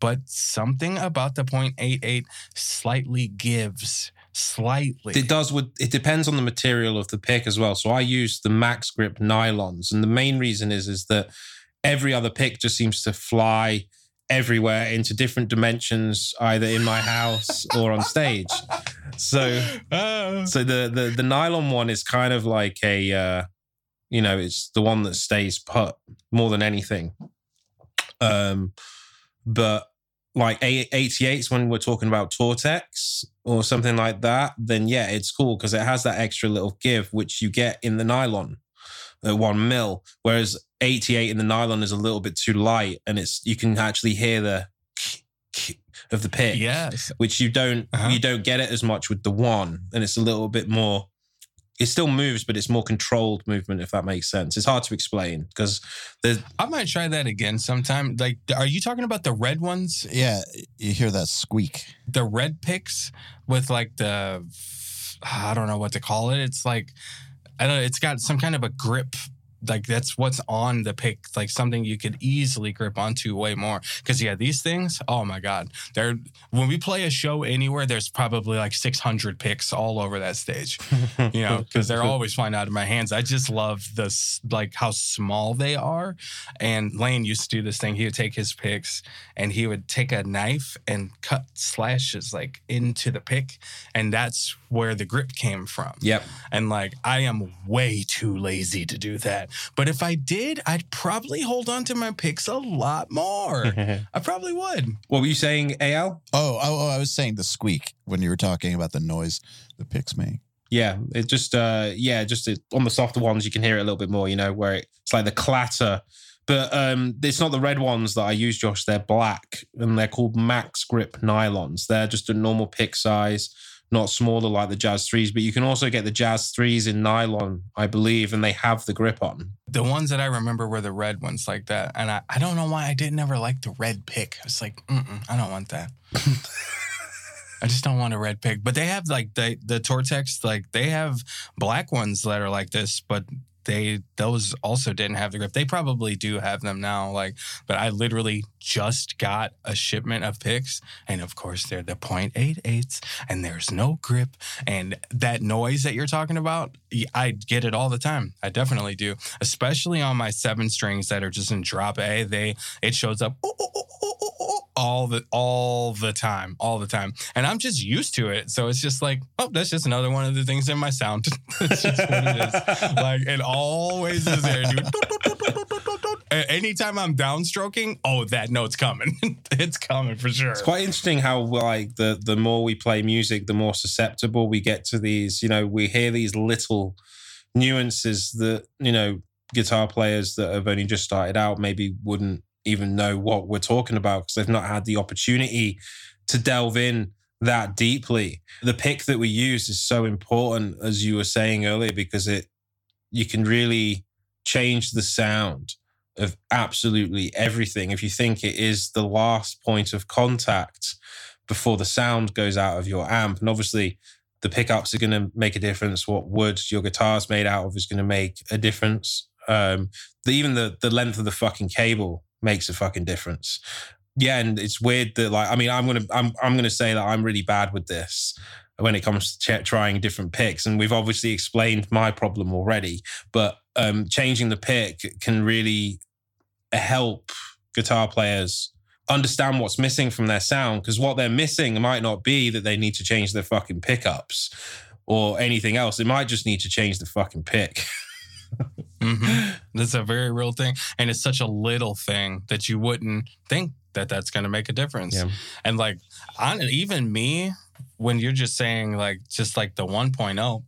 But something about the 0.88 slightly gives slightly. It does with it depends on the material of the pick as well. So I use the max grip nylons. And the main reason is is that every other pick just seems to fly everywhere into different dimensions, either in my house [laughs] or on stage. So, Oh. so the the the nylon one is kind of like a, uh, you know, it's the one that stays put more than anything. Um, but like 88s when we're talking about Tortex or something like that, then yeah, it's cool because it has that extra little give which you get in the nylon at one mil, whereas 88 in the nylon is a little bit too light, and it's you can actually hear the of the pick, Yes. which you don't Uh-huh. you don't get it as much with the one, and it's a little bit more. It still moves, but it's more controlled movement, if that makes sense. It's hard to explain because there's I might try that again sometime. Like, are you talking about the red ones? Yeah, you hear that squeak. The red picks with like the, I don't know what to call it. It's like, I don't know. It's got some kind of a grip. Like that's what's on the pick, like something you could easily grip onto way more. Because yeah, these things, oh my god, they're when we play a show anywhere, there's probably like 600 picks all over that stage. you know, because they're [laughs] always flying out of my hands. I just love this, like how small they are. And Lane used to do this thing. He would take his picks and he would take a knife and cut slashes like into the pick, and that's where the grip came from. yep. And like, I am way too lazy to do that. But if I did, I'd probably hold on to my picks a lot more. [laughs] I probably would. what were you saying, Eyal? Oh, oh, oh, I was saying the squeak when you were talking about the noise the picks make. Yeah, it just uh yeah, just it, on the softer ones you can hear it a little bit more, you know, where it, it's like the clatter. But um it's not the red ones that I use, Josh. They're black and they're called max grip nylons. They're just a normal pick size, not smaller like the Jazz threes. But you can also get the Jazz threes in nylon, I believe, and they have the grip on. The ones that I remember were the red ones like that. And I, I don't know why I didn't ever like the red pick. It's like, mm-mm, I don't want that. [laughs] I just don't want a red pick. But they have like the the Tortex, like they have black ones that are like this, but they those also didn't have the grip. They probably do have them now. Like, but I literally just got a shipment of picks, and of course they're the .88s, and there's no grip. And that noise that you're talking about, I get it all the time. I definitely do, especially on my seven strings that are just in drop A. They it shows up. All the all the time, all the time, and I'm just used to it. So it's just like, oh, that's just another one of the things in my sound. [laughs] it's just what it is like it always is there, dude. Anytime I'm downstroking, oh, that note's coming. [laughs] it's coming for sure. It's quite interesting how like the the more we play music, the more susceptible we get to these. You know, we hear these little nuances that you know guitar players that have only just started out maybe wouldn't even know what we're talking about because they've not had the opportunity to delve in that deeply. The pick that we use is so important, as you were saying earlier, because it you can really change the sound of absolutely everything. If you think it is the last point of contact before the sound goes out of your amp, and obviously the pickups are going to make a difference. What wood your guitar's made out of is going to make a difference. Um, the, even the the length of the fucking cable makes a fucking difference. Yeah, and it's weird that like I mean I'm gonna I'm I'm gonna say that I'm really bad with this when it comes to ch- trying different picks, and we've obviously explained my problem already. But um, changing the pick can really help guitar players understand what's missing from their sound because what they're missing might not be that they need to change their fucking pickups or anything else. They might just need to change the fucking pick. [laughs] hmm That's a very real thing, and it's such a little thing that you wouldn't think that that's going to make a difference. Yeah. And like, on even me, when you're just saying like, just like the 1.0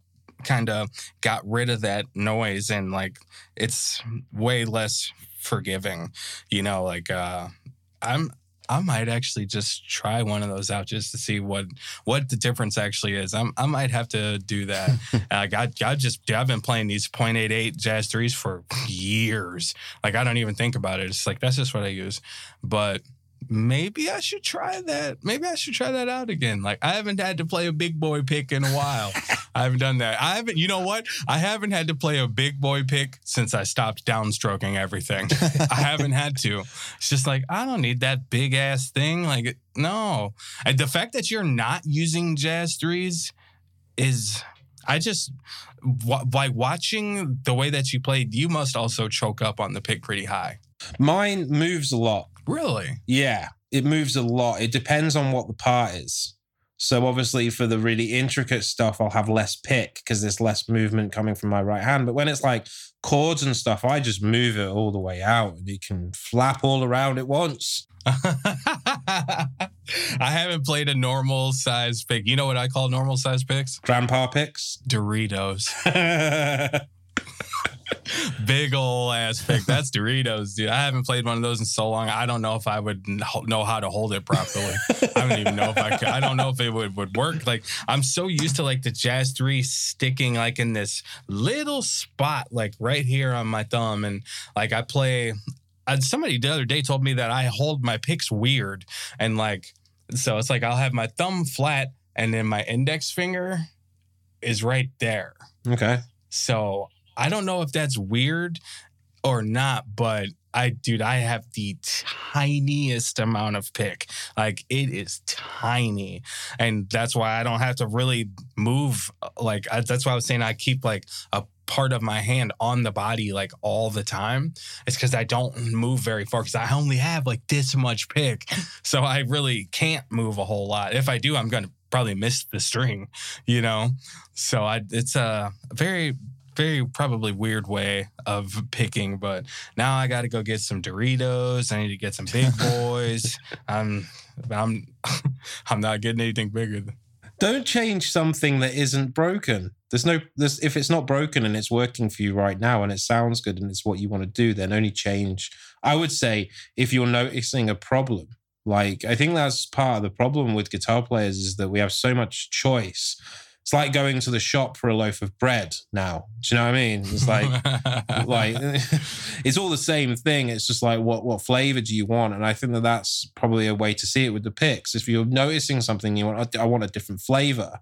kind of got rid of that noise, and like, it's way less forgiving. You know, like, uh, I'm. I might actually just try one of those out just to see what what the difference actually is. I'm, I might have to do that. [laughs] like I, I just I've been playing these .88 Jazz threes for years. Like I don't even think about it. It's like that's just what I use. But maybe I should try that. Maybe I should try that out again. Like I haven't had to play a big boy pick in a while. [laughs] I haven't done that. I haven't. You know what? I haven't had to play a big boy pick since I stopped downstroking everything. [laughs] I haven't had to. It's just like I don't need that big ass thing. Like no. And the fact that you're not using jazz threes is I just by watching the way that you played, you must also choke up on the pick pretty high. Mine moves a lot. Really? Yeah, it moves a lot. It depends on what the part is. So obviously for the really intricate stuff, I'll have less pick because there's less movement coming from my right hand. But when it's like chords and stuff, I just move it all the way out and it can flap all around at once. [laughs] I haven't played a normal size pick. You know what I call normal size picks? Grandpa picks. Doritos. [laughs] [laughs] Big ol' ass pick. That's Doritos, dude. I haven't played one of those in so long. I don't know if I would know how to hold it properly. I don't even know if I could. I don't know if it would, would work. Like I'm so used to like the Jazz 3 sticking like in this little spot, like right here on my thumb. And like I play uh, somebody the other day told me that I hold my picks weird. And like, so it's like I'll have my thumb flat and then my index finger is right there. okay. So I don't know if that's weird or not, but I, dude, I have the tiniest amount of pick. Like it is tiny, and that's why I don't have to really move. Like I, that's why I was saying I keep like a part of my hand on the body like all the time. It's because I don't move very far because I only have like this much pick, [laughs] so I really can't move a whole lot. If I do, I'm gonna probably miss the string, you know. So I, it's a very very probably weird way of picking, but now I got to go get some Doritos. I need to get some big [laughs] boys. I'm, I'm, [laughs] I'm not getting anything bigger. Don't change something that isn't broken. There's no there's if it's not broken and it's working for you right now and it sounds good and it's what you want to do, then only change. I would say if you're noticing a problem, like I think that's part of the problem with guitar players is that we have so much choice. It's like going to the shop for a loaf of bread now. Do you know what I mean? It's like [laughs] like [laughs] it's all the same thing. It's just like what what flavor do you want? And I think that that's probably a way to see it with the picks. If you're noticing something you want, I want a different flavor.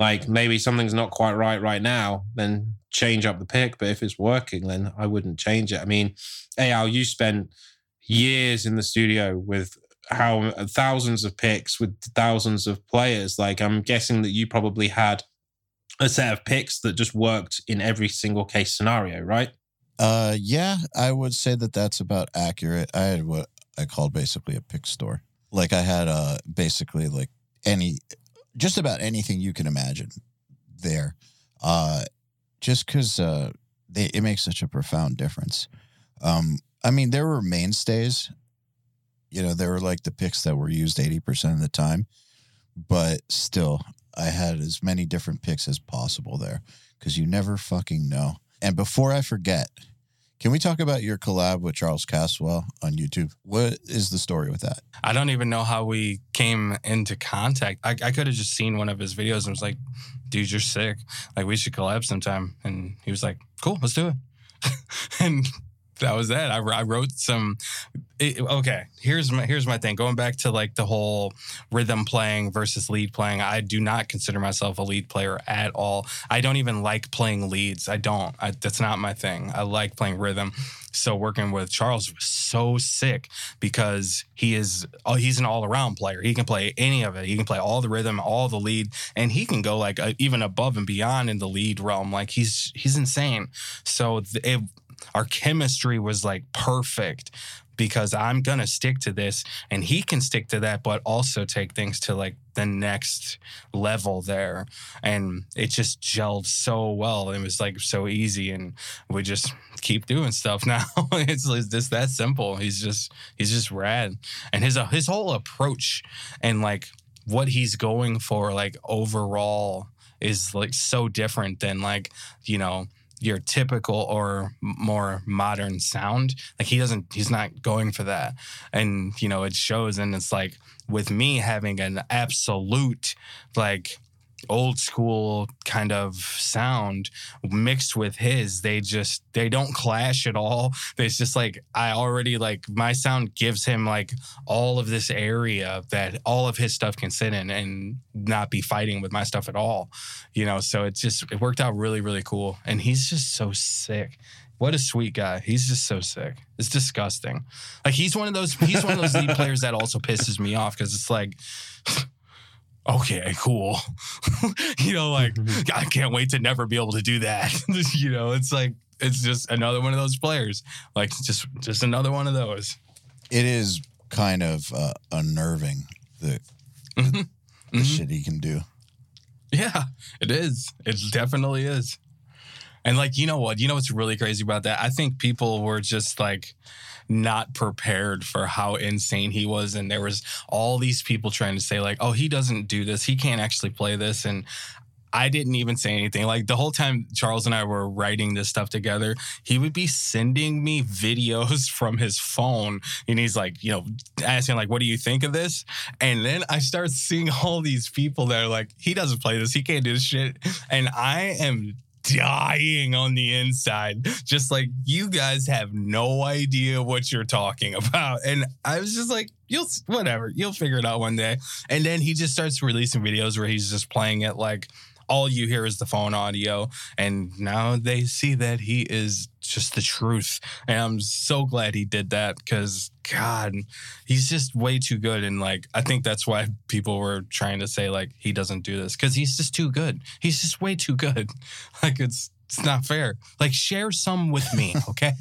Like maybe something's not quite right right now, then change up the pick. But if it's working, then I wouldn't change it. I mean, Eyal, you spent years in the studio with how thousands of picks with thousands of players. Like I'm guessing that you probably had a set of picks that just worked in every single case scenario, right? Uh, yeah, I would say that that's about accurate. I had what I called basically a pick store. Like I had uh basically like any, just about anything you can imagine there. Uh, just because uh, they, it makes such a profound difference. Um, I mean, there were mainstays. You know, there were like the picks that were used eighty percent of the time, but still, I had as many different picks as possible there because you never fucking know. And before I forget, Can we talk about your collab with Charles Caswell on YouTube? What is the story with that? I don't even know how we came into contact. I, I could have just seen one of his videos and was like, dude, you're sick. Like, we should collab sometime. And he was like, cool, let's do it. [laughs] and that was that. I, I wrote some. It, okay, here's my here's my thing. Going back to like the whole rhythm playing versus lead playing. I do not consider myself a lead player at all. I don't even like playing leads. I don't. I, that's not my thing. I like playing rhythm. So working with Charles was so sick because he is oh he's an all around player. He can play any of it. He can play all the rhythm, all the lead, and he can go like uh, even above and beyond in the lead realm. Like he's he's insane. So th- it our chemistry was like perfect because I'm gonna stick to this and he can stick to that, but also take things to like the next level there. And it just gelled so well. It was like so easy and we just keep doing stuff [laughs] now. it's just that simple. He's just he's just rad. And his uh, his whole approach and like what he's going for like overall is like so different than like, you know, your typical or more modern sound. Like he doesn't, he's not going for that. And, you know, it shows. And it's like with me having an absolute, like, old school kind of sound mixed with his they just they don't clash at all it's just like i already like my sound gives him like all of this area that all of his stuff can sit in and not be fighting with my stuff at all you know so it just it worked out really really cool and he's just so sick what a sweet guy. He's just so sick. It's disgusting. Like he's one of those he's one of those lead [laughs] players that also pisses me off because it's like okay, cool. [laughs] you know, like [laughs] I can't wait to never be able to do that. [laughs] you know, it's like it's just another one of those players. Like just just another one of those. It is kind of uh, unnerving the, the, the Mhm. shit he can do. Yeah, it is. It definitely is. And like, you know what? You know what's really crazy about that? I think people were just like not prepared for how insane he was and there was all these people trying to say like, "Oh, he doesn't do this. He can't actually play this." And I didn't even say anything. Like the whole time Charles and I were writing this stuff together, he would be sending me [laughs] videos from his phone and he's like, you know, asking like, "What do you think of this?" And then I start seeing all these people that are like, "He doesn't play this. He can't do this shit." And I am dying on the inside. Just like you guys have no idea what you're talking [laughs] about. And i was just like you'll whatever you'll figure it out one day. And then he just starts releasing videos where he's just playing it like all you hear is the phone audio and now they see that he is just the truth. And i'm so glad he did that because god he's just way too good and like i think that's why people were trying to say like he doesn't do this because he's just too good. He's just way too good. [laughs] Like it's it's not fair. Like share some with me [laughs] okay?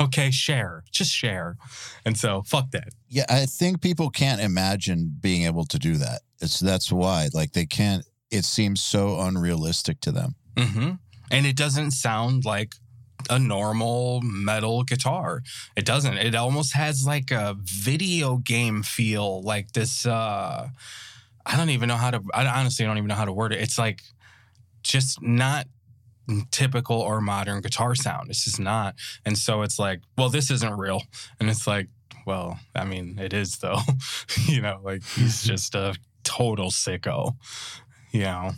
Okay share. Just share. And so fuck that. Yeah, I think people can't imagine being able to do that. It's that's why like they can't. It seems so unrealistic to them. hmm And it doesn't sound like a normal metal guitar. It doesn't. It almost has like a video game feel, like this. uh I don't even know how to. I honestly don't even know how to word it. It's like just not typical or modern guitar sound. It's just not. And so it's like, well, this isn't real. And it's like, well, I mean, it is though. [laughs] you know, like he's [laughs] just a total sicko. Know.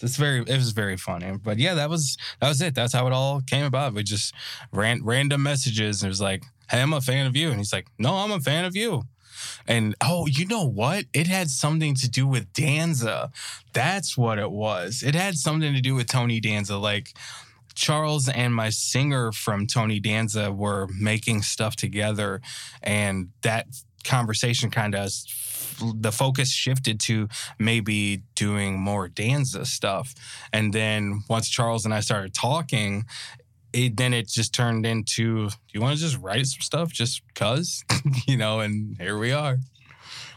It's very it was very funny. But yeah, that was that was it. That's how it all came about. We just ran random messages and it was like, Hey, I'm a fan of you. And he's like, No, I'm a fan of you. And oh, you know what? It had something to do with Danza. That's what it was. It had something to do with Tony Danza. Like Charles and my singer from Tony Danza were making stuff together, and that conversation kind of the focus shifted to maybe doing more Danza stuff. And then once Charles and I started talking, it then it just turned into do you want to just write some stuff just cuz [laughs] you know and here we are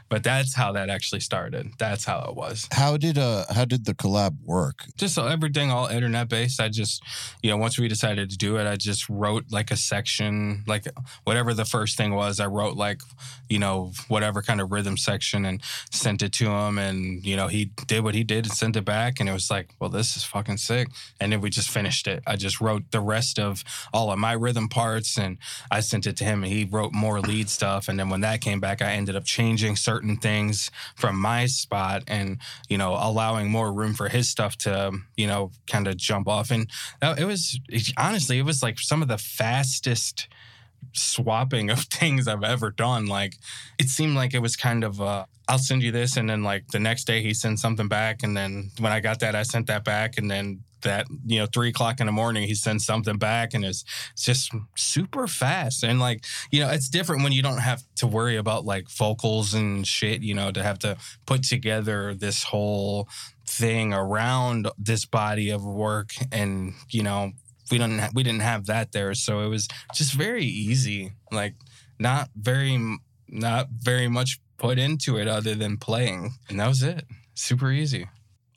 But that's how that actually started. That's how it was. How did uh how did the collab work? Just so everything all internet based. I just, you know, once we decided to do it, I just wrote like a section, like whatever the first thing was. I wrote like, you know, whatever kind of rhythm section and sent it to him. And, you know, he did what he did and sent it back. And it was like, well, this is fucking sick. And then we just finished it. I just wrote the rest of all of my rhythm parts and I sent it to him and he wrote more lead stuff. And then when that came back, I ended up changing certain things from my spot and, you know, allowing more room for his stuff to, you know, kind of jump off. And it was honestly, it was like some of the fastest swapping of [laughs] things I've ever done. Like it seemed like it was kind of uh I'll send you this and then like the next day he sends something back and then when I got that I sent that back and then that you know three o'clock in the morning he sends something back and it's, it's just super fast. And like you know it's different when you don't have to worry about like vocals and shit you know to have to put together this whole thing around this body of work. And you know we don't ha- we didn't have that there. So it was just very easy like not very not very much put into it other than playing. And that was it. Super easy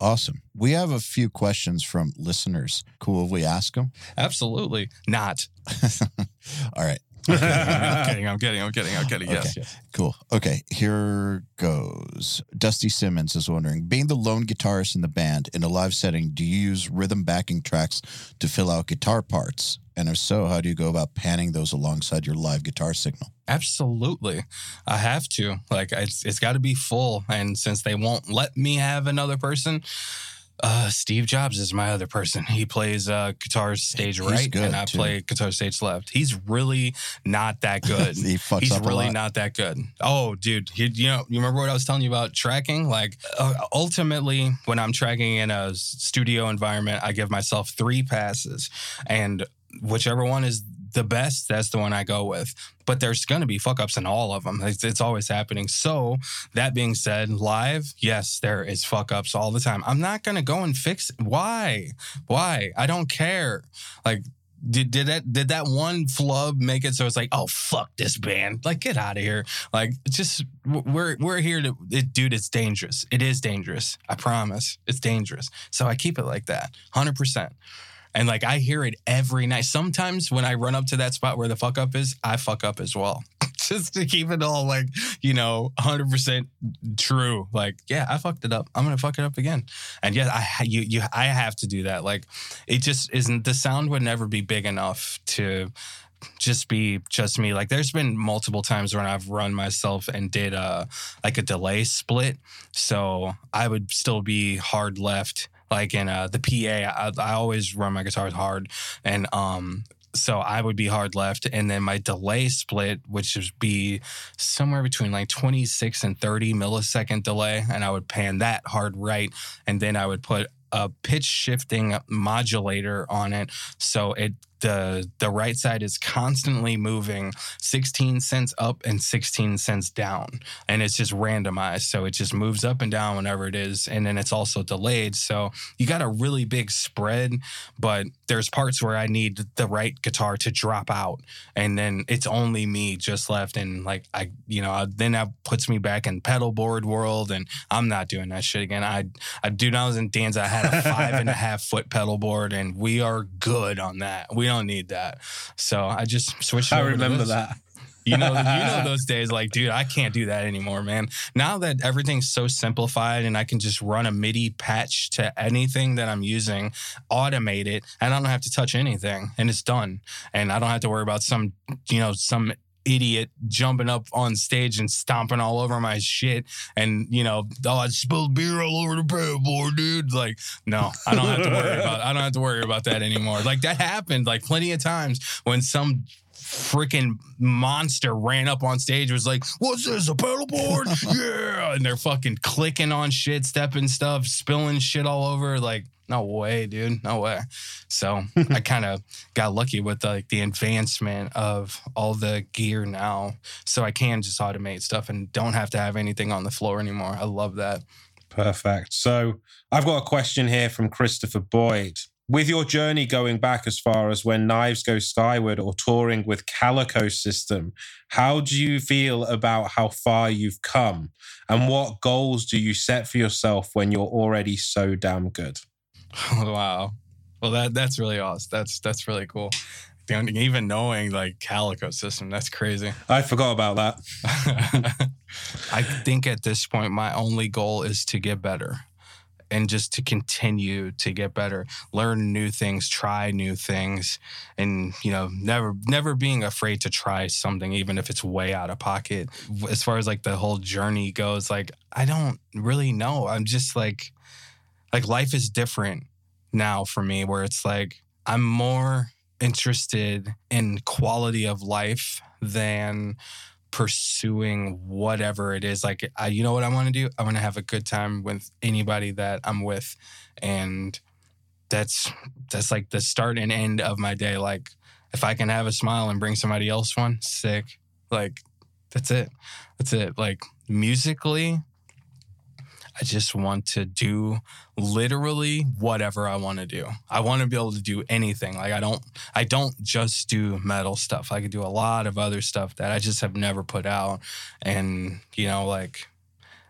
Awesome. We have a few questions from listeners. Cool if we ask them? absolutely not [laughs] All right. [laughs] I'm kidding I'm kidding I'm kidding I'm kidding yes, Okay. yes. Cool. Okay, here goes. Dusty Simmons is wondering Being the lone guitarist in the band in a live setting, do you use rhythm backing tracks to fill out guitar parts? And if so, how do you go about panning those alongside your live guitar signal? Absolutely. I have to. Like it's it's got to be full and since they won't let me have another person, uh Steve Jobs is my other person. He plays uh guitar stage He's right and I too. play guitar stage left. He's really not that [laughs] good. he fucks He's up a really lot. not that good. Oh, dude, you, you know, you remember what I was telling you about tracking? Like, uh, ultimately, when I'm tracking in a studio environment, I give myself three passes, and whichever one is the best, that's the one I go with. But there's going to be fuck ups in all of them. It's, it's always happening. So, that being said, live, yes, there is fuck ups all the time. I'm not going to go and fix it. Why? Why? I don't care. Like, did, did that did that one flub make it so it's like oh fuck this band like get out of here like just we're we're here to it, dude it's dangerous it is dangerous i promise it's dangerous so i keep it like that 100% and like i hear it every night. Sometimes when i run up to that spot where the fuck up is i fuck up as well. [laughs] Just to keep it all like you know 100% true. Like yeah i fucked it up. I'm gonna fuck it up again. And yes i you you i have to do that. Like it just isn't the sound would never be big enough to just be just me. Like there's been multiple times when i've run myself and did a like a delay split. So i would still be hard left like in uh the pa i, I always run my guitars hard and um so I would be hard left, and then my delay split, which would be somewhere between like 26 and 30 millisecond delay, and I would pan that hard right, and then I would put a pitch shifting modulator on it, so it the the right side is constantly moving 16 cents up and 16 cents down. And it's just randomized. So it just moves up and down whenever it is. And then it's also delayed. So you got a really big spread but there's parts where i need the right guitar to drop out. And then it's only me just left. And like i you know then that puts me back in pedal board world. And i'm not doing that shit again. I i do i was in danza. I had a [laughs] five and a half foot pedal board and we are good on that. We don't need that so i just switched I over to remember that. You know, you know [laughs] those days, like, dude, I can't do that anymore, man. Now that everything's so simplified and I can just run a MIDI patch to anything that I'm using, automate it, and I don't have to touch anything, and it's done. And I don't have to worry about some, you know, some idiot jumping up on stage and stomping all over my shit. And you know oh I spilled beer all over the pedalboard dude. Like no I don't have to worry about I don't have to worry about that anymore. Like that happened like plenty of times when some freaking monster ran up on stage was like what's this a pedalboard [laughs] yeah. And they're fucking clicking on shit stepping stuff spilling shit all over like no way dude no way so [laughs] i kind of got lucky with like the advancement of all the gear now so i can just automate stuff and don't have to have anything on the floor anymore i love that Perfect. So I've got a question here from Christopher Boyd. with your journey going back as far as when Knives Go Skyward or touring with Calico System, how do you feel about how far you've come? And what goals do you set for yourself when you're already so damn good? [laughs] wow. Well, that that's really awesome. That's that's really cool. Even knowing like Calico system, that's crazy. I forgot about that. [laughs] I think at this point, my only goal is to get better and just to continue to get better learn new things try new things and you know never never being afraid to try something even if it's way out of pocket as far as like the whole journey goes like i don't really know i'm just like like life is different now for me where it's like i'm more interested in quality of life than pursuing whatever it is. Like, I, you know what I want to do? I want to have a good time with anybody that I'm with, and that's that's like the start and end of my day. Like, if I can have a smile and bring somebody else one, sick. Like, that's it. That's it. Like musically, I just want to do literally whatever I want to do. I want to be able to do anything. Like I don't I don't just do metal stuff. I could do a lot of other stuff that I just have never put out and you know like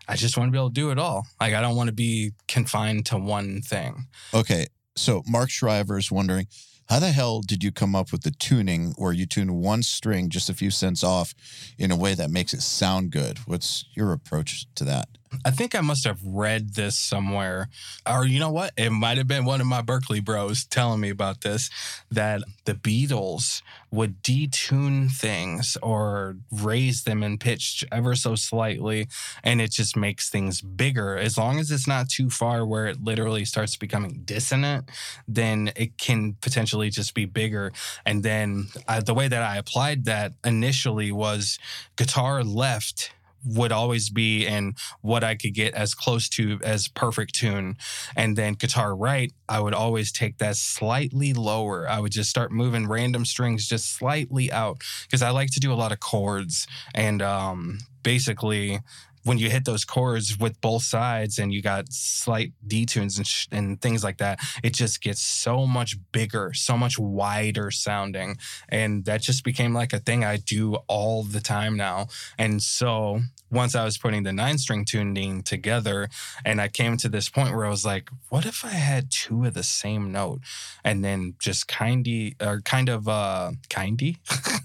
I just want to be able to do it all. Like I don't want to be confined to one thing. Okay. So Mark Shriver is wondering how the hell did you come up with the tuning where you tune one string just a few cents off in a way that makes it sound good? What's your approach to that? I think I must have read this somewhere. Or you know what? It might have been one of my Berklee bros telling me about this that the Beatles would detune things or raise them in pitch ever so slightly and it just makes things bigger. As long as it's not too far where it literally starts becoming dissonant, then it can potentially just be bigger. And then uh, the way that I applied that initially was guitar left would always be in what I could get as close to as perfect tune. And then guitar right, I would always take that slightly lower. I would just start moving random strings just slightly out because I like to do a lot of chords. And um, basically, when you hit those chords with both sides and you got slight detunes and, sh- and things like that, it just gets so much bigger, so much wider sounding. And that just became like a thing I do all the time now. And so once I was putting the nine string tuning together, and I came to this point where I was like, what if I had two of the same note? And then just kindy or kind of uh kindy,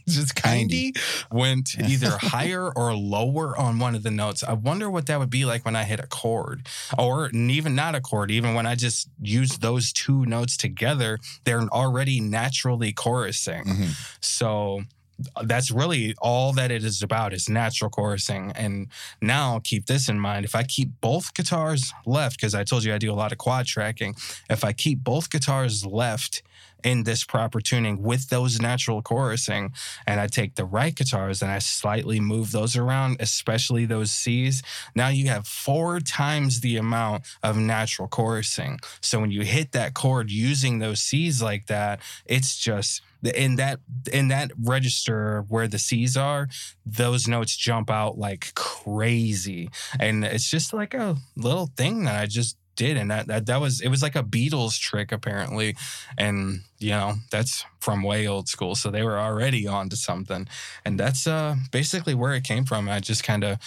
[laughs] just kindy went [laughs] either higher or lower on one of the notes. I wonder what that would be like when I hit a chord, or even not a chord, even when I just use those two notes together, they're already naturally chorusing. Mm-hmm. So that's really all that it is about is natural chorusing. And now keep this in mind. If I keep both guitars left, because I told you I do a lot of quad tracking, if I keep both guitars left in this proper tuning with those natural chorusing, and I take the right guitars and I slightly move those around, especially those C's, now you have four times the amount of natural chorusing. So when you hit that chord using those C's like that, it's just in that in that register where the C's are, those notes jump out like crazy, and it's just like a little thing that I just did, and that that, that was it was like a Beatles trick apparently, and you know that's from way old school, so they were already on to something, and that's uh basically where it came from. I just kind of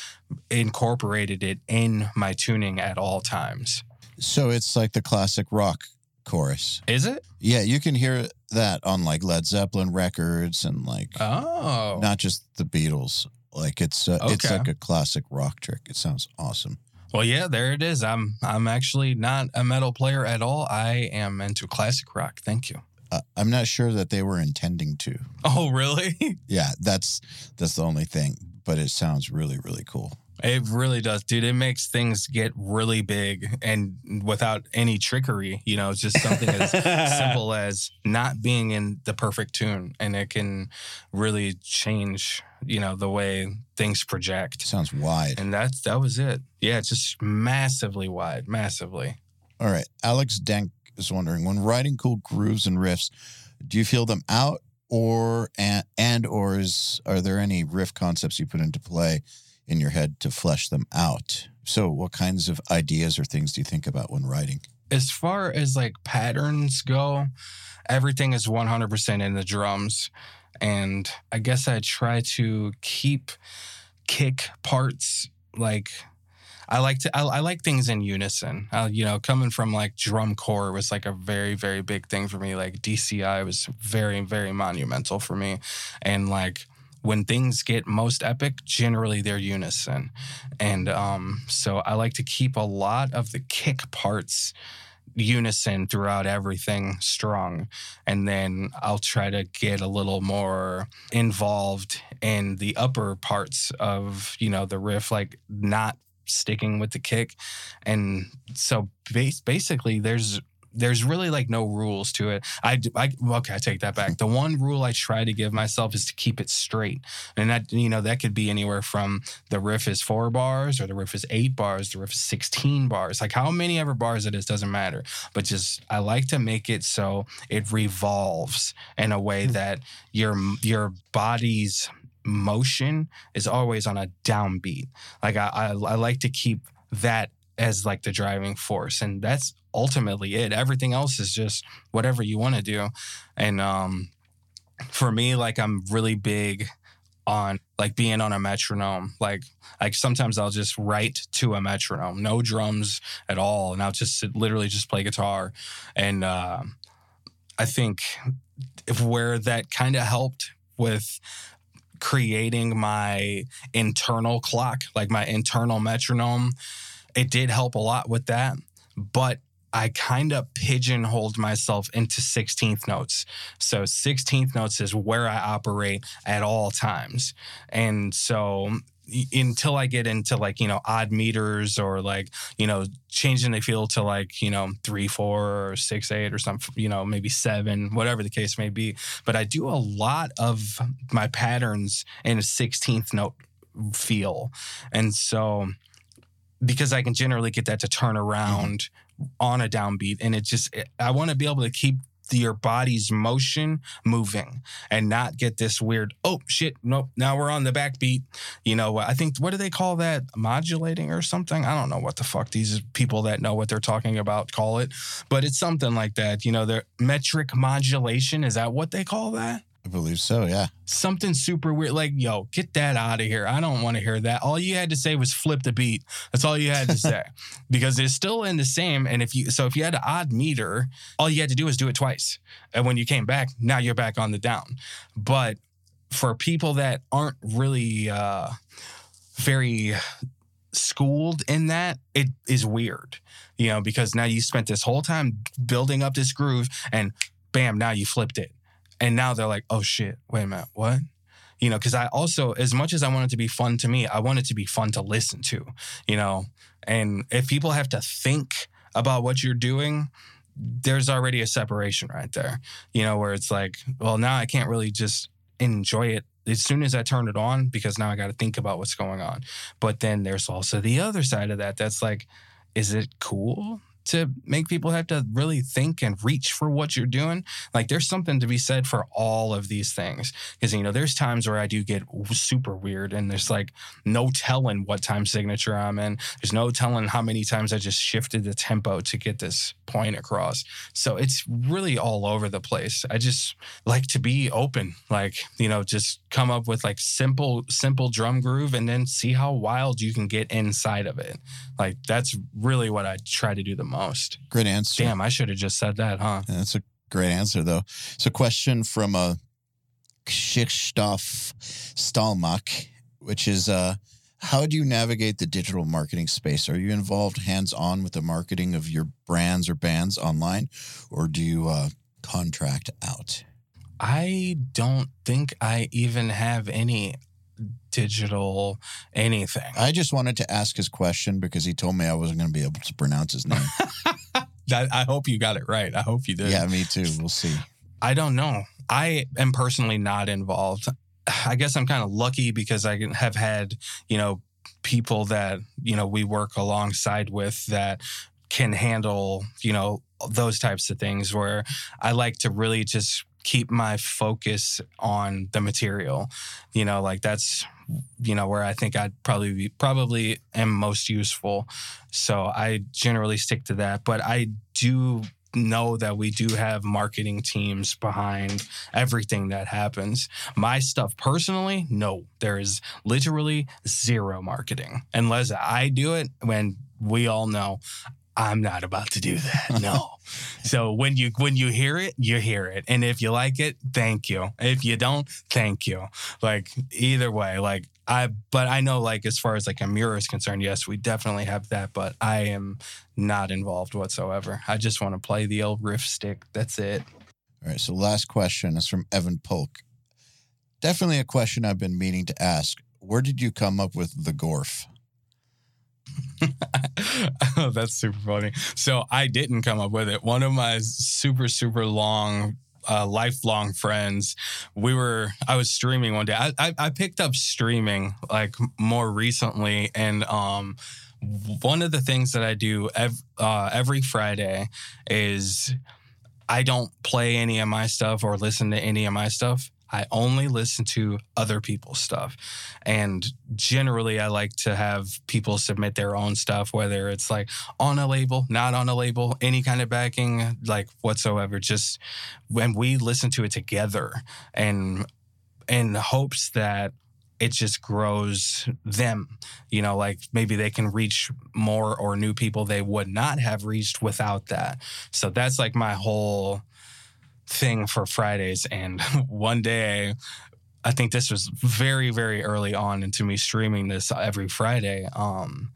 incorporated it in my tuning at all times. So it's like the classic rock chorus. Is it? Yeah, you can hear that on like Led Zeppelin records and like Oh, not just the Beatles. Like it's uh, it's like a classic rock trick. It sounds awesome. Well, yeah, there it is. I'm I'm actually not a metal player at all. I am into classic rock. Thank you. Uh, I'm not sure that they were intending to. [laughs] Oh, really? [laughs] Yeah, that's that's the only thing. But it sounds really really cool. It really does, dude. It makes things get really big and without any trickery. You know, it's just something as [laughs] simple as not being in the perfect tune, and it can really change, you know, the way things project. sounds wide. And that's that was it. Yeah, it's just massively wide, massively. All right, Alex Denk is wondering when writing cool grooves and riffs, do you feel them out or and, and or is are there any riff concepts you put into play in your head to flesh them out? So, what kinds of ideas or things do you think about when writing? as far as like patterns go, everything is 100% in the drums. And I guess I try to keep kick parts like I like to I, I like things in unison. Uh, you know, coming from like drum corps was like a very very big thing for me. Like DCI was very very monumental for me, and like when things get most epic, generally they're unison, and um, so I like to keep a lot of the kick parts unison throughout everything strong. And then i'll try to get a little more involved in the upper parts of you know the riff like not sticking with the kick. And so bas- basically there's there's really like no rules to it. I, I okay, I take that back. The one rule I try to give myself is to keep it straight, and that you know that could be anywhere from the riff is four bars, or the riff is eight bars, the riff is sixteen bars. Like how many ever bars it is doesn't matter. But just I like to make it so it revolves in a way mm. that your your body's motion is always on a downbeat. Like I, I, I like to keep that as like the driving force, and that's ultimately it. Everything else is just whatever you want to do. And um, for me, like I'm really big on like being on a metronome. Like like sometimes I'll just write to a metronome, no drums at all, and I'll just sit, literally just play guitar. And uh, I think if where that kind of helped with creating my internal clock, like my internal metronome. It did help a lot with that, but I kind of pigeonholed myself into 16th notes. So 16th notes is where I operate at all times. And so until I get into like, you know, odd meters or like, you know, changing the feel to like, you know, three, four or six, eight or something, you know, maybe seven, whatever the case may be. But I do a lot of my patterns in a 16th note feel. And so because I can generally get that to turn mm-hmm. around on a downbeat and it just I want to be able to keep your body's motion moving and not get this weird oh shit nope now we're on the backbeat. You know i think what do they call that? Modulating or something? I don't know what the fuck these people that know what they're talking about call it but it's something like that you know their metric modulation is that what they call that I believe so. Yeah. something super weird. Like, yo, get that out of here. I don't want to hear that. All you had to say was flip the beat. That's all you had to say [laughs] because it's still in the same. And if you, so if you had an odd meter, all you had to do was do it twice. And when you came back, now you're back on the down. But for people that aren't really uh, very schooled in that, it is weird, you know, because now you spent this whole time building up this groove and bam, now you flipped it. And now they're like, oh shit, wait a minute, what? You know, because I also, as much as I want it to be fun to me, I want it to be fun to listen to, you know? And if people have to think about what you're doing, there's already a separation right there, you know, where it's like, well, now I can't really just enjoy it as soon as I turn it on because now I got to think about what's going on. But then there's also the other side of that that's like, is it cool to make people have to really think and reach for what you're doing? Like, there's something to be said for all of these things. Because, you know, there's times where I do get super weird and there's like no telling what time signature I'm in. There's no telling how many times I just shifted the tempo to get this point across. So it's really all over the place. I just like to be open, like, you know, just come up with like simple, simple drum groove and then see how wild you can get inside of it. Like, that's really what I try to do the most. Great answer. Damn, I should have just said that, huh? Yeah, that's a great answer, though. So, question from a Krzysztof Stalmach, which is uh, how do you navigate the digital marketing space? Are you involved hands on with the marketing of your brands or bands online, or do you uh, contract out? I don't think I even have any digital anything. I just wanted to ask his question because he told me I wasn't going to be able to pronounce his name. [laughs] That, I hope you got it right. I hope you did. yeah, me too. We'll see. I don't know. I am personally not involved. I guess I'm kind of lucky because I have had, you know, people that, you know, we work alongside with that can handle, you know, those types of things where I like to really just keep my focus on the material. You know, like that's you know where I think I'd probably be probably am most useful. So I generally stick to that. But I do know that we do have marketing teams behind everything that happens. My stuff personally, no, there is literally zero marketing unless I do it when we all know I'm not about to do that. No. [laughs] so when you when you hear it, you hear it. And if you like it, thank you. If you don't, thank you. Like either way, like I but I know like as far as like Emmure is concerned, yes, we definitely have that, but I am not involved whatsoever. I just want to play the old riff stick. That's it. All right. So last question is from Evan Polk. Definitely a question I've been meaning to ask. Where did you come up with the Gorf? Oh, [laughs] that's super funny. So I didn't come up with it. One of my super, super long uh, lifelong friends. We were, I was streaming one day. I, I, I picked up streaming like more recently, and um, one of the things that I do ev- uh, every Friday is I don't play any of my stuff or listen to any of my stuff. I only listen to other people's stuff. And generally, I like to have people submit their own stuff, whether it's like on a label, not on a label, any kind of backing, like whatsoever. Just when we listen to it together and in hopes that it just grows them you know like maybe they can reach more or new people they would not have reached without that so that's like my whole thing for Fridays. And [laughs] one day, I think this was very, very early on into me streaming this every Friday. Um,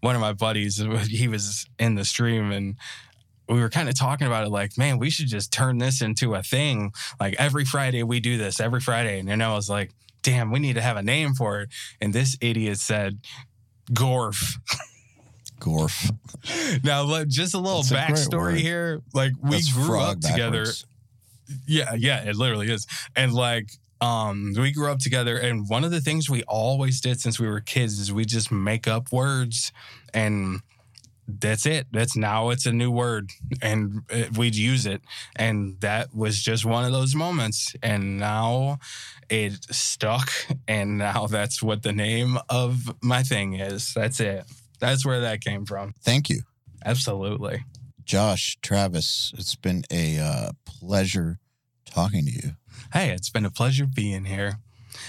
one of my buddies, [laughs] he was in the stream and we were kind of talking about it like, man, we should just turn this into a thing. Like every Friday we do this every Friday. And then I was like, damn, we need to have a name for it. And this idiot said, Gorf. Gorf. [laughs] now, just a little That's backstory word. here. Like we That's grew up together. Yeah, yeah, it literally is. And like um we grew up together and one of the things we always did since we were kids is we just make up words and that's it. That's now it's a new word and uh, we'd use it and that was just one of those moments and now it stuck and now that's what the name of my thing is. That's it. That's where that came from. Thank you. Absolutely. Josh, Travis, it's been a uh, pleasure talking to you. Hey, it's been a pleasure being here.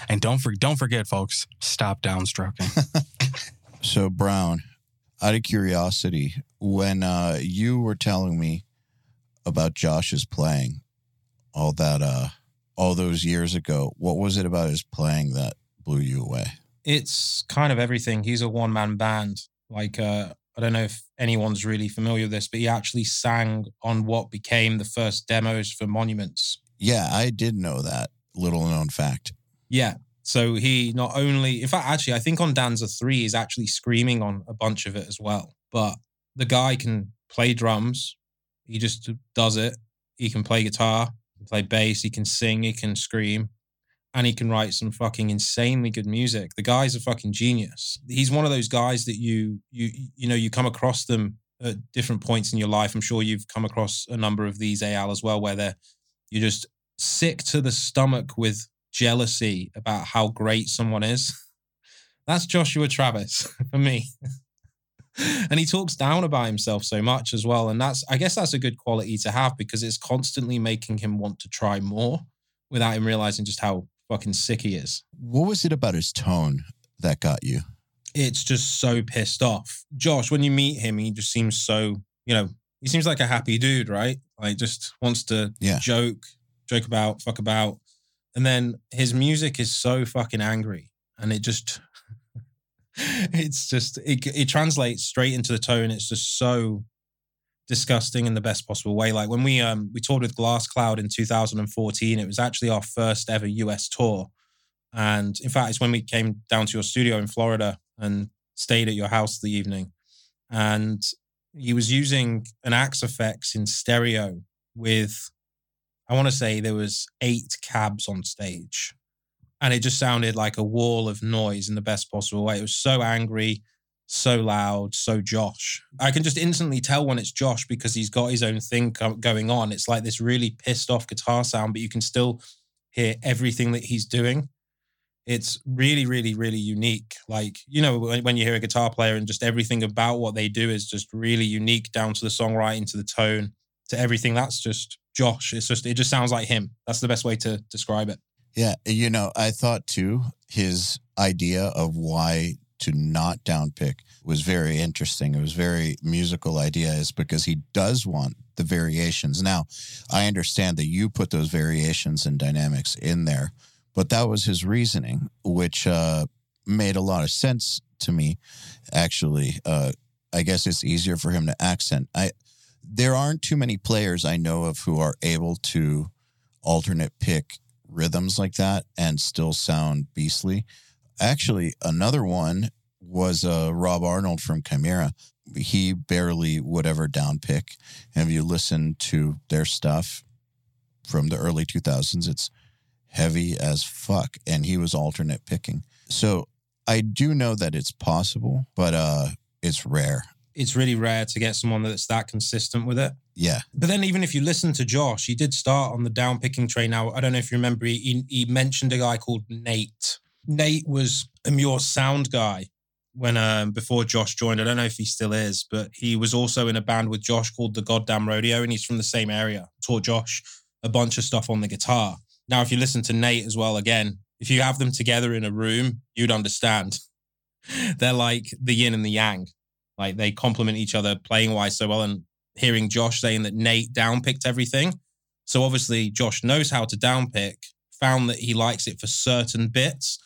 And don't for, don't forget, folks, stop downstroking. [laughs] So, Browne, out of curiosity, when uh, you were telling me about Josh's playing, all that, uh, all those years ago, what was it about his playing that blew you away? it's kind of everything. He's a one man band. Like, uh, I don't know if anyone's really familiar with this, but he actually sang on what became the first demos for Monuments. Yeah, I did know that little known fact. Yeah. So he not only, in fact, actually, I think on Danza 3, he's actually screaming on a bunch of it as well. But the guy can play drums. He just does it. He can play guitar, play bass, he can sing, he can scream, and he can write some fucking insanely good music. The guy's a fucking genius. He's one of those guys that you you you know you come across them at different points in your life. I'm sure you've come across a number of these Eyal as well, where they're you're just sick to the stomach with jealousy about how great someone is. [laughs] That's Joshua Travis [laughs] for me. [laughs] and he talks down about himself so much as well. And that's, I guess, that's a good quality to have because it's constantly making him want to try more without him realizing just how fucking sick he is. What was it about his tone that got you? It's just so pissed off. Josh, when you meet him, he just seems so, you know, he seems like a happy dude, right? Like just wants to Yeah. joke, joke about, fuck about. And then his music is so fucking angry. And it just [laughs] it's just it, it translates straight into the tone. It's just so disgusting in the best possible way. Like when we um we toured with Glass Cloud in 2014, it was actually our first ever US tour. And in fact, it's when we came down to your studio in Florida and stayed at your house the evening. And he was using an Axe-Fx in stereo with I want to say there was eight cabs on stage. And it just sounded like a wall of noise in the best possible way. It was so angry, so loud, so Josh. I can just instantly tell when it's Josh because he's got his own thing co- going on. It's like this really pissed off guitar sound, but you can still hear everything that he's doing. it's really, really, really unique. Like, you know, when, you hear a guitar player and just everything about what they do is just really unique down to the songwriting, to the tone, to everything. That's just Josh. It's just, it just sounds like him. That's the best way to describe it. Yeah, you know, I thought too his idea of why to not downpick was very interesting. It was very musical idea is because he does want the variations. Now, I understand that you put those variations and dynamics in there, but that was his reasoning, which uh, made a lot of sense to me. Actually, uh, I guess it's easier for him to accent. I there aren't too many players I know of who are able to alternate pick rhythms like that and still sound beastly. Actually, another one was uh, Rob Arnold from Chimaira. He barely would ever downpick. And if you listen to their stuff from the early 2000s, it's heavy as fuck. And he was alternate picking. So I do know that it's possible, but uh, it's rare. It's really rare to get someone that's that consistent with it. Yeah. But then, even if you listen to Josh, he did start on the down picking train. Now, I don't know if you remember, he, he mentioned a guy called Nate. Nate was Emmure sound guy when um, before Josh joined. I don't know if he still is, but he was also in a band with Josh called the Goddamn Rodeo, and he's from the same area. Taught Josh a bunch of stuff on the guitar. Now, if you listen to Nate as well, again, if you have them together in a room, you'd understand. [laughs] They're like the yin and the yang. Like they complement each other playing wise so well. And hearing Josh saying that Nate downpicked everything. So obviously Josh knows how to downpick, found that he likes it for certain bits.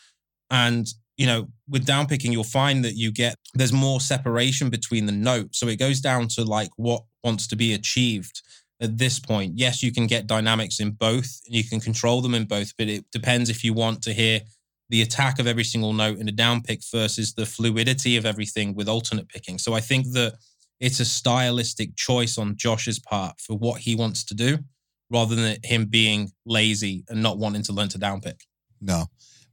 And, you know, with downpicking, you'll find that you get there's more separation between the notes. So it goes down to like what wants to be achieved at this point. Yes, you can get dynamics in both and you can control them in both, but it depends if you want to hear the attack of every single note in a down pick versus the fluidity of everything with alternate picking. So I think that it's a stylistic choice on Josh's part for what he wants to do rather than him being lazy and not wanting to learn to down pick. No.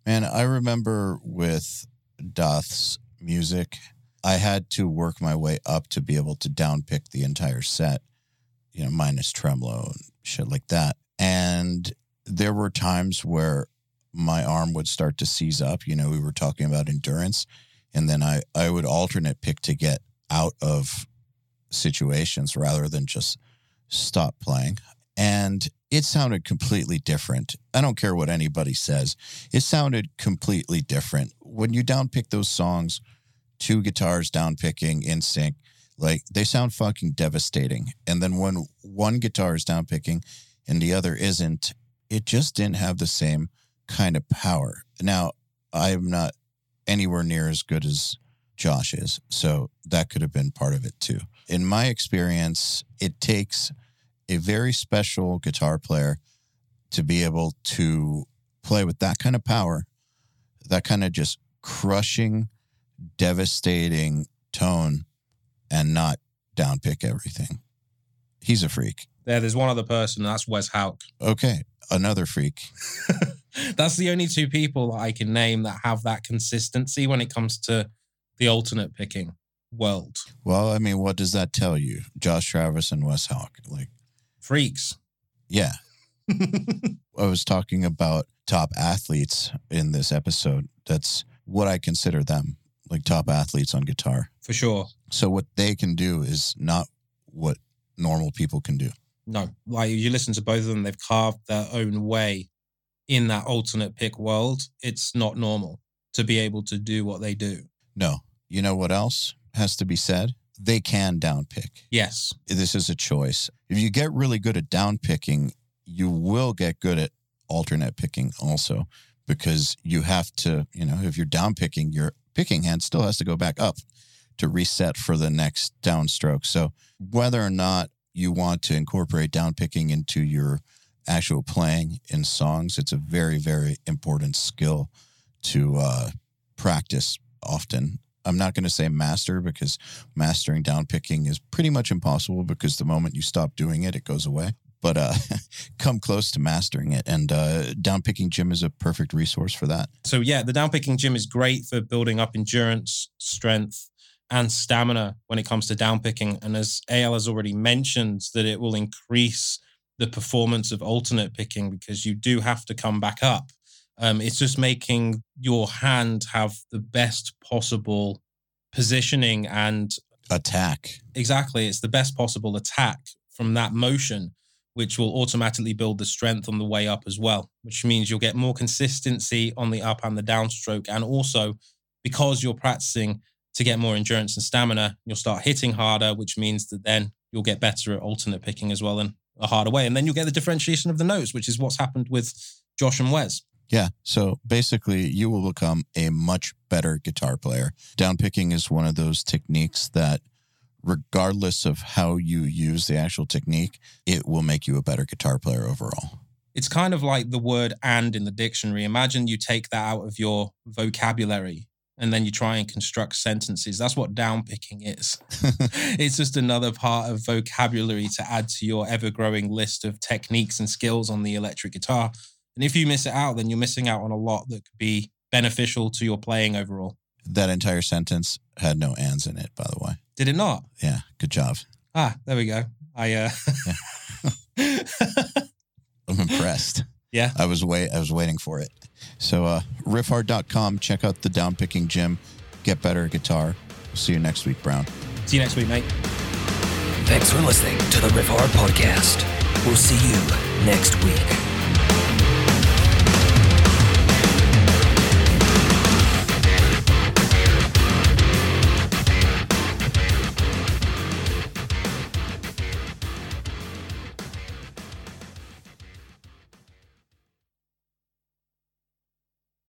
Man, I remember with Daath's music, I had to work my way up to be able to downpick the entire set, you know, minus tremolo and shit like that. And there were times where my arm would start to seize up. You know, we were talking about endurance. And then I, I would alternate pick to get out of situations rather than just stop playing. And it sounded completely different. I don't care what anybody says. It sounded completely different. When you downpick those songs, two guitars downpicking in sync, like they sound fucking devastating. And then when one guitar is downpicking and the other isn't, it just didn't have the same kind of power. Now, I'm not anywhere near as good as Josh is. So that could have been part of it too. In my experience, it takes a very special guitar player to be able to play with that kind of power, that kind of just crushing, devastating tone, and not downpick everything. He's a freak. Yeah, there's one other person, that's Wes Hauck. Okay, another freak. [laughs] that's the only two people that I can name that have that consistency when it comes to the alternate picking world. Well, I mean, what does that tell you? Josh Travis and Wes Hauck, like freaks. Yeah. [laughs] I was talking about top athletes in this episode. That's what I consider them, like top athletes on guitar. For sure. So what they can do is not what normal people can do. No, like you listen to both of them, they've carved their own way in that alternate pick world. It's not normal to be able to do what they do. No. You know what else has to be said? They can downpick. Yes. This is a choice. If you get really good at downpicking, you will get good at alternate picking also because you have to, you know, if you're downpicking, your picking hand still has to go back up to reset for the next downstroke. So whether or not you want to incorporate downpicking into your actual playing in songs, it's a very, very important skill to uh, practice often. I'm not going to say master because mastering downpicking is pretty much impossible because the moment you stop doing it, it goes away. But uh, [laughs] come close to mastering it. And uh, downpicking gym is a perfect resource for that. So, yeah, the downpicking gym is great for building up endurance, strength, and stamina when it comes to downpicking. And as Eyal has already mentioned, that it will increase the performance of alternate picking because you do have to come back up Um, it's just making your hand have the best possible positioning and Attack. exactly it's the best possible attack from that motion which will automatically build the strength on the way up as well which means you'll get more consistency on the up and the downstroke and also because you're practicing to get more endurance and stamina you'll start hitting harder which means that then you'll get better at alternate picking as well in a harder way and then you'll get the differentiation of the notes which is what's happened with josh and wes Yeah. So basically, you will become a much better guitar player. Down picking is one of those techniques that, regardless of how you use the actual technique, it will make you a better guitar player overall. it's kind of like the word and in the dictionary. Imagine you take that out of your vocabulary and then you try and construct sentences. That's what downpicking is. [laughs] it's just another part of vocabulary to add to your ever growing list of techniques and skills on the electric guitar. And if you miss it out, then you're missing out on a lot that could be beneficial to your playing overall. that entire sentence had no ands in it, by the way. Did it not? Yeah. Good job. Ah, there we go. I uh [laughs] I'm impressed. Yeah. I was wait I was waiting for it. So uh riffhard.com, check out the downpicking gym, get better at guitar. See you next week, Browne. see you next week, mate. Thanks for listening to the Riff Hard Podcast. We'll see you next week.